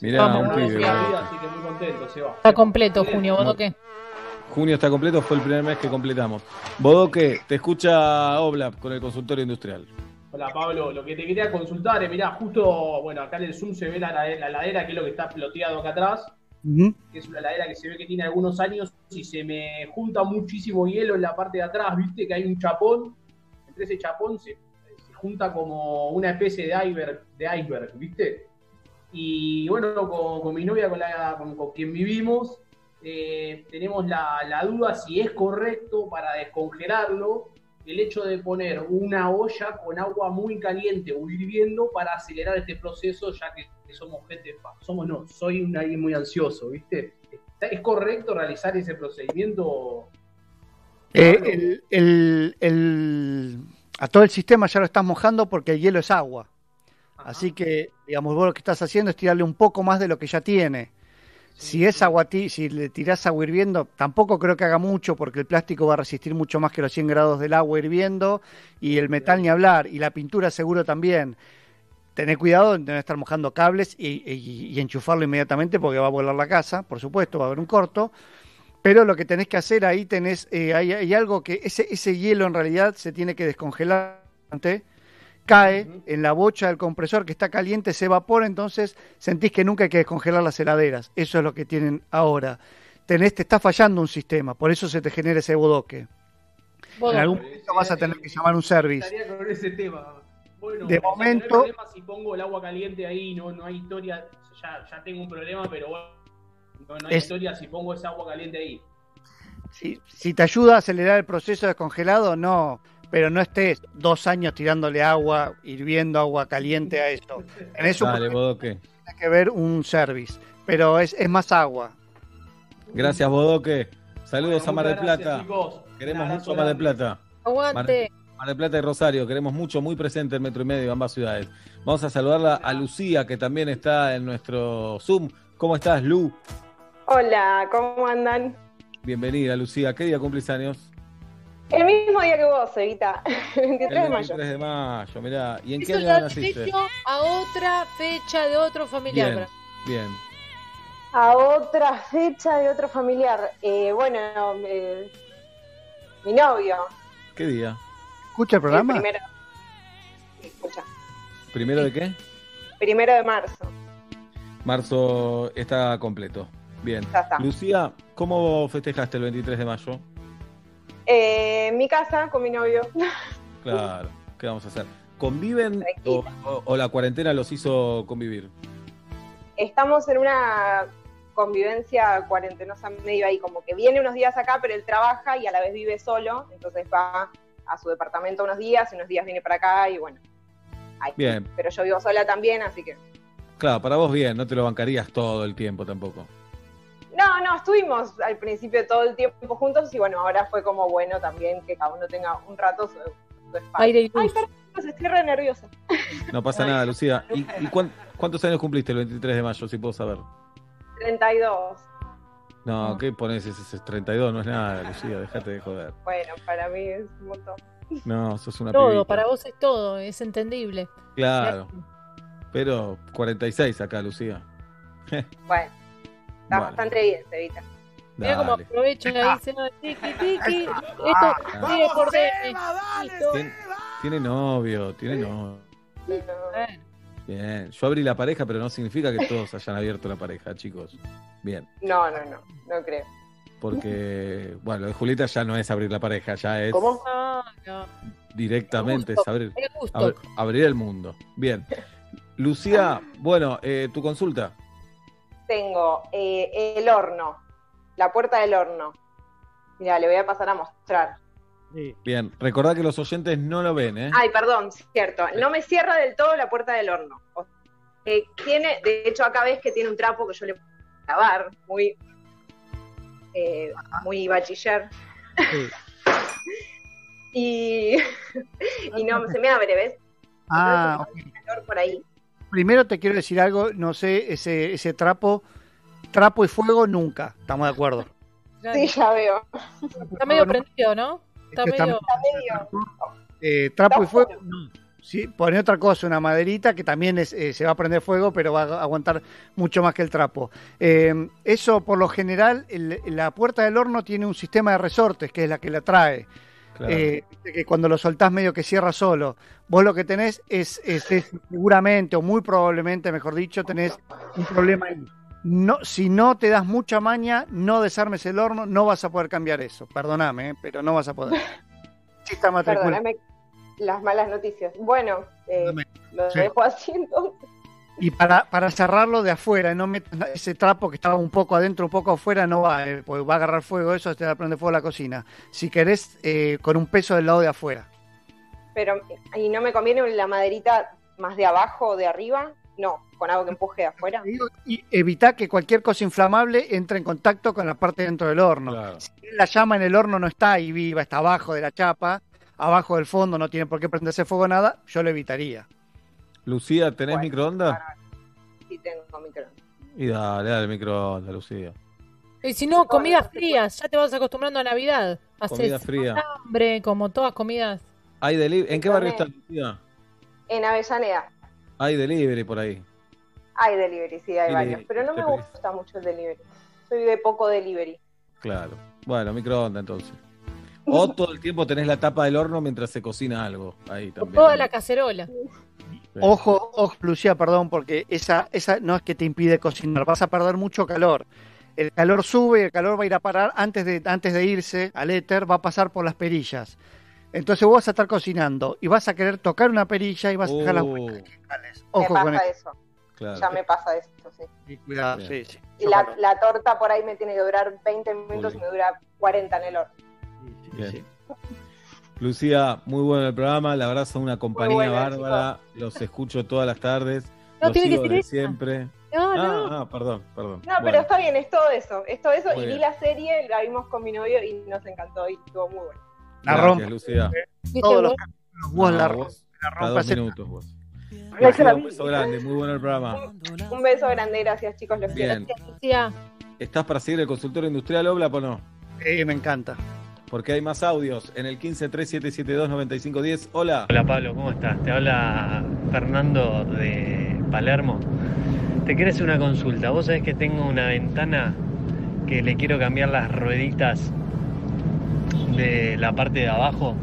Mirá, Vamos, un Una pibe. vez en la Bodoque. vida, así que muy contento, Seba. Está completo, junio, Bodoque. Junio está completo, fue el primer mes que completamos. Bodoque, te escucha Oblap con el consultorio industrial. Hola Pablo, lo que te quería consultar es, mirá, justo, bueno, acá en el Zoom se ve la, la, la ladera, que es lo que está ploteado acá atrás, Que es una ladera que se ve que tiene algunos años y se me junta muchísimo hielo en la parte de atrás, viste que hay un chapón, entre ese chapón se, junta como una especie de iceberg, de iceberg ¿viste? Y bueno, con, con mi novia, con, la, con, con quien vivimos, eh, tenemos la, la duda si es correcto para descongelarlo el hecho de poner una olla con agua muy caliente o hirviendo para acelerar este proceso, ya que somos gente, somos no, soy un alguien muy ansioso, ¿viste? ¿Es correcto realizar ese procedimiento? Eh, el- el- el- a todo el sistema ya lo estás mojando porque el hielo es agua. Así que, digamos, vos lo que estás haciendo es tirarle un poco más de lo que ya tiene. Si es agua, si le tirás agua hirviendo, tampoco creo que haga mucho porque el plástico va a resistir mucho más que los 100 grados del agua hirviendo y el metal ni hablar y la pintura seguro también. Tené cuidado de no estar mojando cables y, y- y enchufarlo inmediatamente porque va a volar la casa, por supuesto, va a haber un corto. Pero lo que tenés que hacer ahí tenés, eh, hay, hay algo que ese, ese hielo en realidad se tiene que descongelar, antes, cae en la bocha del compresor que está caliente, se evapora, entonces sentís que nunca hay que descongelar las heladeras. Eso es lo que tienen ahora. Tenés, te está fallando un sistema, por eso se te genera ese bodoque. En algún momento vas a tener que llamar un service. Con ese tema. Bueno, De momento- No hay problema si pongo el agua caliente ahí, no, no hay historia, ya, ya tengo un problema, pero bueno, no, no hay Es- historia si pongo esa agua caliente ahí. Si, si te ayuda a acelerar el proceso descongelado, no. Pero no estés dos años tirándole agua, hirviendo agua caliente a esto. En eso Dale, Bodoque. tiene que ver un service. Pero es, es más agua. Gracias, Bodoque. Saludos a Mar del gracias, Plata. chicos. Queremos mucho a Mar del. Plata. Aguante. Mar del Plata y Rosario, queremos mucho, muy presente el metro y medio, ambas ciudades. Vamos a saludarla a Lucía, que también está en nuestro Zoom. ¿Cómo estás, Lu? Hola, ¿cómo andan? Bienvenida, Lucía. ¿Qué día cumplís años? El mismo día que vos, Evita, 23 de el mayo. 23 de mayo, mirá. ¿Y en qué Eso año naciste? a otra fecha de otro familiar. Bien, bien. A otra fecha de otro familiar. Eh, bueno, eh, mi novio. ¿Qué día? ¿Escucha el programa? Primero, escucha, ¿Primero de qué? primero de marzo. Marzo está completo. Bien. Ya está. Lucía, ¿cómo festejaste el 23 de mayo? Eh, en mi casa con mi novio. Claro, ¿qué vamos a hacer? ¿Conviven o, o- o la cuarentena los hizo convivir? Estamos en una convivencia cuarentenosa medio ahí, como que viene unos días acá, pero él trabaja y a la vez vive solo, entonces va a su departamento unos días y unos días viene para acá y bueno. ahí. Bien, Pero yo vivo sola también, así que... claro, para vos bien, no te lo bancarías todo el tiempo tampoco. No, no, estuvimos al principio todo el tiempo juntos y bueno, ahora fue como bueno también que cada uno tenga un rato su, su espacio. Aire y Ay, luz. perdón, estoy re nerviosa. No pasa nada, Lucía. ¿Y, y cuán- cuántos años cumpliste el 23 de mayo, si puedo saber? 32. No, ¿qué pones ese, ese 32? No es nada, Lucía, déjate de joder. Bueno, para mí es un montón. No, sos una Todo, pibita. para vos es todo, es entendible. Claro. Pero 46 acá, Lucía. Bueno, está Vale. bastante bien, Cevita. Mira cómo Dale. aprovecha y dice, "Ah, tiki, tiki, esto sigue por. Tien- Tiene novio, tiene novio. Bien, yo abrí la pareja, pero no significa que todos hayan abierto la pareja, chicos. Bien, No, no, no, no creo. porque, bueno, lo de Julieta ya no es abrir la pareja, ya es ¿Cómo? No, no. directamente gusto, es abrir, el gusto. ab- abrir el mundo. Bien. Lucía, bueno, eh, tu consulta. Tengo eh, el horno, la puerta del horno. Mira, le voy a pasar a mostrar. Bien, recordad que los oyentes no lo ven, ¿eh? Ay, perdón, cierto. No me cierra del todo la puerta del horno. O- eh, tiene, de hecho, acá ves que tiene un trapo que yo le puedo lavar, muy, eh, muy bachiller. y, y no, se me abre, ¿ves? Ah, Entonces, hace calor por ahí. Primero te quiero decir algo, no sé, ese, ese trapo, trapo y fuego nunca, estamos de acuerdo. Sí, ya veo. Está medio prendido, ¿no? Está Está medio. Eh, trapo y fuego, no. Sí, pone otra cosa, una maderita que también es, eh, se va a prender fuego, pero va a aguantar mucho más que el trapo. Eh, eso, por lo general, el- la puerta del horno tiene un sistema de resortes, que es la que la trae. Claro. Eh, que cuando lo soltás medio que cierra solo. Vos lo que tenés es, es- es seguramente, o muy probablemente, mejor dicho, tenés un problema ahí. No, si no te das mucha maña, no desarmes el horno, no vas a poder cambiar eso. Perdóname, eh, pero no vas a poder. Sí está. Perdóname las malas noticias. Bueno, eh, lo Sí. dejo así entonces. Y para, para cerrarlo de afuera, no metas ese trapo que estaba un poco adentro, un poco afuera, no va, eh, porque va a agarrar fuego, eso te va a prender fuego la cocina. Si querés, eh, con un peso del lado de afuera. Pero, ¿y no me conviene la maderita más de abajo o de arriba? No, con algo que empuje de afuera. Y evita que cualquier cosa inflamable entre en contacto con la parte dentro del horno. Si la llama en el horno no está ahí viva, está abajo de la chapa, abajo del fondo, no tiene por qué prenderse fuego nada, yo lo evitaría. Lucía, ¿tenés microondas? Sí tengo microondas. Y dale, dale microondas, Lucía. Y si no, comidas frías, ya te vas acostumbrando a Navidad. Haces Comida fría. hambre, como todas comidas. ¿Hay deli- ¿En qué barrio está Lucía? En Avellaneda Hay delivery por ahí. hay delivery, sí, hay varios. Pero no ¿qué me gusta mucho el delivery. Soy de poco delivery. Claro. Bueno, microondas entonces. O todo el tiempo tenés la tapa del horno mientras se cocina algo. Ahí también. Toda la cacerola. Ojo, ojo, Lucía, perdón, porque esa, esa no es que te impide cocinar, vas a perder mucho calor. El calor sube, el calor va a ir a parar antes de, antes de irse al éter, va a pasar por las perillas. Entonces vos vas a estar cocinando y vas a querer tocar una perilla y vas a dejar las Uh, vueltas. me Ojo con pasa eso. eso. Claro. Ya me pasa eso, sí. Y cuidado, sí, sí. Y la, la torta por ahí me tiene que durar 20 minutos y me dura 40 en el horno. Bien. Lucía, muy bueno el programa. La verdad son una compañía bueno, bárbara. Los escucho todas las tardes. No, Los tiene que sigo ser de siempre. No, ah, no. ah, perdón, perdón. No, pero está bien, es todo eso. Es todo eso. Muy y vi la serie, la vimos con mi novio y nos encantó y estuvo muy bueno. La gracias, rompe. Lucía. Todos los, los vos No, la, vos, la cada rompe dos minutos vos. Gracias un beso grande, muy bueno el programa. Un beso grande, gracias chicos, los Bien. quiero. Lucía. ¿Estás para seguir el consultorio industrial Oblap o no? Sí, me encanta. Porque hay más audios en el 1537729510. Hola. Hola Pablo, ¿cómo estás? Te habla Fernando de Palermo. Te hacer una consulta. Vos sabés que tengo una ventana que le quiero cambiar las rueditas de la parte de abajo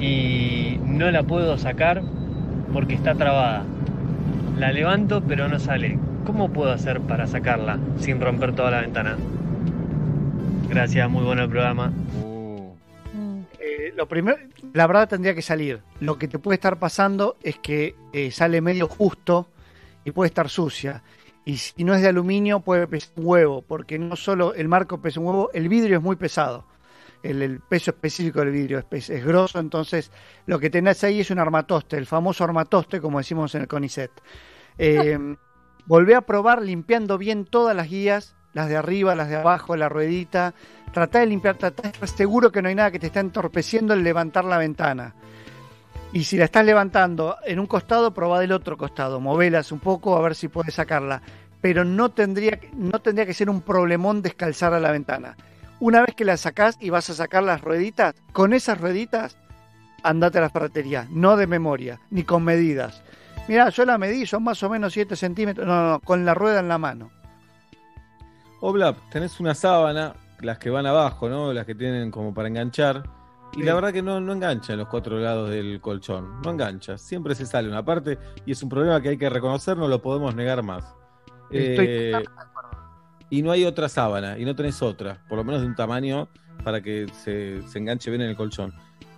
y no la puedo sacar porque está trabada. La levanto pero no sale. ¿Cómo puedo hacer para sacarla sin romper toda la ventana? Gracias, muy bueno el programa. Eh, lo primero, la verdad tendría que salir. Lo que te puede estar pasando es que eh, sale medio justo y puede estar sucia. Y si no es de aluminio, puede pesar un huevo, porque no solo el marco pesa un huevo, el vidrio es muy pesado. El, el peso específico del vidrio es grosso, entonces lo que tenés ahí es un armatoste, el famoso armatoste, como decimos en el CONICET. Eh, volvé a probar limpiando bien todas las guías, las de arriba, las de abajo, la ruedita. Tratá de limpiar, tratá de estar seguro que no hay nada que te está entorpeciendo el levantar la ventana. Y si la estás levantando en un costado, probá del otro costado, movelas un poco a ver si puedes sacarla. Pero no tendría, que- no tendría que ser un problemón descalzar a la ventana. Una vez que la sacás y vas a sacar las rueditas, con esas rueditas andate a la ferretería, no de memoria, ni con medidas. Mirá, yo la medí, son más o menos 7 centímetros. No, no, con la rueda en la mano. Oblap, tenés una sábana, las que van abajo, ¿no? Las que tienen como para enganchar. Y la verdad que no, no engancha en los cuatro lados del colchón. No engancha. Siempre se sale una parte y es un problema que hay que reconocer, no lo podemos negar más. Estoy Eh, y no hay otra sábana, y no tenés otra, por lo menos de un tamaño para que se, se enganche bien en el colchón.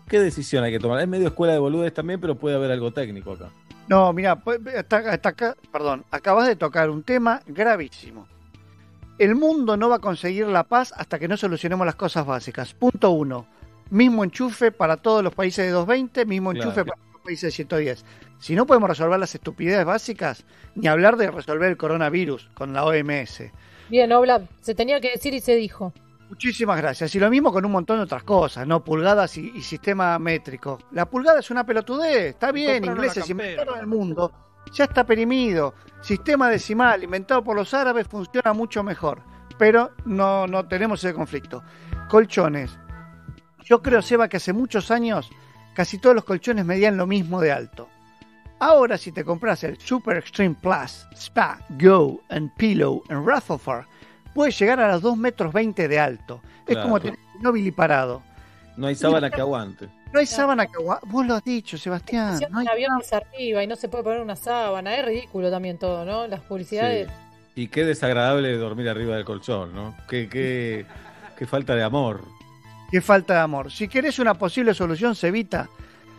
¿Qué decisión hay que tomar? Es medio escuela de boludes también, pero puede haber algo técnico acá. No, mira, hasta, hasta acá, perdón, acabas de tocar un tema gravísimo. El mundo no va a conseguir la paz hasta que no solucionemos las cosas básicas. Punto uno. Mismo enchufe para todos los países de 220, mismo enchufe Claro. para los países de 110. Si no podemos resolver las estupidez básicas, ni hablar de resolver el coronavirus con la OMS. Bien, Oblap, se tenía que decir y se dijo. Muchísimas gracias. Y lo mismo con un montón de otras cosas, ¿no? Pulgadas y, y sistema métrico. La pulgada es una pelotudez, está bien, ingleses inventaron el mundo. Ya está perimido. Sistema decimal inventado por los árabes funciona mucho mejor. Pero no, no tenemos ese conflicto. Colchones. Yo creo, Seba, que hace muchos años casi todos los colchones medían lo mismo de alto. Ahora, si te compras el Super Extreme Plus, Spa, Go and Pillow en Rutherford, puedes llegar a los 2 metros 20 de alto. Es como tener un parado. No hay sábana que aguante. No hay sábana que agua- Vos lo has dicho, Sebastián. No hay un avión hacia arriba y no se puede poner una sábana. Es ridículo también todo, ¿no? Las publicidades. Sí. Y qué desagradable dormir arriba del colchón, ¿no? Qué, qué, qué falta de amor. Qué falta de amor. Si querés una posible solución, Cevita,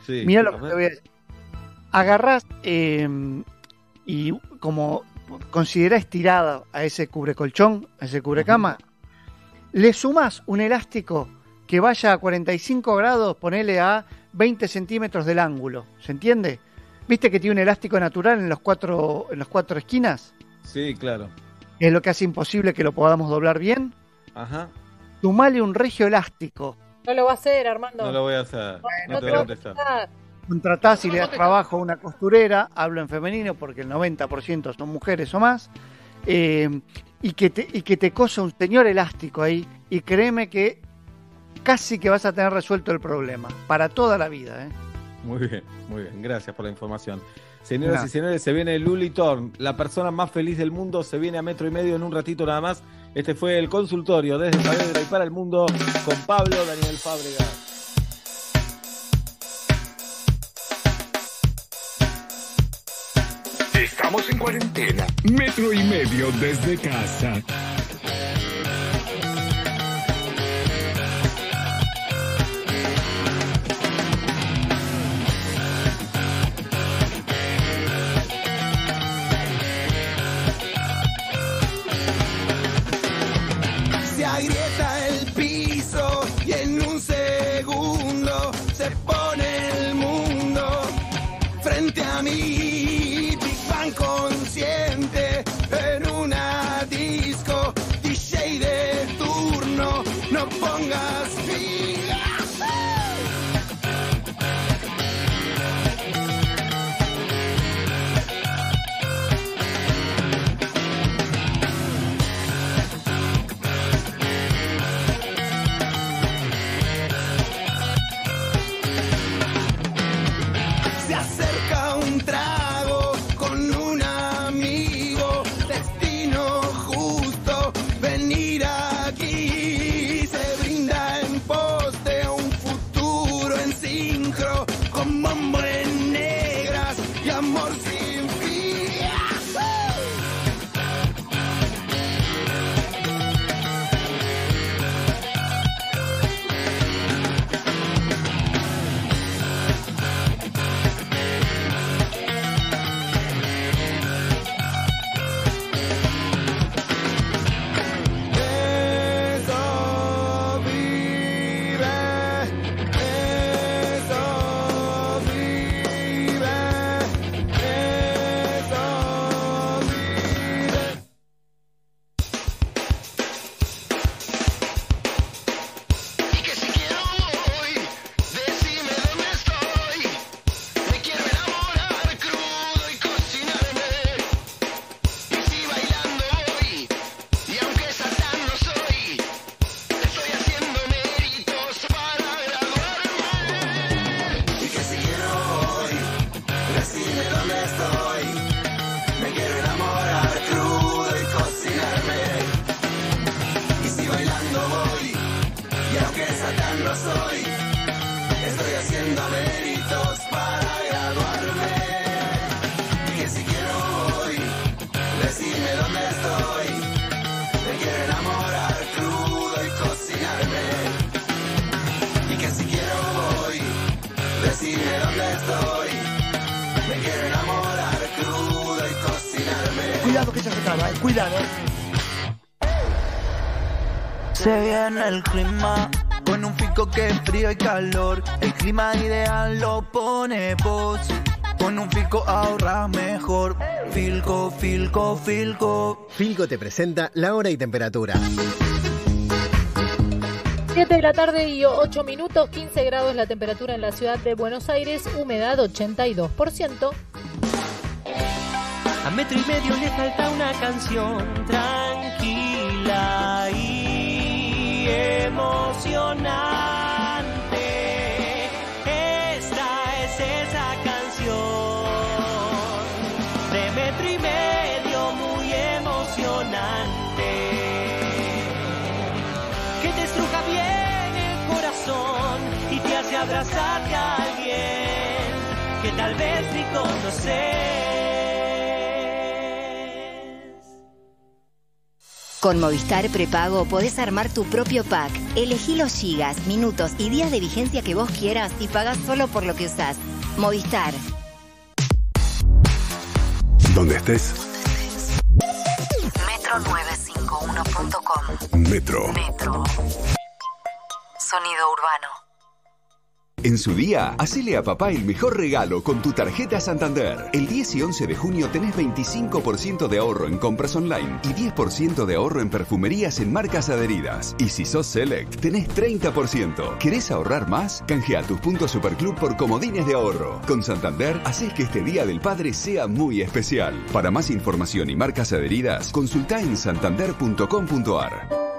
Sí, mira lo que te voy a decir. Agarrás eh, y como considerás estirada a ese cubrecolchón, a ese cubrecama, le sumás un elástico que vaya a 45 grados, ponele a 20 centímetros del ángulo. ¿Se entiende? ¿Viste que tiene un elástico natural en los cuatro, en las cuatro esquinas? Sí, claro. Es lo que hace imposible que lo podamos doblar bien. Ajá. Sumale un regio elástico. No lo va a hacer, Armando. No lo voy a hacer. No, No te voy a contestar. Contratás y le das trabajo a una costurera, hablo en femenino porque el 90% son mujeres o más, eh, y, que te, y que te cosa un señor elástico ahí, y créeme que casi que vas a tener resuelto el problema, para toda la vida. ¿eh? Muy bien, muy bien. Gracias por la información. Señoras y señores, se viene Luli Thorn, la persona más feliz del mundo, se viene a metro y medio en un ratito nada más. Este fue el consultorio desde Saavedra y para el mundo con Pablo Daniel Fábrega. Estamos en cuarentena. Metro y medio desde casa. El clima con un pico que es frío y calor. El clima ideal lo pone vos. Con un pico ahorras mejor. Filco, Filco, Filco. Filco te presenta la hora y temperatura. 7 de la tarde y 8 minutos, 15 grados la temperatura en la ciudad de Buenos Aires, humedad 82%. A metro y medio le falta una canción tranquila emocionante. Esta es esa canción de metro y medio muy emocionante. Que te estruja bien el corazón y te hace abrazarte a alguien que tal vez ni conoces. Con Movistar Prepago podés armar tu propio pack. Elegí los gigas, minutos y días de vigencia que vos quieras y pagás solo por lo que usás. Movistar. Donde estés, Metro951.com Metro. Metro. Sonido urbano. En su día, hacele a papá el mejor regalo con tu tarjeta Santander. El 10 y 11 de junio tenés 25% de ahorro en compras online y 10% de ahorro en perfumerías en marcas adheridas. Y si sos Select, tenés 30%. ¿Querés ahorrar más? Canjea tus puntos Superclub por comodines de ahorro. Con Santander, haces que este Día del Padre sea muy especial. Para más información y marcas adheridas, consulta en santander.com.ar.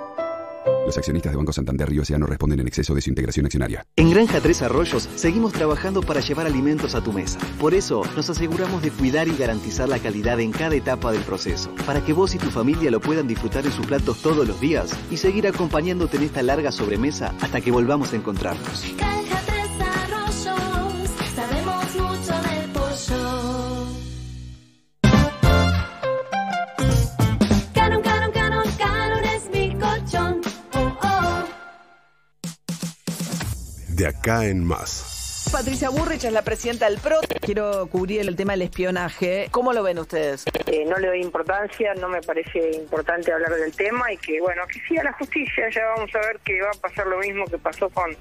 Los accionistas de Banco Santander Río no responden en exceso de su integración accionaria. En Granja Tres Arroyos seguimos trabajando para llevar alimentos a tu mesa. Por eso nos aseguramos de cuidar y garantizar la calidad en cada etapa del proceso, para que vos y tu familia lo puedan disfrutar en sus platos todos los días y seguir acompañándote en esta larga sobremesa hasta que volvamos a encontrarnos. Granja De acá en más. Patricia Burrich es la presidenta del PRO. Quiero cubrir el tema del espionaje. ¿Cómo lo ven ustedes? Eh, no le doy importancia, no me parece importante hablar del tema y que, bueno, que siga la justicia, ya vamos a ver que va a pasar lo mismo que pasó con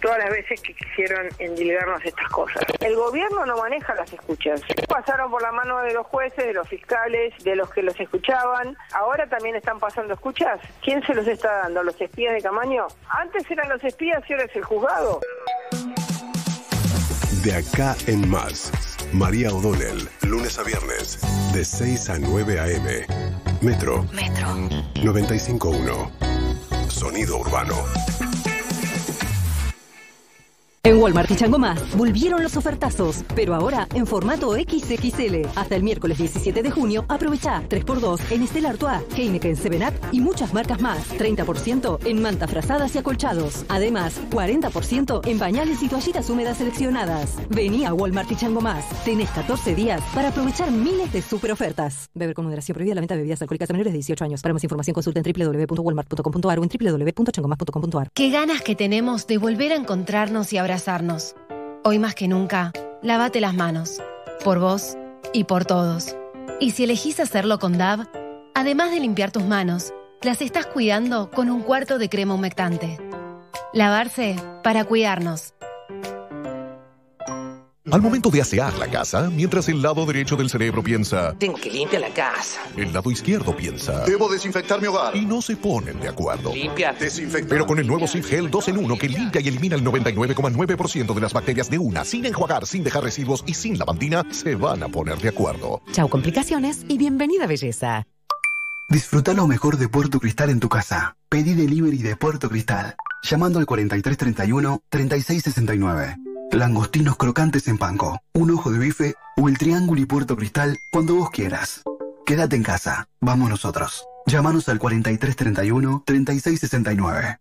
todas las veces que quisieron endilgarnos estas cosas. El gobierno no maneja las escuchas. Pasaron por la mano de los jueces, de los fiscales, de los que los escuchaban. Ahora también están pasando escuchas. ¿Quién se los está dando? ¿Los espías de Camaño? Antes eran los espías y ahora es el juzgado. De acá en más. María O'Donnell, lunes a viernes, de 6 a 9 a.m. Metro. Metro. 95.1. Sonido urbano. En Walmart y Chango Más volvieron los ofertazos, pero ahora en formato XXL. Hasta el miércoles 17 de junio, aprovecha 3x2 en Estela Artois, Heineken 7up y muchas marcas más. 30% en mantas frazadas y acolchados. Además, 40% en pañales y toallitas húmedas seleccionadas. Vení a Walmart y Chango Más. Tenés 14 días para aprovechar miles de super ofertas. Beber con moderación prohibida la venta de bebidas alcohólicas a menores de 18 años. Para más información consulta en www.walmart.com.ar o en www.changomás.com.ar. Qué ganas que tenemos de volver a encontrarnos y Hoy más que nunca, lávate las manos. Por vos y por todos. Y si elegís hacerlo con DAV, además de limpiar tus manos, las estás cuidando con un cuarto de crema humectante. Lavarse para cuidarnos. Al momento de asear la casa, mientras el lado derecho del cerebro piensa, Tengo que limpiar la casa. el lado izquierdo piensa, Debo desinfectar mi hogar. Y no se ponen de acuerdo. Limpia. Pero con el nuevo Sif Gel 2 en 1 que limpia y elimina el 99,9% de las bacterias de una, sin enjuagar, sin dejar residuos y sin lavandina, se van a poner de acuerdo. Chau complicaciones y bienvenida belleza. Disfruta lo mejor de Puerto Cristal en tu casa. Pedí delivery de Puerto Cristal. Llamando al 4331-3669. Langostinos crocantes en panco. Un ojo de bife o el triángulo y Puerto Cristal cuando vos quieras. Quédate en casa. Vamos nosotros. Llámanos al 4331-3669.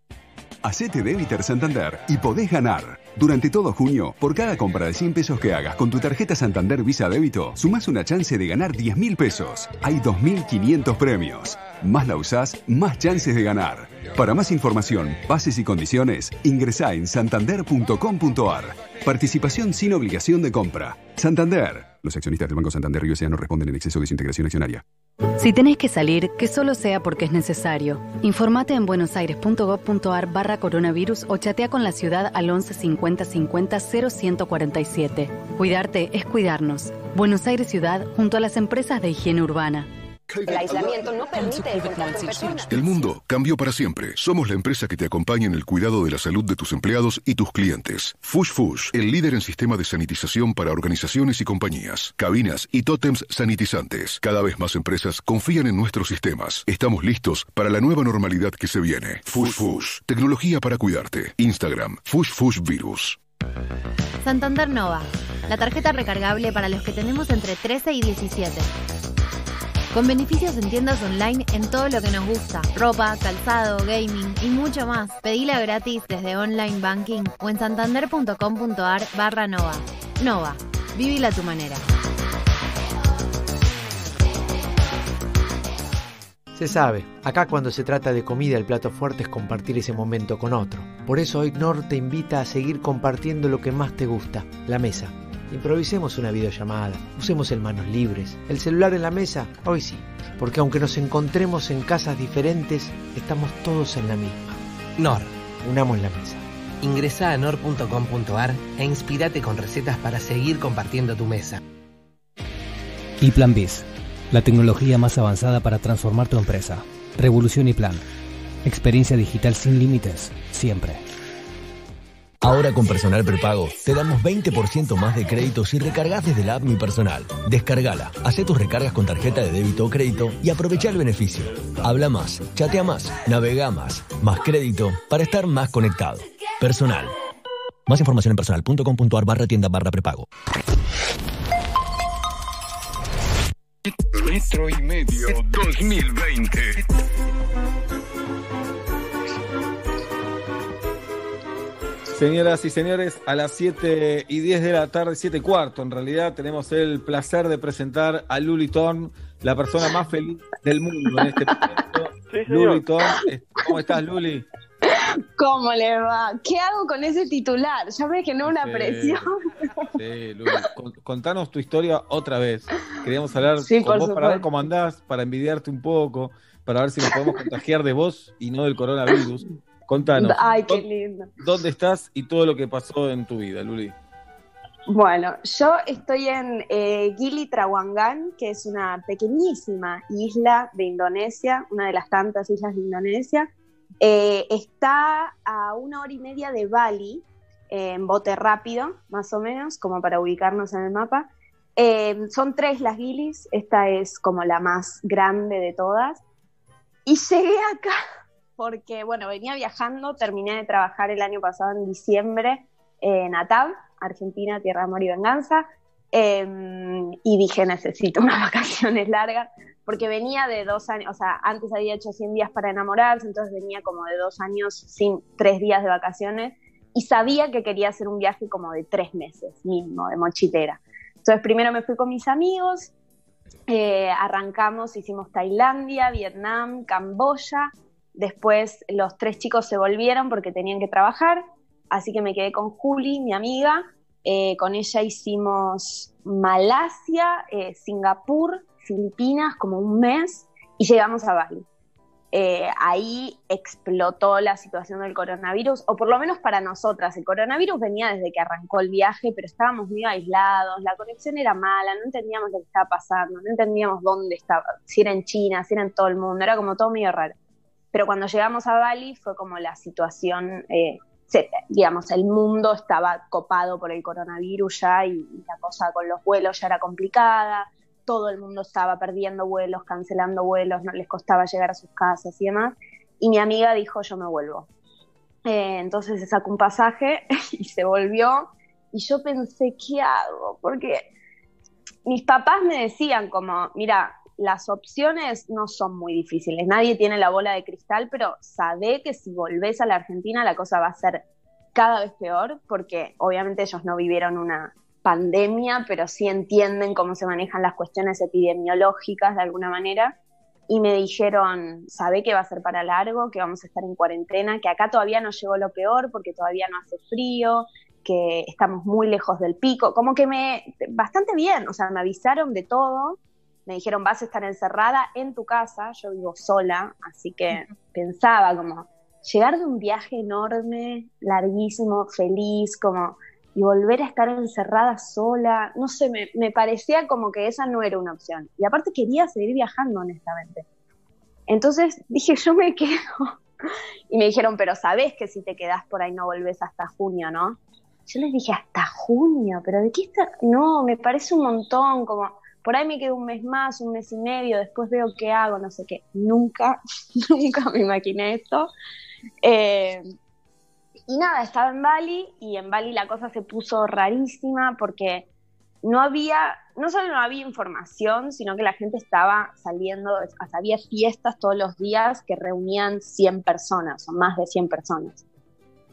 Hacete Débiter Santander y podés ganar. Durante todo junio, por cada compra de 100 pesos que hagas con tu tarjeta Santander Visa Débito, sumás una chance de ganar 10 mil pesos. Hay 2.500 premios. Más la usás, más chances de ganar. Para más información, bases y condiciones, ingresá en santander.com.ar. Participación sin obligación de compra. Santander. Los accionistas del Banco Santander Río no responden en exceso de su integración accionaria. Si tenés que salir, que solo sea porque es necesario. Informate en buenosaires.gov.ar barra coronavirus o chatea con la ciudad al 11 50 50 0147. Cuidarte es cuidarnos. Buenos Aires Ciudad junto a las empresas de higiene urbana. El aislamiento no permite el contacto en persona. El mundo cambió para siempre. Somos la empresa que te acompaña en el cuidado de la salud de tus empleados y tus clientes. Fush Fush, el líder en sistema de sanitización para organizaciones y compañías, cabinas y tótems sanitizantes. Cada vez más empresas confían en nuestros sistemas. Estamos listos para la nueva normalidad que se viene. Fush Fush, tecnología para cuidarte. Instagram, Fush Fush Virus. Santander Nova, la tarjeta recargable para los que tenemos entre 13 y 17. Con beneficios en tiendas online en todo lo que nos gusta, ropa, calzado, gaming y mucho más. Pedila gratis desde online banking o en santander.com.ar barra Nova. Nova, vivila a tu manera. Se sabe, acá cuando se trata de comida el plato fuerte es compartir ese momento con otro. Por eso hoy Nor te invita a seguir compartiendo lo que más te gusta, la mesa. Improvisemos una videollamada, usemos el manos libres, el celular en la mesa, hoy sí, porque aunque nos encontremos en casas diferentes, estamos todos en la misma. Nor. Unamos la mesa. Ingresa a nor.com.ar e inspirate con recetas para seguir compartiendo tu mesa. Y Plan Biz, la tecnología más avanzada para transformar tu empresa. Revolución y Plan. Experiencia digital sin límites, siempre. Ahora con Personal Prepago te damos 20% más de crédito si recargas desde la app Mi Personal. Descargala, hace tus recargas con tarjeta de débito o crédito y aprovecha el beneficio. Habla más, chatea más, navega más, más crédito para estar más conectado. Personal. Más información en personal.com.ar barra tienda barra prepago. Metro y medio 2020. Señoras y señores, a las 7 y 10 de la tarde, 7 y cuarto, en realidad tenemos el placer de presentar a Luli Thorn, la persona más feliz del mundo en este momento. Luli Thorn, eh, ¿cómo estás, Luli? ¿Cómo le va? ¿Qué hago con ese titular? Ya me generó una Sí. presión. Sí, Luli, con- contanos tu historia otra vez. Queríamos hablar Sí, con por vos para ver supuesto. cómo andás, para envidiarte un poco, para ver si nos podemos contagiar de vos y no del coronavirus. Contanos. Ay, qué ¿dó- lindo. ¿Dónde estás y todo lo que pasó en tu vida, Luli? Bueno, yo estoy en eh, Gili Trawangan, que es una pequeñísima isla de Indonesia, una de las tantas islas de Indonesia. Eh, está a una hora y media de Bali, eh, en bote rápido, más o menos, como para ubicarnos en el mapa. Son tres las Gilis, esta es como la más grande de todas. Y llegué acá porque, bueno, venía viajando, terminé de trabajar el año pasado en diciembre en ATAB, Argentina, Tierra, Amor y Venganza, eh, y dije, necesito unas vacaciones largas, porque venía de dos años, o sea, antes había hecho 100 días para enamorarse, entonces venía como de dos años sin tres días de vacaciones, y sabía que quería hacer un viaje como de tres meses mínimo, de mochilera. Entonces primero me fui con mis amigos, eh, arrancamos, hicimos Tailandia, Vietnam, Camboya, después los tres chicos se volvieron porque tenían que trabajar, así que me quedé con Juli, mi amiga, eh, con ella hicimos Malasia, eh, Singapur, Filipinas, como un mes, y llegamos a Bali. Eh, ahí explotó la situación del coronavirus, o por lo menos para nosotras. El coronavirus venía desde que arrancó el viaje, pero estábamos muy aislados, la conexión era mala, no entendíamos lo que estaba pasando, no entendíamos dónde estaba, si era en China, si era en todo el mundo, era como todo medio raro. Pero cuando llegamos a Bali fue como la situación, eh, digamos, el mundo estaba copado por el coronavirus ya y, y la cosa con los vuelos ya era complicada, todo el mundo estaba perdiendo vuelos, cancelando vuelos, no les costaba llegar a sus casas y demás. Y mi amiga dijo, yo me vuelvo. Eh, entonces se sacó un pasaje y se volvió. Y yo pensé, ¿qué hago? Porque mis papás me decían como, mira, las opciones no son muy difíciles, nadie tiene la bola de cristal, pero sabe que si volvés a la Argentina la cosa va a ser cada vez peor, porque obviamente ellos no vivieron una pandemia, pero sí entienden cómo se manejan las cuestiones epidemiológicas de alguna manera. Y me dijeron, sabe que va a ser para largo, que vamos a estar en cuarentena, que acá todavía no llegó lo peor porque todavía no hace frío, que estamos muy lejos del pico, como que me, bastante bien, o sea, me avisaron de todo, me dijeron, vas a estar encerrada en tu casa, yo vivo sola, así que pensaba como llegar de un viaje enorme, larguísimo, feliz, como y volver a estar encerrada sola, no sé, me, me parecía como que esa no era una opción. Y aparte quería seguir viajando, honestamente. Entonces dije, yo me quedo. Y me dijeron, pero sabes que si te quedas por ahí no volvés hasta junio, ¿no? Yo les dije, hasta junio, pero ¿de qué está? No, me parece un montón, como por ahí me quedo un mes más, un mes y medio, después veo qué hago, no sé qué. Nunca, nunca me imaginé esto. Eh, y nada, estaba en Bali y en Bali la cosa se puso rarísima porque no había, no solo no había información, sino que la gente estaba saliendo, había fiestas todos los días que reunían 100 personas o más de 100 personas.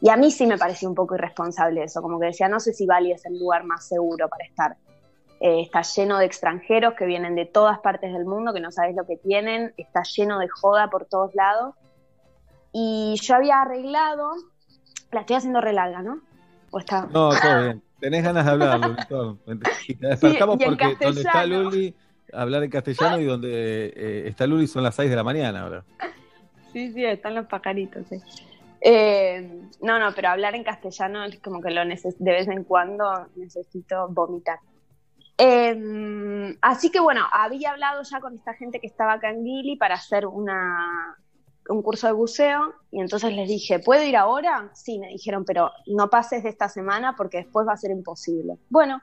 Y a mí sí me pareció un poco irresponsable eso, como que decía, no sé si Bali es el lugar más seguro para estar. Eh, está lleno de extranjeros que vienen de todas partes del mundo, que no sabes lo que tienen, está lleno de joda por todos lados. Y yo había arreglado, la estoy haciendo re larga, ¿no? ¿O está? No, todo bien. Tenés ganas de hablar, te despertamos Sí, porque donde está. Luli, hablar en castellano y donde eh, está Luli son las 6 de la mañana ahora. Sí, sí, están los pajaritos, sí. Eh, no, no, pero hablar en castellano es como que lo neces de vez en cuando necesito vomitar. Eh, así que bueno, había hablado ya con esta gente que estaba acá en Gili para hacer una, un curso de buceo y entonces les dije, ¿puedo ir ahora? Sí, me dijeron, pero no pases de esta semana porque después va a ser imposible. Bueno,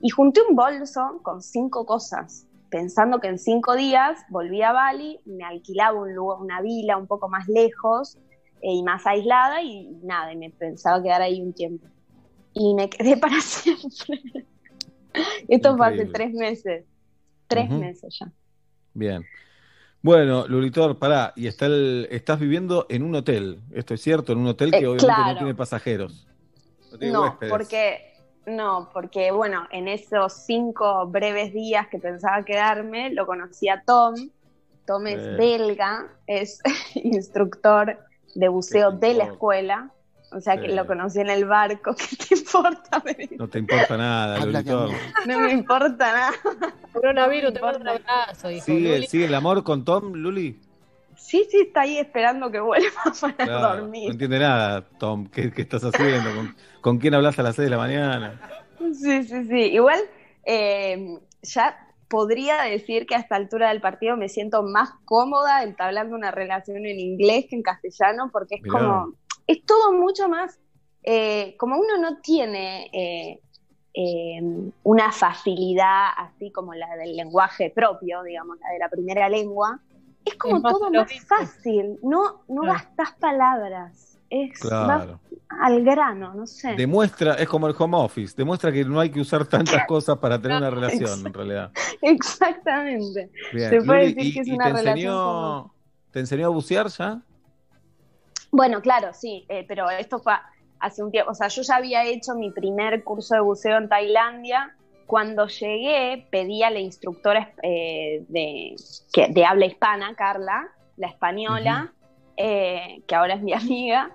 y junté un bolso con cinco cosas, pensando que en cinco días volvía a Bali, me alquilaba un lugar, una vila un poco más lejos eh, y más aislada y nada, y me pensaba quedar ahí un tiempo. Y me quedé para siempre. Esto fue hace tres meses. Tres meses ya. Bien. Bueno, Lulitor, pará, y está el- estás viviendo en un hotel, esto es cierto, en un hotel que Eh, obviamente no tiene pasajeros. No tiene No, huéspedes. porque no, porque bueno, en esos cinco breves días que pensaba quedarme, lo conocí a Tom. Tom es Eh. belga, es instructor de buceo de la escuela. O sea que Sí. lo conocí en el barco. ¿Qué te importa? No te importa nada, Lulitor. No me importa nada. Coronavirus, te mando un abrazo, hijo. ¿Sigue, Luli. ¿Sigue el amor con Tom, Luli? Sí, sí, está ahí esperando que vuelva para Claro, no dormir. entiende nada, Tom. ¿Qué, qué estás haciendo? ¿Con, con quién hablas a las 6 de la mañana? Sí, sí, sí. Igual eh, ya podría decir que a esta altura del partido me siento más cómoda entablando una relación en inglés que en castellano, porque es Mirá. como, es todo mucho más, eh, como uno no tiene eh, eh, una facilidad así como la del lenguaje propio, digamos, la de la primera lengua, es como Es más todo lo más mismo. fácil, no, no Claro. gastas palabras, es Claro. más al grano, no sé. Demuestra, es como el home office, demuestra que no hay que usar tantas cosas para tener una relación, en realidad. Exactamente. Bien. Se puede Luli, decir ¿y- que es y una te relación enseñó, como- ¿Te enseñó a bucear ya? Bueno, claro, sí, eh, pero esto fue hace un tiempo. O sea, yo ya había hecho mi primer curso de buceo en Tailandia. Cuando llegué, pedí a la instructora eh, de, que, de habla hispana, Carla, la española, eh, que ahora es mi amiga,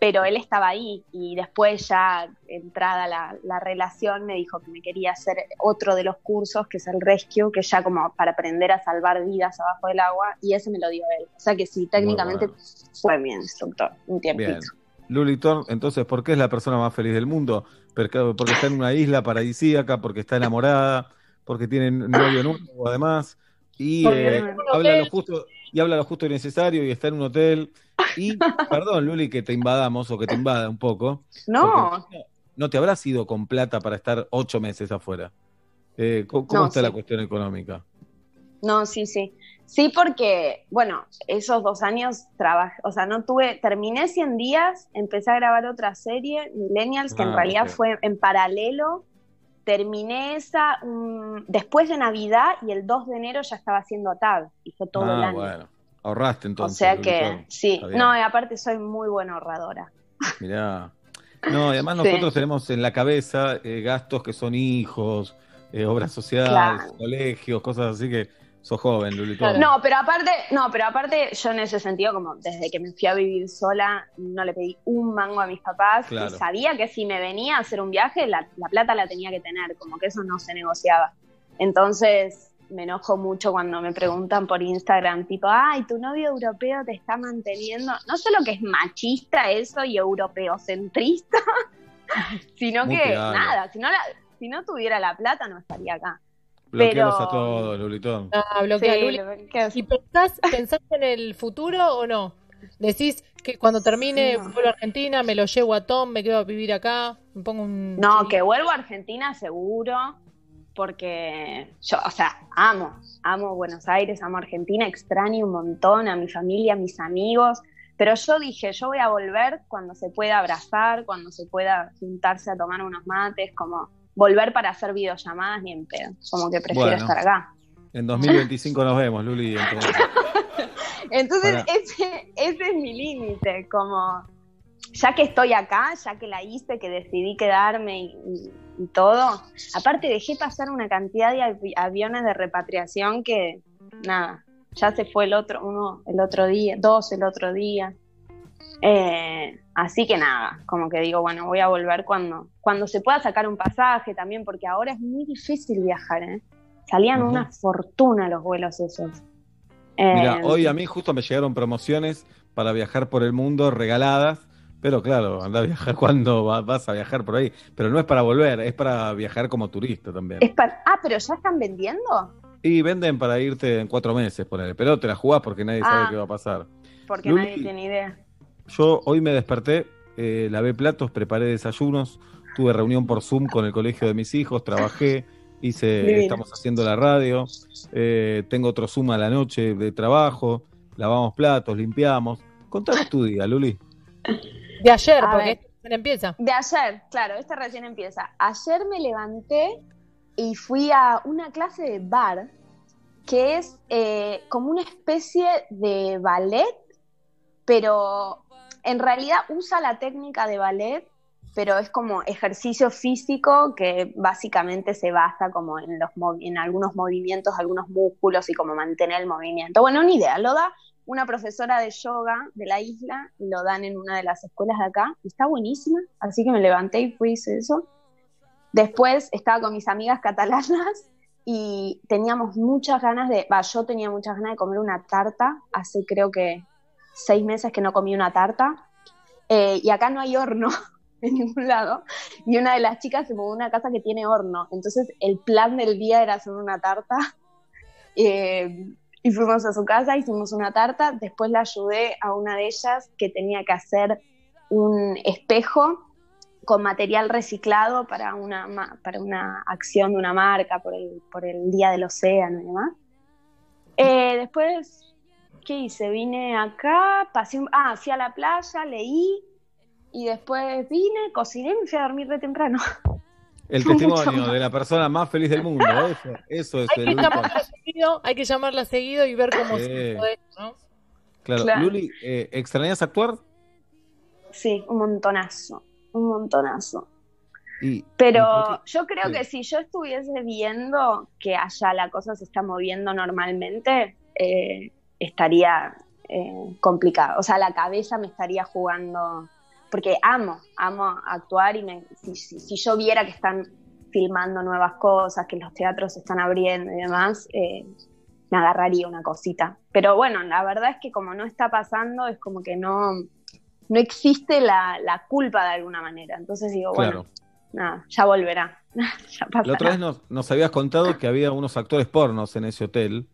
pero él estaba ahí y después ya entrada la, la relación me dijo que me quería hacer otro de los cursos, que es el Rescue, que ya como para aprender a salvar vidas abajo del agua, y ese me lo dio él. O sea que sí, técnicamente bueno. fue mi instructor un tiempito. Bien. Luli Thorne, entonces, ¿por qué es la persona más feliz del mundo? Porque, porque está en una isla paradisíaca, porque está enamorada, porque tiene novio nuevo además, y eh, habla lo justo, y habla lo justo y necesario, y está en un hotel. Y, perdón, Luli, que te invadamos o que te invada un poco. No, no te habrás ido con plata para estar ocho meses afuera. Eh, ¿Cómo, cómo No, está sí. la cuestión económica? no, sí, sí. Sí, porque, bueno, esos dos años trabajé, o sea, no tuve, terminé 100 días, empecé a grabar otra serie, Millennials, que en Ah, realidad fue en paralelo. Terminé esa después de Navidad y el 2 de enero ya estaba haciendo TAB y fue todo el ah, año. bueno. Ahorraste o entonces. sea Luli que, sí, no, y aparte soy muy buena ahorradora. Mirá. No, y además Sí. nosotros tenemos en la cabeza eh, gastos que son hijos, eh, obras sociales, Claro. colegios, cosas así que sos joven, Luli. No, pero aparte, no, pero aparte yo en ese sentido, como desde que me fui a vivir sola, no le pedí un mango a mis papás Claro. y sabía que si me venía a hacer un viaje, la, la plata la tenía que tener, como que eso no se negociaba. Entonces, me enojo mucho cuando me preguntan por Instagram, tipo, ay, tu novio europeo te está manteniendo. No solo que es machista eso y europeocentrista, sino Muy que nada, si no, la- si no tuviera la plata no estaría acá. Bloquealos Pero- a todos, Lulitón. Ah, bloquea Sí. ¿Y pensás, pensás en el futuro o no? Decís que cuando termine No. vuelvo a Argentina, me lo llevo a Tom, me quedo a vivir acá, me pongo un... No, que vuelvo a Argentina seguro, porque yo, o sea, amo, amo Buenos Aires, amo Argentina, extraño un montón a mi familia, a mis amigos, pero yo dije, yo voy a volver cuando se pueda abrazar, cuando se pueda juntarse a tomar unos mates, como volver para hacer videollamadas ni en pedo, como que prefiero Bueno. estar acá. En 2025 nos vemos, Luli. entonces. Ese, ese es mi límite, como ya que estoy acá, ya que la hice, que decidí quedarme y, y- y todo, aparte dejé pasar una cantidad de avi- aviones de repatriación que, nada, ya se fue el otro, uno el otro día, dos el otro día. Eh, así que nada, como que digo, bueno, voy a volver cuando, cuando se pueda sacar un pasaje también, porque ahora es muy difícil viajar, ¿eh? Salían una fortuna los vuelos esos. Mira, Eh, hoy a mí justo me llegaron promociones para viajar por el mundo regaladas, pero claro, anda a viajar cuando va- vas a viajar por ahí. Pero no es para volver, es para viajar como turista también. Es para- Ah, pero ya están vendiendo. Y venden para irte en cuatro meses, ponele. Pero te la jugás porque nadie sabe Ah. qué va a pasar. Porque Luli. nadie tiene idea. Yo hoy me desperté, eh, lavé platos, preparé desayunos, tuve reunión por Zoom con el colegio de mis hijos, trabajé, hice, Divino. estamos haciendo la radio, eh, tengo otro Zoom a la noche de trabajo, lavamos platos, limpiamos. Contanos tu día, Luli. De ayer, A porque este recién empieza. De ayer, claro, este recién empieza. Ayer me levanté y fui a una clase de bar que es eh, como una especie de ballet, pero en realidad usa la técnica de ballet, pero es como ejercicio físico que básicamente se basa como en, los en algunos movimientos, algunos músculos y como mantener el movimiento. Bueno, una idea, lo da una profesora de yoga de la isla, lo dan en una de las escuelas de acá, está buenísima, así que me levanté y fui hice eso. Después estaba con mis amigas catalanas y teníamos muchas ganas de, va, yo tenía muchas ganas de comer una tarta, hace creo que seis meses que no comí una tarta, eh, y acá no hay horno en ningún lado, y una de las chicas se mudó a una casa que tiene horno, entonces el plan del día era hacer una tarta, eh, y fuimos a su casa, hicimos una tarta, después la ayudé a una de ellas que tenía que hacer un espejo con material reciclado para una, para una acción de una marca por el, por el Día del Océano y demás. Eh, después, ¿qué hice? Vine acá, pasé un- ah, fui a la playa, leí y después vine, cociné y me fui a dormir de temprano. El testimonio de la persona más feliz del mundo. Eso, eso es Hay el que llamarla seguido, hay que llamarla seguido y ver cómo Sí. se esto, ¿no? Claro. Claro. Luli, eh, ¿extrañas actuar? Sí, un montonazo, un montonazo. Y, Pero yo creo Sí. que si yo estuviese viendo que allá la cosa se está moviendo normalmente, eh, estaría eh, complicado. O sea, la cabeza me estaría jugando, porque amo, amo actuar y me- si, si- si yo viera que están filmando nuevas cosas, que los teatros se están abriendo y demás, eh, me agarraría una cosita. Pero bueno, la verdad es que como no está pasando, es como que no, no existe la, la culpa de alguna manera. Entonces digo, Claro. bueno, nada, ya volverá. ya. La otra vez nos, nos habías contado que había unos actores pornos en ese hotel.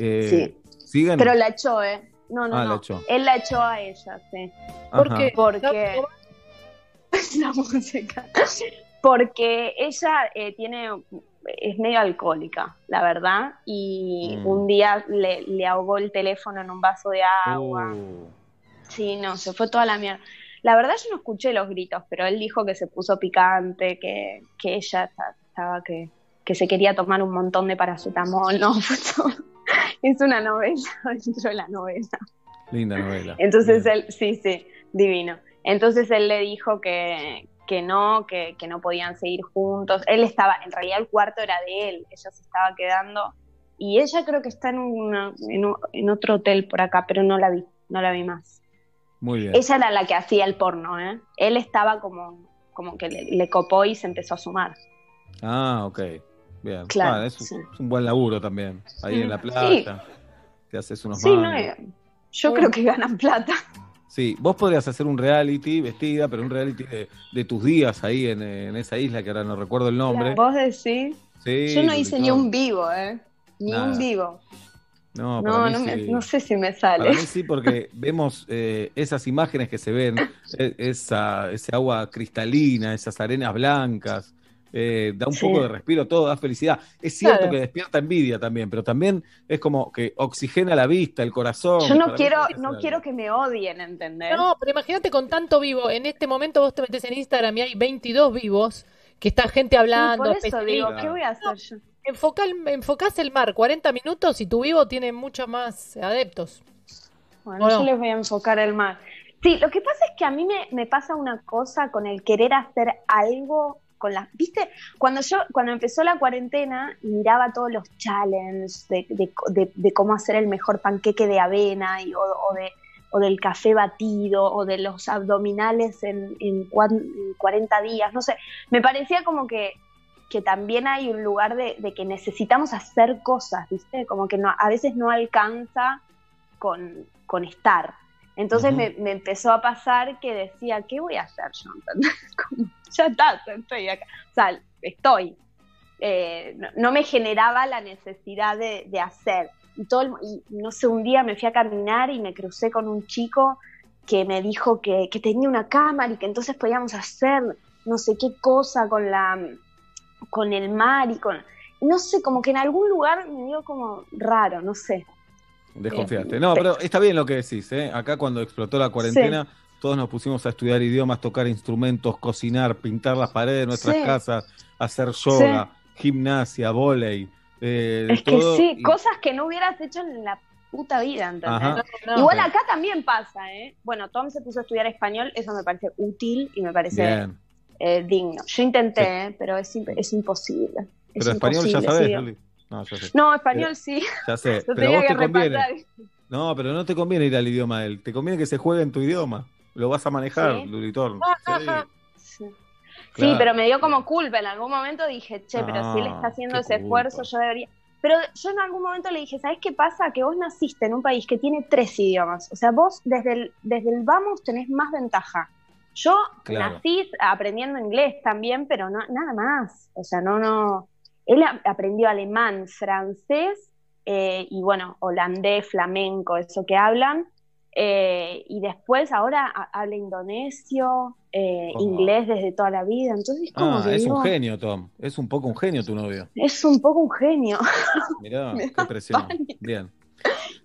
Eh, Sí. ¿Siguen? Pero la echó, ¿eh? No, no, Ah, la no. echó. Él la echó a ella, sí. ¿Por Ajá. qué? Porque... la música. Porque ella eh, tiene es medio alcohólica, la verdad, y Mm. un día le, le ahogó el teléfono en un vaso de agua. Uh, Sí, no, se fue toda la mierda. La verdad yo no escuché los gritos, pero él dijo que se puso picante, que, que ella esta- estaba que, que se quería tomar un montón de paracetamol, no, fue todo- es una novela dentro de la novela. linda novela. Entonces él, sí, sí, divino. Entonces él le dijo que, que no, que, que no podían seguir juntos. Él estaba, en realidad el cuarto era de él, ella se estaba quedando. Y ella creo que está en, una- en, un- en otro hotel por acá, pero no la vi, no la vi más. Muy bien. Ella era la que hacía el porno, ¿eh? Él estaba como, como que le, le copó y se empezó a sumar. Ah, ok. Bien. Claro, Ah, es, sí. es un buen laburo también. Ahí en la Sí. playa. Te haces unos Sí, no, eh, yo creo que ganan plata. Sí, vos podrías hacer un reality vestida, pero un reality de, de tus días ahí en, en esa isla que ahora no recuerdo el nombre. Vos decís. Sí, yo no hice ni un vivo, ¿eh? Ni Nada. un vivo. No, No, no, me- no sé si me sale. Para mí sí, porque vemos eh, esas imágenes que se ven, eh, esa, ese agua cristalina, esas arenas blancas, eh, da un Sí. poco de respiro, todo da felicidad. Es cierto Claro. que despierta envidia también, pero también es como que oxigena la vista, el corazón. Yo no quiero, no quiero que me odien, ¿entendés? No, pero imagínate con tanto vivo. En este momento vos te metes en Instagram y hay 22 vivos que está gente hablando. Sí, por eso digo, ¿qué voy a hacer yo? Enfoca el- enfocás el mar 40 minutos y tu vivo tiene muchos más adeptos. Bueno, ¿O no? yo les voy a enfocar el mar. Sí, lo que pasa es que a mí me, me pasa una cosa con el querer hacer algo con las... ¿Viste? Cuando yo, cuando empezó la cuarentena miraba todos los challenges de, de- de- de cómo hacer el mejor panqueque de avena y, o, o de, o del café batido o de los abdominales en, en cuan- en 40 días, no sé, me parecía como que, que también hay un lugar de, que necesitamos hacer cosas, ¿viste? Como que no, a veces no alcanza con, con estar. Entonces Ujú. me, me empezó a pasar que decía, ¿qué voy a hacer yo? Ya está, estoy acá. O sea, estoy. Eh, no, no me generaba la necesidad de, de hacer. Y, todo el- y no sé, un día me fui a caminar y me crucé con un chico que me dijo que, que tenía una cámara y que entonces podíamos hacer no sé qué cosa con la con el mar y con no sé, como que en algún lugar me dio como raro, no sé. Desconfiaste. No, pero está bien lo que decís, ¿eh? Acá cuando explotó la cuarentena, todos nos pusimos a estudiar idiomas, tocar instrumentos, cocinar, pintar las paredes de nuestras Sí. casas, hacer yoga, gimnasia, volei, eh, Es que sí, y- cosas que no hubieras hecho en la puta vida, ¿entendés? Ajá. No, no, Igual acá también pasa, ¿eh? Bueno, Tom se puso a estudiar español, eso me parece útil y me parece eh, digno. Yo intenté, ¿eh? pero es, es imposible. Es Pero español ya sabes, sí. Luli. No, ya sé. No, español Pero- sí. Ya sé, pero a vos que te conviene. No, pero no te conviene ir al idioma de él. Te conviene que se juegue en tu idioma. Lo vas a manejar, Sí. Lulitorn. Sí. Sí, Claro. pero me dio como culpa. En algún momento dije, che, pero si él Ah, está haciendo ese culpa. esfuerzo, yo debería. Pero yo en algún momento le dije, ¿sabes qué pasa? Que vos naciste en un país que tiene tres idiomas. O sea, vos desde el, desde el vamos tenés más ventaja. Yo Claro. nací aprendiendo inglés también, pero no, nada más. O sea, no, no. Él a- aprendió alemán, francés eh, y bueno, holandés, flamenco, eso que hablan. Eh, y después ahora ha- habla indonesio, eh, inglés desde toda la vida. Entonces, como Ah, que es digo, un genio, Tom. Es un poco un genio tu novio. es un poco un genio. Mirá, qué da presión. Bien.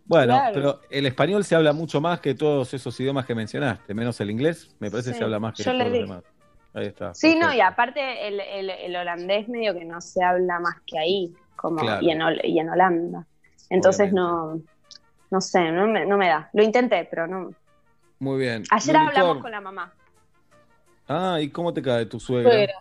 Bueno, Claro. pero el español se habla mucho más que todos esos idiomas que mencionaste, menos el inglés, me parece que Sí, se habla más que yo todos los demás. Ahí está. Sí, no, y aparte el, el- el holandés medio que no se habla más que ahí, como Claro. y, en, y en Holanda. Entonces no, no sé, no me, no me da. Lo intenté, pero no. Muy bien. Ayer hablamos con la mamá. Ah, ¿y cómo te cae tu suegra? Suegra.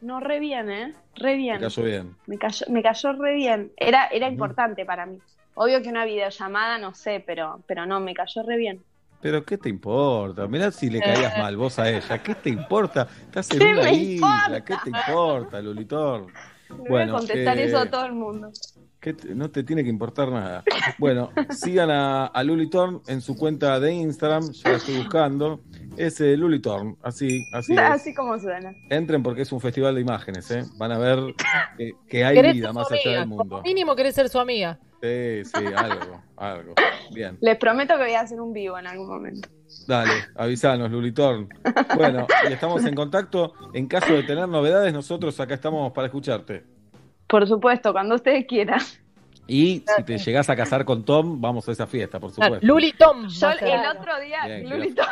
No, re bien, ¿eh? Re bien. Te cayó bien. Me cayó, me cayó re bien. Era, era importante para mí. Obvio que una videollamada, no sé, pero, pero no, me cayó re bien. Pero ¿qué te importa? Mirá si le caías mal vos a ella. ¿Qué te importa? Estás en ¿Qué una me isla. ¿Qué te importa, Lulitor? Le voy a contestar eh, eso a todo el mundo. Que no te tiene que importar nada. Bueno, sigan a, a Lulitorn en su cuenta de Instagram. Ya la estoy buscando. Es eh, Lulitorn. Así, así es. Así como suena. Entren porque es un festival de imágenes, ¿eh? Van a ver que, que hay vida más allá del mundo. Como mínimo querés ser su amiga. Sí, sí, algo, algo. Bien. Les prometo que voy a hacer un vivo en algún momento. Dale, avisanos, Lulitorn. Bueno, y estamos en contacto. En caso de tener novedades, nosotros acá estamos para escucharte. Por supuesto, cuando ustedes quieran. Y si te llegás a casar con Tom, vamos a esa fiesta, por supuesto. Luli Tom. Yo el otro día, Bien, Luli Tom.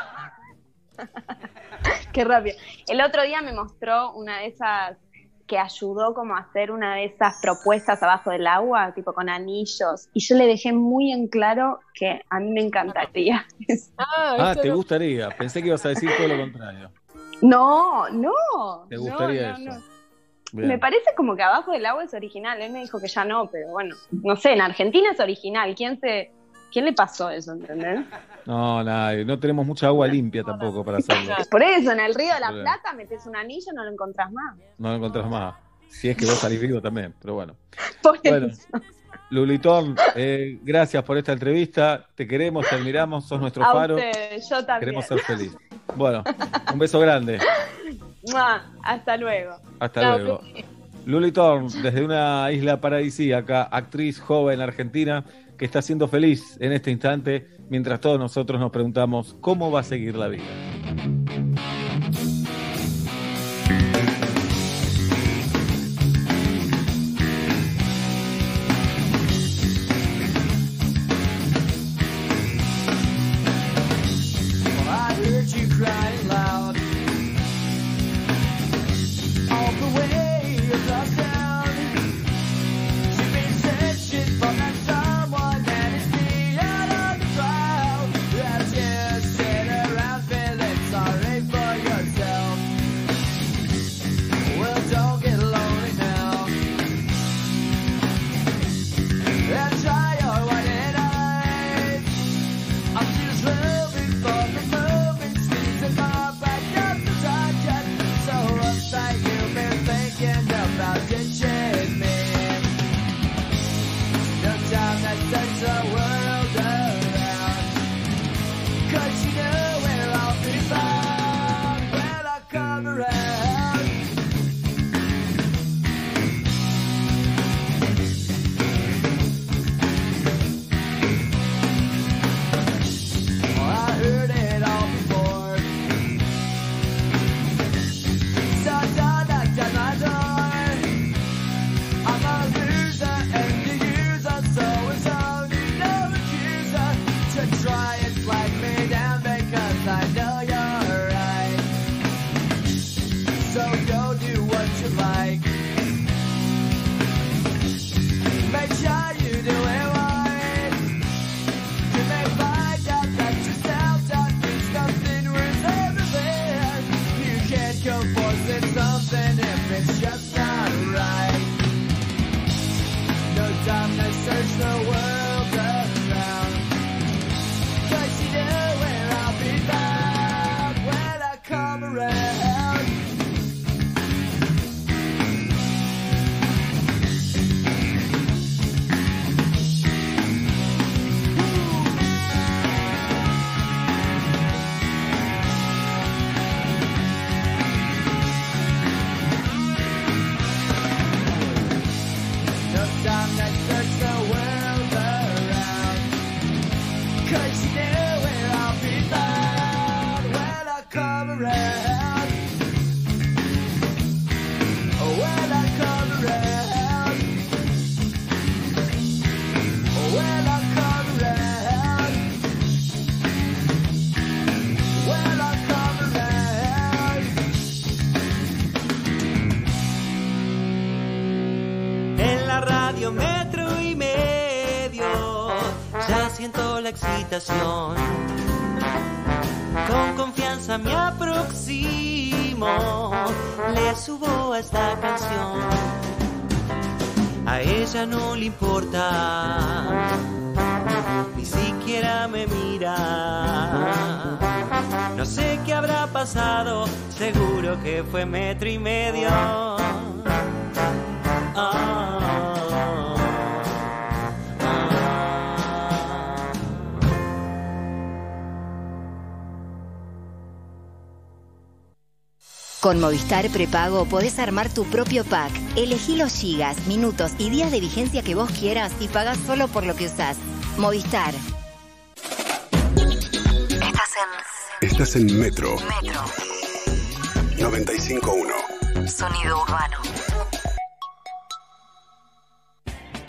Qué rápido. El otro día me mostró una de esas que ayudó como a hacer una de esas propuestas abajo del agua, tipo con anillos, y yo le dejé muy en claro que a mí me encantaría. Ah, te gustaría. Pensé que ibas a decir todo lo contrario. No, no. ¿Te no, gustaría no, eso? Bien. Me parece como que abajo del agua es original. Él me dijo que ya no, pero bueno, no sé, en Argentina es original. ¿Quién se, quién le pasó eso, entendés? No, nadie. No tenemos mucha agua limpia tampoco para hacerlo. Por eso, en el río de la. Plata metes un anillo y no lo encontrás más. No lo encontrás más. Si es que vos salís vivo también, pero bueno. Por Bueno, eso. Lulitón, eh, gracias por esta entrevista. Te queremos, te admiramos, sos nuestro A faro. yo también. Queremos ser feliz. Bueno, un beso grande. Mua, Hasta luego. Hasta Chao, luego. Luli. Luli desde una isla paradisíaca, actriz joven argentina que está siendo feliz en este instante, mientras todos nosotros nos preguntamos cómo va a seguir la vida. Con confianza me aproximo, le subo a esta canción. A ella no le importa, ni siquiera me mira. No sé qué habrá pasado, seguro que fue metro y medio. Con Movistar Prepago podés armar tu propio pack. Elegí los gigas, minutos y días de vigencia que vos quieras y pagás solo por lo que usás. Movistar. Estás en Estás en Metro Metro. 95.1. Sonido urbano.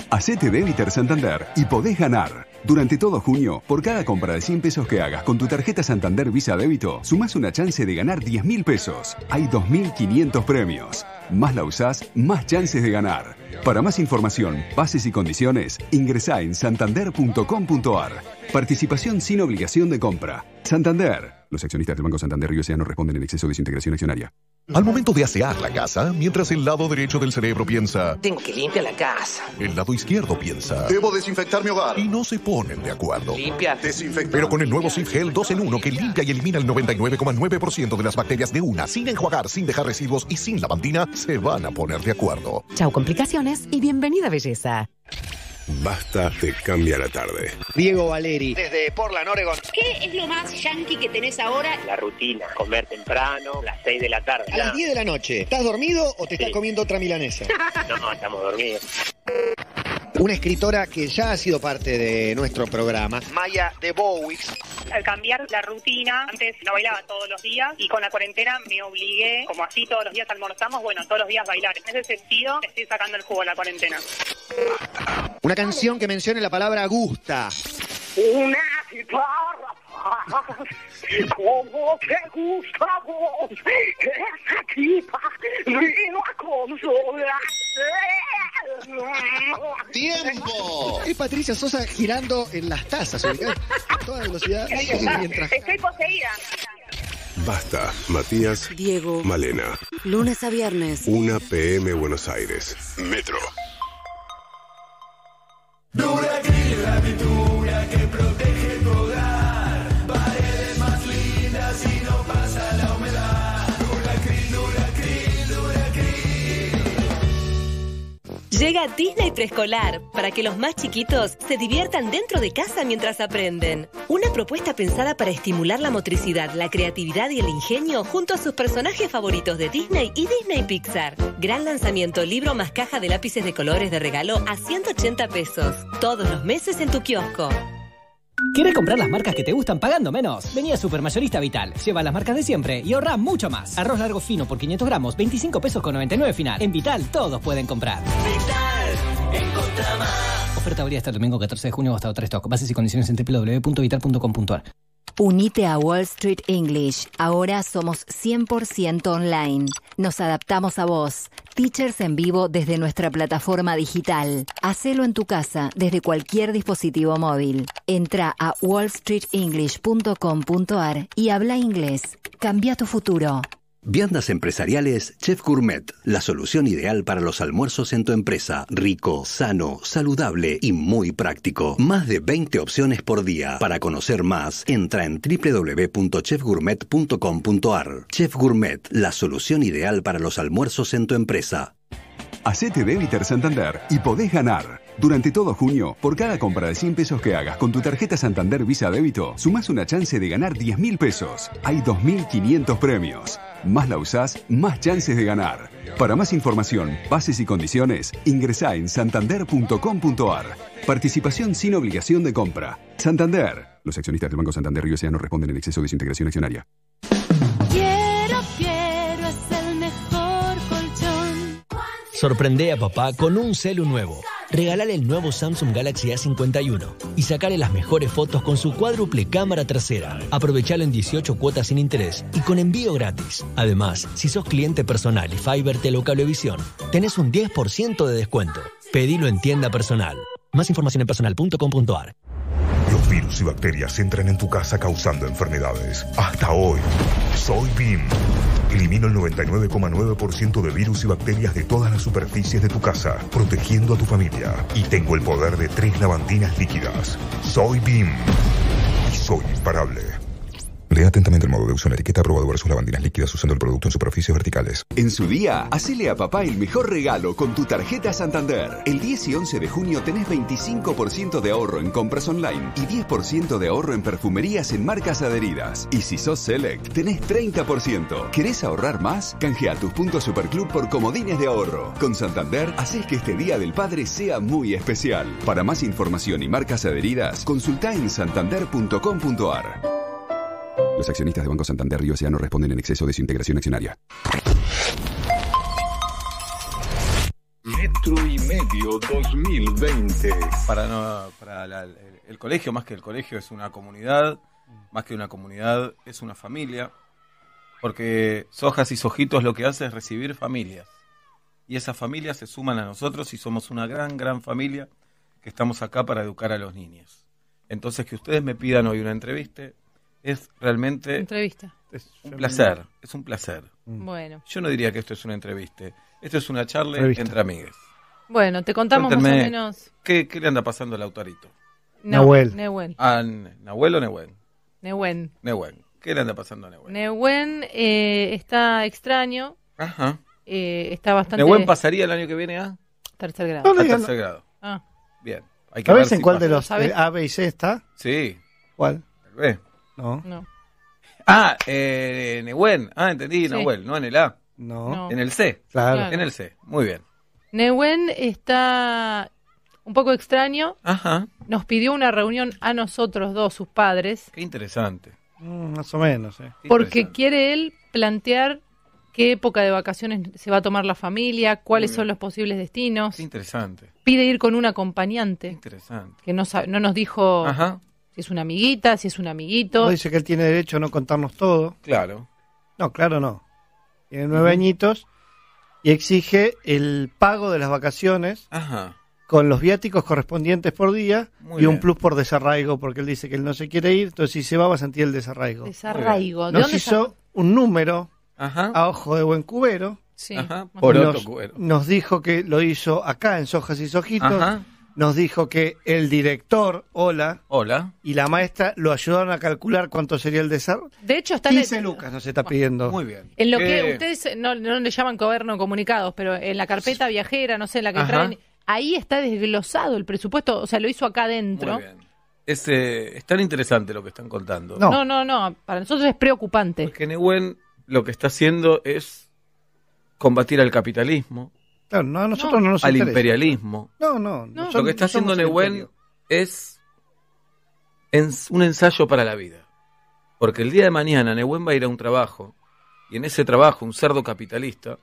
Hacete débiter Santander y podés ganar. Durante todo junio, por cada compra de 100 pesos que hagas con tu tarjeta Santander Visa Débito, sumás una chance de ganar 10 mil pesos. Hay 2.500 premios. Más la usás, más chances de ganar. Para más información, bases y condiciones, ingresá en santander.com.ar. Participación sin obligación de compra. Santander. Los accionistas del Banco Santander Río no responden en exceso de su integración accionaria. Al momento de asear la casa, mientras el lado derecho del cerebro piensa, Tengo que limpiar la casa. el lado izquierdo piensa, Debo desinfectar mi hogar. y no se ponen de acuerdo. Limpia. Desinfectar. Pero con el nuevo Sif Gel 2 en 1 que limpia y elimina el 99,9% de las bacterias de una, sin enjuagar, sin dejar residuos y sin lavandina, se van a poner de acuerdo. Chau complicaciones y bienvenida belleza. Basta te cambia la tarde. Diego Valeri, desde Portland, Oregon. ¿Qué es lo más yankee que tenés ahora? La rutina, comer temprano, las 6 de la tarde. A las 10 de la noche, ¿estás dormido o te estás comiendo otra milanesa? No, estamos dormidos. Una escritora que ya ha sido parte de nuestro programa, Maya de Bowix. Al cambiar la rutina, antes no bailaba todos los días y con la cuarentena me obligué, como así todos los días almorzamos, bueno, todos los días bailar. En ese sentido, estoy sacando el jugo a la cuarentena. Una canción que mencione la palabra gusta. Una guitarra como te gusta vos, que esa tipa vino a consolar. ¡Tiempo! Es Patricia Sosa girando en las tazas, ubicás a toda velocidad. Mientras... Estoy poseída. Basta, Matías, Diego. Malena. Lunes a viernes. 1 PM Buenos Aires. Metro. Duracryl, la pintura que protege Llega Disney Preescolar para que los más chiquitos se diviertan dentro de casa mientras aprenden. Una propuesta pensada para estimular la motricidad, la creatividad y el ingenio junto a sus personajes favoritos de Disney y Disney Pixar. Gran lanzamiento, libro más caja de lápices de colores de regalo a 180 pesos. Todos los meses en tu kiosco. ¿Quieres comprar las marcas que te gustan pagando menos? Vení a Supermayorista Vital. Lleva las marcas de siempre y ahorra mucho más. Arroz largo fino por 500 gramos, 25 pesos con 99 final. En Vital todos pueden comprar. Vital, encontra más. Oferta válida hasta el domingo 14 de junio hasta otra stock. Bases y condiciones en www.vital.com.ar. Unite a Wall Street English. Ahora somos 100% online. Nos adaptamos a vos. Teachers en vivo desde nuestra plataforma digital. Hacelo en tu casa desde cualquier dispositivo móvil. Entra a wallstreetenglish.com.ar y habla inglés. Cambia tu futuro. Viandas empresariales Chef Gourmet, la solución ideal para los almuerzos en tu empresa. Rico, sano, saludable y muy práctico. Más de 20 opciones por día. Para conocer más, entra en www.chefgourmet.com.ar. Chef Gourmet, la solución ideal para los almuerzos en tu empresa. Hacete débiter Santander y podés ganar. Durante todo junio, por cada compra de 100 pesos que hagas con tu tarjeta Santander Visa Débito, sumás una chance de ganar 10 mil pesos. Hay 2.500 premios. Más la usás, más chances de ganar. Para más información, bases y condiciones, ingresá en santander.com.ar. Participación sin obligación de compra. Santander. Los accionistas del Banco Santander Río no responden en exceso de su integración accionaria. Quiero, quiero, es el mejor colchón. Sorprende a papá con un celu nuevo. Regálale el nuevo Samsung Galaxy A51 y sacale las mejores fotos con su cuádruple cámara trasera. Aprovechalo en 18 cuotas sin interés y con envío gratis. Además, si sos cliente personal y Fiber Cablevisión, tenés un 10% de descuento. Pedilo en tienda personal. Más información en personal.com.ar. Virus y bacterias entran en tu casa causando enfermedades. Hasta hoy, soy BIM. Elimino el 99,9% de virus y bacterias de todas las superficies de tu casa, protegiendo a tu familia. Y tengo el poder de tres lavandinas líquidas. Soy BIM. Y soy imparable. Lea atentamente el modo de uso en la etiqueta aprobado versus lavandinas líquidas usando el producto en superficies verticales. En su día, hacele a papá el mejor regalo con tu tarjeta Santander. El 10 y 11 de junio tenés 25% de ahorro en compras online y 10% de ahorro en perfumerías en marcas adheridas. Y si sos Select, tenés 30%. ¿Querés ahorrar más? Canjea tus puntos Superclub por comodines de ahorro. Con Santander, haces que este Día del Padre sea muy especial. Para más información y marcas adheridas, consulta en santander.com.ar. Los accionistas de Banco Santander Río no responden en exceso de su integración accionaria. Metro y medio 2020. Para, no, para la- el, el colegio, más que el colegio, es una comunidad. Más que una comunidad, es una familia. Porque Sojas y Sojitos lo que hace es recibir familias. Y esas familias se suman a nosotros y somos una gran, gran familia que estamos acá para educar a los niños. Entonces, que ustedes me pidan hoy una entrevista es realmente Entrevista. Es Un placer, es un placer. Bueno. Yo no diría que esto es una entrevista. Esto es una charla Revista. entre amigues. Bueno, te contamos más o menos. ¿qué, qué le anda pasando al autorito? No, Nahuel. Nehuen. ¿A N- Nahuel o Nehuen? Nehuen. Nehuen. ¿Qué le anda pasando a Nehuen? Nehuen eh, está extraño. Ajá. eh, está bastante. ¿Nehuen pasaría el año que viene a? Tercer grado. No, A no tercer grado. Ah. Bien. Hay que ¿Sabes ver en si cuál pasa. de los ¿Sabes? eh, A, B y C está? Sí. ¿Cuál? el B. No. No. Ah, eh, Nehuen. Ah, entendí, Sí. Nahuel. No en el A. No. No. En el C. Claro. Claro. En el C. Muy bien. Nehuen está un poco extraño. Ajá. Nos pidió una reunión a nosotros dos, sus padres, Qué interesante. Mm, más o menos, eh. Qué porque interesante. quiere él plantear qué época de vacaciones se va a tomar la familia, cuáles son los posibles destinos. Qué interesante. Pide ir con un Qué acompañante, interesante. que no, sa- no nos dijo Ajá. Si es una amiguita, si es un amiguito. No dice que él tiene derecho a no contarnos todo. Claro. No, claro no. Tiene nueve añitos y exige el pago de las vacaciones Ajá. con los viáticos correspondientes por día Muy y un plus por desarraigo, porque él dice que él no se quiere ir, entonces si se va va a sentir el desarraigo. Desarraigo. ¿De Nos dónde hizo un número Ajá. a ojo de buen cubero. Sí. Ajá. Por nos, otro cubero. nos dijo que lo hizo acá en Sojas y Sojitos. Ajá. Nos dijo que el director, hola, Hola. y la maestra lo ayudaron a calcular cuánto sería el desarrollo. De hecho, está en el- 15 lucas nos está pidiendo. Muy bien. En lo Eh, que ustedes no, no le llaman coberno comunicados, pero en la carpeta viajera, no sé, en la que Ajá. traen, ahí está desglosado el presupuesto, o sea, lo hizo acá adentro. Muy bien. Es, eh, es tan interesante lo que están contando. No. No, no, no, para nosotros es preocupante. Porque Nehuen lo que está haciendo es combatir al capitalismo, Claro, no, a nosotros no, nos al interesa. imperialismo. No, no. No. Lo que está haciendo Nehuen es un ensayo para la vida. Porque el día de mañana Nehuen va a ir a un trabajo y en ese trabajo un cerdo capitalista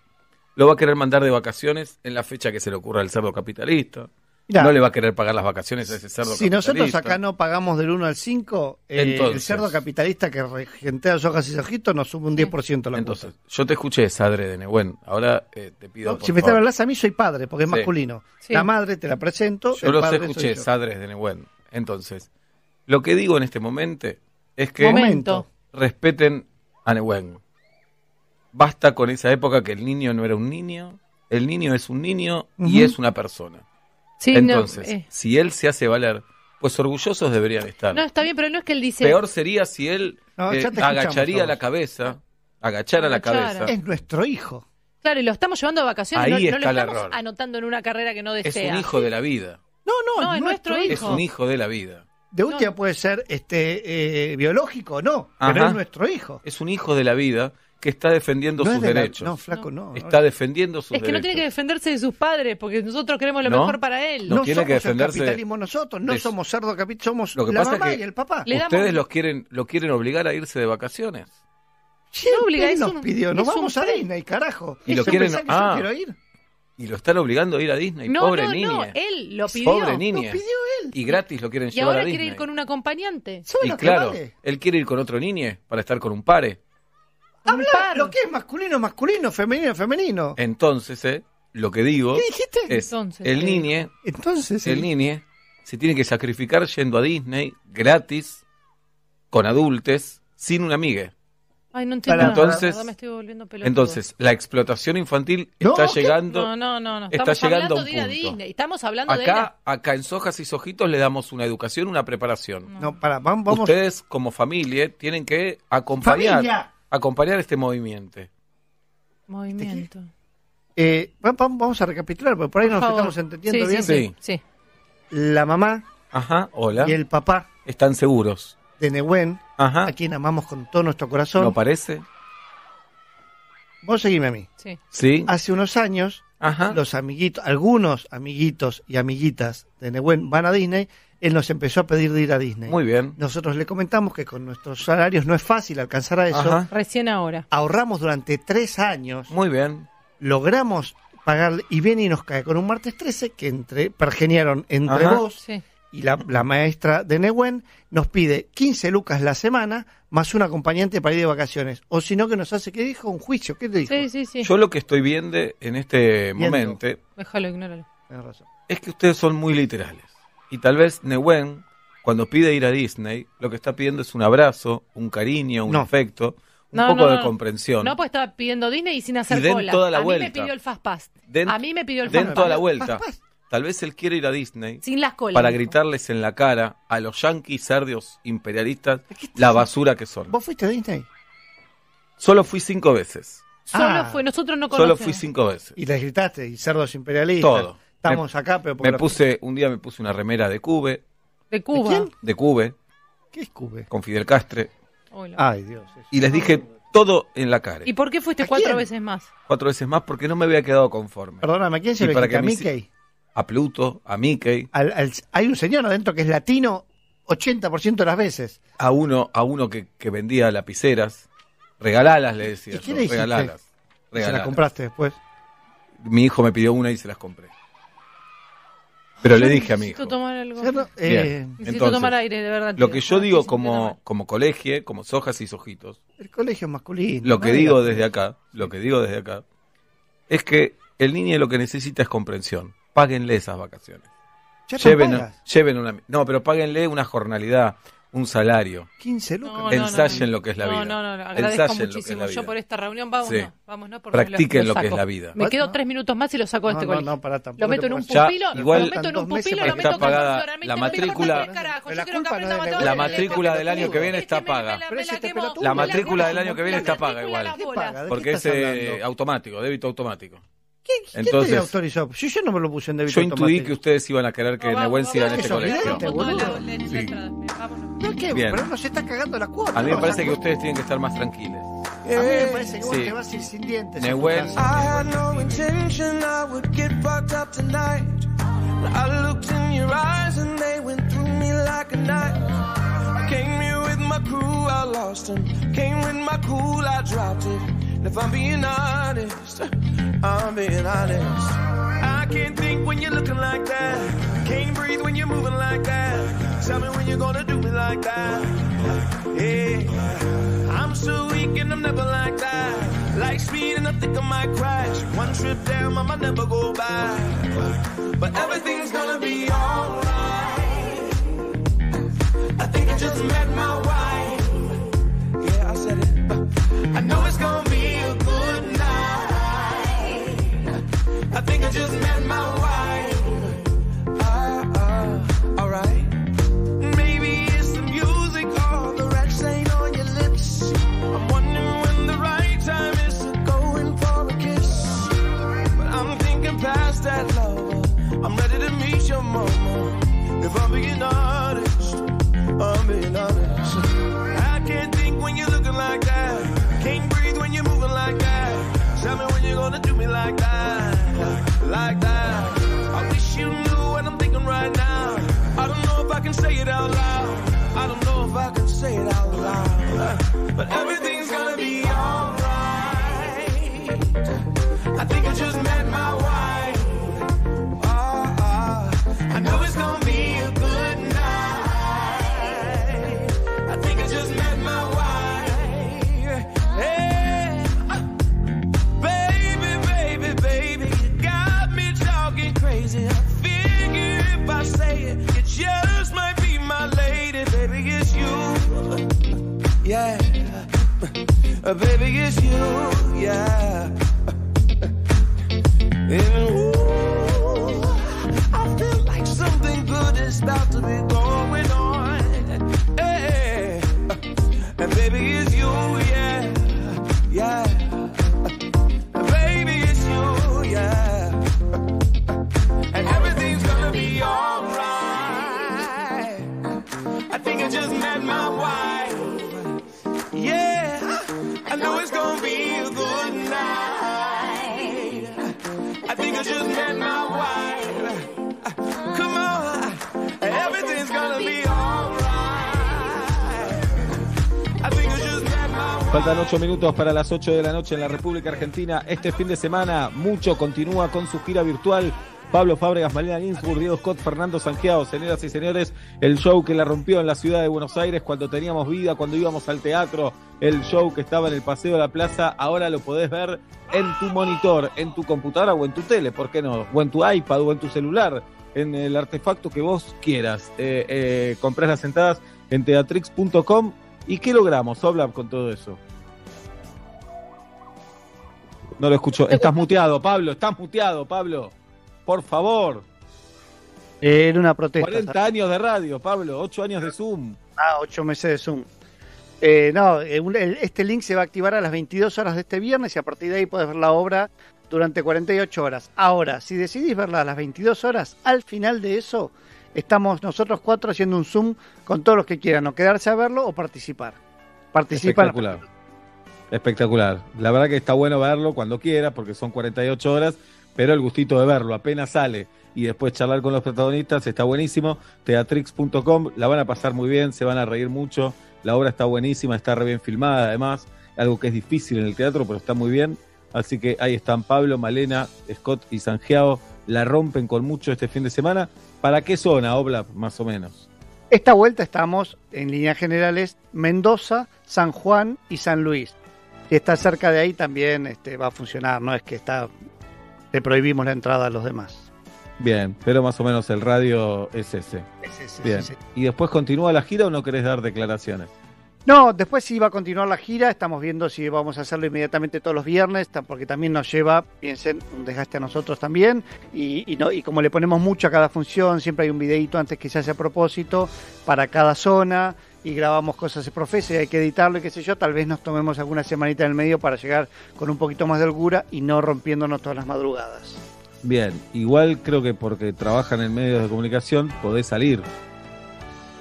lo va a querer mandar de vacaciones en la fecha que se le ocurra al cerdo capitalista. Mirá, no le va a querer pagar las vacaciones a ese cerdo si nosotros acá no pagamos del 1 al 5, eh, el cerdo capitalista que regentea sojas y sojitos nos sube un 10% la Entonces, cuota. yo te escuché, Sadre de Nehuen. Ahora eh, te pido. No, por si me te hablas a mí, soy padre, porque es Sí. masculino. Sí. La madre te la presento. Yo el los padre escuché, yo. Sadres de Nehuen. Entonces, lo que digo en este momento es que Momento. respeten a Nehuen. Basta con esa época que el niño no era un niño, el niño es un niño y es una persona. Sí, no, Entonces, eh, si él se hace valer, pues orgullosos deberían estar. no, está bien, pero no es que él dice... Peor sería si él No, eh, agacharía la cabeza, agachara la cabeza. Es nuestro hijo. Claro, y lo estamos llevando de vacaciones, Ahí no, no lo está el estamos error. anotando en una carrera que no Es desea. un hijo de la vida. No, no, No, es nuestro hijo. Es un hijo de la vida. De última puede ser este eh, biológico, no, pero Ajá. es nuestro hijo. Es un hijo de la vida que está defendiendo No es sus de la- derechos. no, flaco, no. no. Está defendiendo sus Es que no derechos. tiene que defenderse de sus padres, porque nosotros queremos lo No. mejor para él. No No tiene somos que defenderse el capitalismo nosotros, no de- somos cerdo capital, somos Lo que la pasa mamá es que y el papá. Le damos- Ustedes los quieren, lo quieren obligar a irse de vacaciones. No obliga, nos un- pidió, nos vamos a Disney, carajo. Y lo ¿Eso quieren- ah. yo quiero ir? Y lo están obligando a ir a Disney. No, Pobre no, niña. no, él lo pidió. Pobre niña. Lo pidió él. Y gratis lo quieren Y llevar ahora a quiere Disney. ir con un acompañante. ¿Sabes Y claro, vale? él quiere ir con otro niño para estar con un pare. Habla, par. lo que es masculino, masculino, femenino, femenino. Entonces, eh, lo que digo ¿Qué dijiste? es Entonces, el ¿qué niño, Entonces, el niño se tiene que sacrificar yendo a Disney gratis con adultos sin una amiga. Ay, no entiendo Para- nada, la Entonces- verdad me estoy volviendo pelotudo. Entonces, la explotación infantil No, está ¿qué? llegando No, no, no, no. está Estamos llegando hablando a un de ir a punto. Disney. Estamos hablando de ir a- Acá, acá en Sojas y Sojitos le damos una educación, una preparación. No, para, vamos, vamos. Ustedes como familia tienen que acompañar, Familia. Acompañar este movimiento. Movimiento. Eh, va- va- vamos a recapitular, porque por ahí Por nos favor. estamos entendiendo Sí, bien. Sí, sí, sí. La mamá Ajá, hola. y el papá Están seguros. de Nehuen, Ajá. a quien amamos con todo nuestro corazón. ¿No parece? Vos seguime a mí. sí. Sí. Hace unos años, Ajá. los amiguitos, algunos amiguitos y amiguitas de Nehuen van a Disney, él nos empezó a pedir de ir a Disney. Muy bien. Nosotros le comentamos que con nuestros salarios no es fácil alcanzar a eso. Ajá. Recién ahora. Ahorramos durante tres años, Muy bien. logramos pagarle, y viene y nos cae con un martes 13 que entre, pergeniaron entre Ajá. vos Sí. y la, la maestra de Nehuen, nos pide 15 lucas la semana más un acompañante para ir de vacaciones. O si no, que nos hace, ¿qué dijo? Un juicio, ¿qué le dijo? Sí, sí, sí. Yo lo que estoy viendo en este momento Déjalo, ignóralo. Tenés razón. es que ustedes son muy literales. Y tal vez Nehuen, cuando pide ir a Disney, lo que está pidiendo es un abrazo, un cariño, un No. afecto, un No, poco no, de no. comprensión. No, pues estaba pidiendo Disney y sin hacer Y den cola. toda la a mí vuelta. me pidió el Fast Pass. Den- a mí me pidió el Den Fast toda la Pass. vuelta. Tal vez él quiere ir a Disney Sin las colas. para gritarles en la cara a los yanquis cerdos imperialistas la basura que son. ¿Vos fuiste a Disney? Solo fui cinco veces. Solo Ah. fue, nosotros no conocemos. Solo fui cinco veces. Y les gritaste, y cerdos imperialistas. Todo. Estamos Me- acá, pero Me puse, un día me puse una remera de Cube, De Cuba. quién? de Cube, ¿Qué es Cube? con Fidel Castre, Hola. Ay, Dios. y les dije todo en la cara. ¿Y por qué fuiste ¿A cuatro quién? veces más? Cuatro veces más porque no me había quedado conforme. Perdóname, ¿a quién se lo para? ¿A que mis- Mickey? A Pluto, a Mickey, Al- al- hay un señor adentro que es latino 80% de las veces. a uno, a uno que, que vendía lapiceras. Regalalas, le decía. ¿Y qué le dijiste? regalalas. Y se regalalas. la compraste después. Mi hijo me pidió una y se las compré. Pero le dije a mi hijo. Necesito tomar algo. Bien. eh, Necesito Entonces, tomar aire, de verdad. Lo que yo digo como, como colegio, como sojas y sojitos, el colegio masculino. lo que no digo desde acá, lo que digo desde acá, es que el niño lo que necesita es comprensión. Páguenle esas vacaciones. Lleven, lleven una, no, pero páguenle una jornalidad, un salario. 15 lucas. No, no, Ensayen no. lo que es la no, vida. No, no, no, agradezco Ensayen lo que es muchísimo. la Yo vida. por esta reunión, vamos, Sí. no, vamos, no, porque Practiquen lo que saco. es la vida. Me quedo tres minutos más y lo saco de No, este no, colegio. no, pará, tampoco lo meto en un puedo- Ya, pupilo, igual lo meto en un pupilo, para lo que meto está en pagada profesor, la matrícula. yo la que matrícula del año que viene está paga. la- matrícula del año que viene está paga igual. ¿Qué Porque qué es eh, automático, débito automático. ¿Quién, quién Entonces- te autorizó? Si yo no me lo puse en débito Yo intuí automático. que ustedes iban a querer que Nehuen siga en este colegio. ¿Pero qué? Bien. Pero no se está cagando la cuota. A mí me ¿no? parece que ustedes tienen que estar más tranquilos. A mí me eh, parece que vos Sí. te vas a ir sin dientes. a tu Nehuen, casa. I had no intention I would get fucked up tonight. I looked in your eyes and they went through me like a knife. I came here with my crew, I lost them. Came with my cool, I dropped it. And if I'm being honest, I'm being honest. I can't think when you're looking like that. Can't breathe when you're moving like that. Tell me when you're gonna do me like that. Yeah. I'm so weak and I'm never like that. Like speed and I think I might crash. One trip down, I might never go back. But everything's gonna be alright. I think I just met my wife. Yeah, I said it. I know it's gonna be a good night. I think I just met But everything's gonna be Uh, baby, it's you, Faltan ocho minutos para las 8 de la noche en la República Argentina. Este fin de semana, mucho continúa con su gira virtual. Pablo Fábregas, Malena Ginsburg, Diego Scott, Fernando Sanjeado, señoras y señores, el show que la rompió en la ciudad de Buenos Aires cuando teníamos vida, cuando íbamos al teatro, el show que estaba en el Paseo de la Plaza, ahora lo podés ver en tu monitor, en tu computadora o en tu tele, ¿por qué no? O en tu iPad o en tu celular, en el artefacto que vos quieras. Eh, eh, comprás las entradas en teatrix.com. ¿Y qué logramos, Oblap, con todo eso? No lo escucho. Estás muteado, Pablo. Estás muteado, Pablo. Por favor. Eh, Era una protesta. 40 años de radio, Pablo. 8 años de Zoom. Ah, ocho meses de Zoom. Eh, no, eh, este link se va a activar a las 22 horas de este viernes y a partir de ahí puedes ver la obra durante 48 horas. Ahora, si decidís verla a las 22 horas, al final de eso, estamos nosotros cuatro haciendo un Zoom con todos los que quieran o quedarse a verlo o participar. Participan. Espectacular. La verdad que está bueno verlo cuando quiera, porque son 48 horas, pero el gustito de verlo apenas sale y después charlar con los protagonistas está buenísimo. Teatrix.com, la van a pasar muy bien, se van a reír mucho. La obra está buenísima, está re bien filmada además, algo que es difícil en el teatro, pero está muy bien. Así que ahí están Pablo, Malena, Scott y Sanjeao. La rompen con mucho este fin de semana. ¿Para qué zona, Obla, más o menos? Esta vuelta estamos en líneas generales Mendoza, San Juan y San Luis. Si está cerca de ahí también este, va a funcionar, no es que está le prohibimos la entrada a los demás. Bien, pero más o menos el radio es ese. Es ese, Bien. sí, sí. ¿Y después continúa la gira o no querés dar declaraciones? No, después sí va a continuar la gira, estamos viendo si vamos a hacerlo inmediatamente todos los viernes, porque también nos lleva, piensen, un desgaste a nosotros también, y, y no, y como le ponemos mucho a cada función, siempre hay un videito antes que se hace a propósito para cada zona, y grabamos cosas de profesa y hay que editarlo y qué sé yo, tal vez nos tomemos alguna semanita en el medio para llegar con un poquito más de holgura y no rompiéndonos todas las madrugadas. Bien, igual creo que porque trabajan en medios de comunicación podés salir.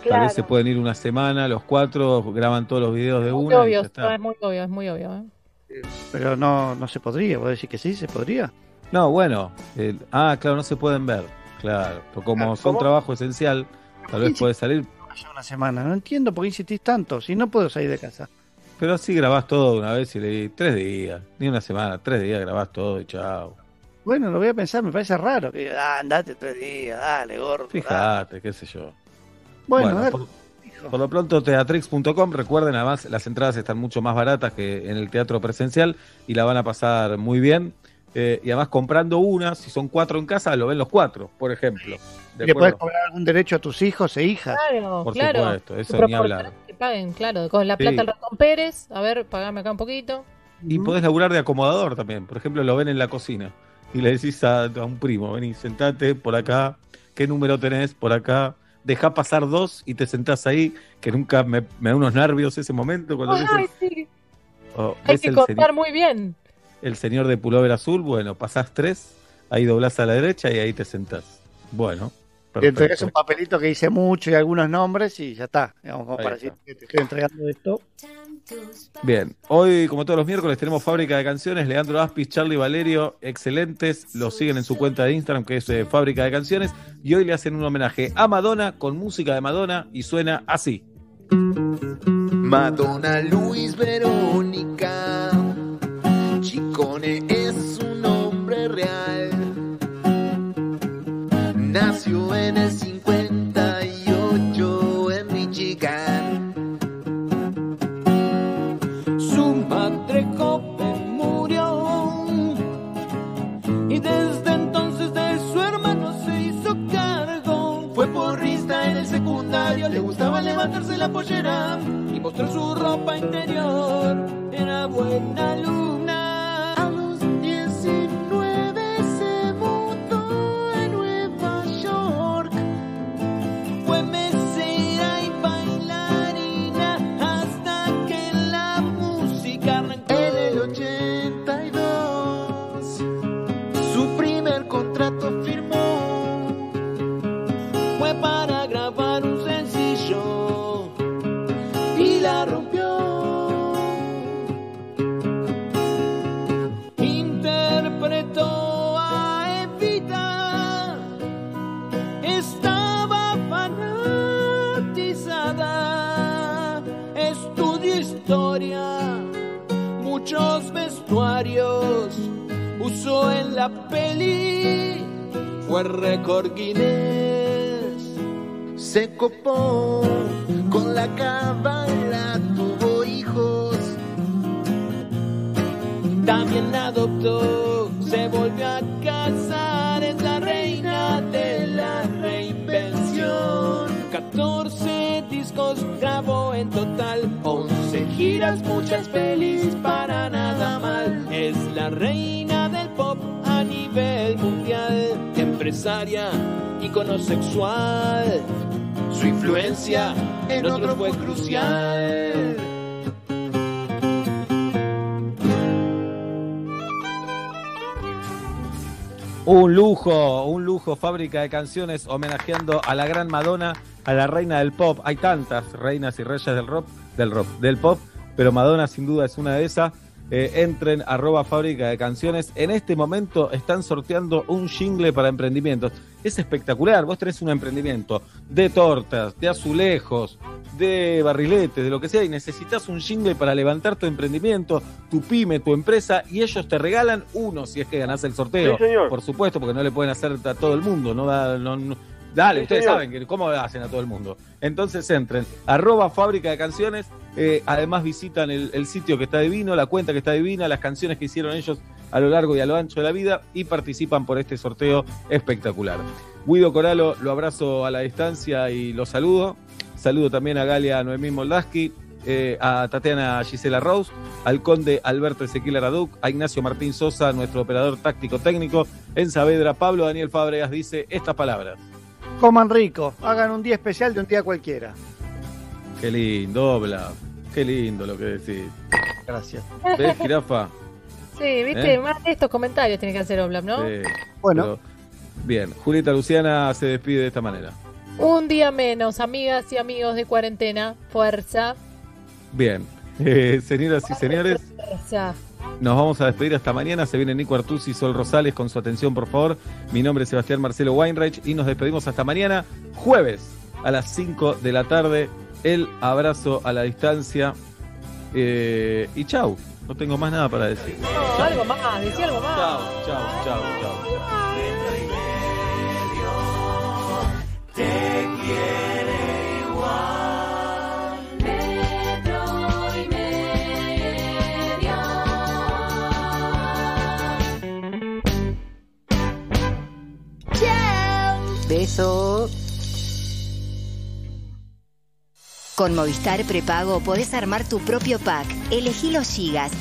Tal vez se pueden ir una semana, los cuatro graban todos los videos de Muy una y obvio, ya está. es muy obvio, es muy obvio. ¿eh? Pero no, no se podría, ¿vos decís que sí? ¿Se podría? No, bueno, el- ah, claro, no se pueden ver. Claro, pero como Claro, son ¿cómo? trabajo esencial, tal vez podés salir, Vaya una semana, no entiendo por qué insistís tanto, si no puedo salir de casa. pero así grabás todo una vez y le di tres días, ni una semana, tres días grabás todo y chao. Bueno, lo voy a pensar, me parece raro. Que, ah, andate tres días, dale, gordo. Fíjate, qué sé yo. Bueno, Bueno, a ver. por, por lo pronto teatrix.com, recuerden además las entradas están mucho más baratas que en el teatro presencial y la van a pasar muy bien. Eh, y además comprando una, si son cuatro en casa, lo ven los cuatro, por ejemplo. ¿De ¿Le podés acuerdo? cobrar algún derecho a tus hijos e hijas? Claro, Por claro. supuesto, eso ni hablar. Que paguen, claro, con la Sí. plata del ratón Pérez. A ver, pagame acá un poquito. Y podés laburar de acomodador también. Por ejemplo, lo ven en la cocina y le decís a, a un primo, vení, sentate por acá, ¿qué número tenés por acá? Dejá pasar dos y te sentás ahí, que nunca me, me da unos nervios ese momento cuando Ay, el, sí. o Hay que contar muy bien. El señor de pullover azul, bueno, pasás tres, ahí doblás a la derecha y ahí te sentás. Bueno, Te entregás perfecto. un papelito que dice mucho y algunos nombres y ya está. Digamos, como para está. decir que te estoy entregando esto. Bien, hoy como todos los miércoles tenemos Fábrica de Canciones, Leandro Aspis, Charlie Valerio, excelentes, los siguen en su cuenta de Instagram que es eh, Fábrica de Canciones y hoy le hacen un homenaje a Madonna con música de Madonna y suena así. Madonna Luis Verónica. Chicone es un nombre real. Nació en el 58 en Michigan. Su madre joven murió. Y desde entonces de su hermano se hizo cargo. Fue porrista en el secundario, le gustaba levantarse la pollera y mostrar su ropa interior. Era buena alumna. En la peli, fue récord Guinness. Se copó con la cábala, tuvo hijos. También adoptó, se volvió a casar, es la reina de la reinvención. 14 discos grabó en total, 11 giras, muchas pelis, para nada mal. Es la reina nivel mundial, empresaria, icono sexual. Su influencia en otros fue crucial. Un lujo, un lujo, fábrica de canciones homenajeando a la gran Madonna, a la reina del pop. Hay tantas reinas y reyes del rock, del rock, del pop, pero Madonna sin duda es una de esas. Eh, entren arroba fábrica de canciones. En este momento están sorteando un jingle para emprendimientos. Es espectacular. Vos tenés un emprendimiento de tortas, de azulejos, de barriletes, de lo que sea, y necesitas un jingle para levantar tu emprendimiento, tu pyme, tu empresa, y ellos te regalan uno si es que ganás el sorteo. Sí, señor. Por supuesto, porque no le pueden hacer a todo el mundo. No, da- no- no- Dale, Sí, ustedes señor. saben que cómo hacen a todo el mundo. Entonces entren, arroba fábrica de canciones, eh, además visitan el, el sitio que está divino, la cuenta que está divina, las canciones que hicieron ellos a lo largo y a lo ancho de la vida y participan por este sorteo espectacular. Guido Coralo, lo abrazo a la distancia y lo saludo. Saludo también a Galia Noemí Moldaski, eh, a Tatiana Gisela Rose, al conde Alberto Ezequiel Araduc, a Ignacio Martín Sosa, nuestro operador táctico técnico, en Saavedra, Pablo Daniel Fábregas dice estas palabras. Coman rico, hagan un día especial de un día cualquiera. Qué lindo, Bla. Qué lindo lo que decís. Gracias. ¿Ves, jirafa? Sí, viste, ¿Eh? más de estos comentarios tiene que hacer Oblap, ¿no? Sí. Pero- bien, Julieta Luciana se despide de esta manera. Un día menos, amigas y amigos de cuarentena. Fuerza. Bien, Eh, señoras y señores, Fuerza. Nos vamos a despedir hasta mañana. Se viene Nico Artusi y Sol Rosales con su atención, por favor. Mi nombre es Sebastián Marcelo Weinreich y nos despedimos hasta mañana, jueves, a las 5 de la tarde. El abrazo a la distancia. Eh, y chau, no tengo más nada para decir. No, algo más, decía algo más. Chau, chau, chau, chau. Te quiere Beso. Con Movistar Prepago podés armar tu propio pack. Elegí los gigas.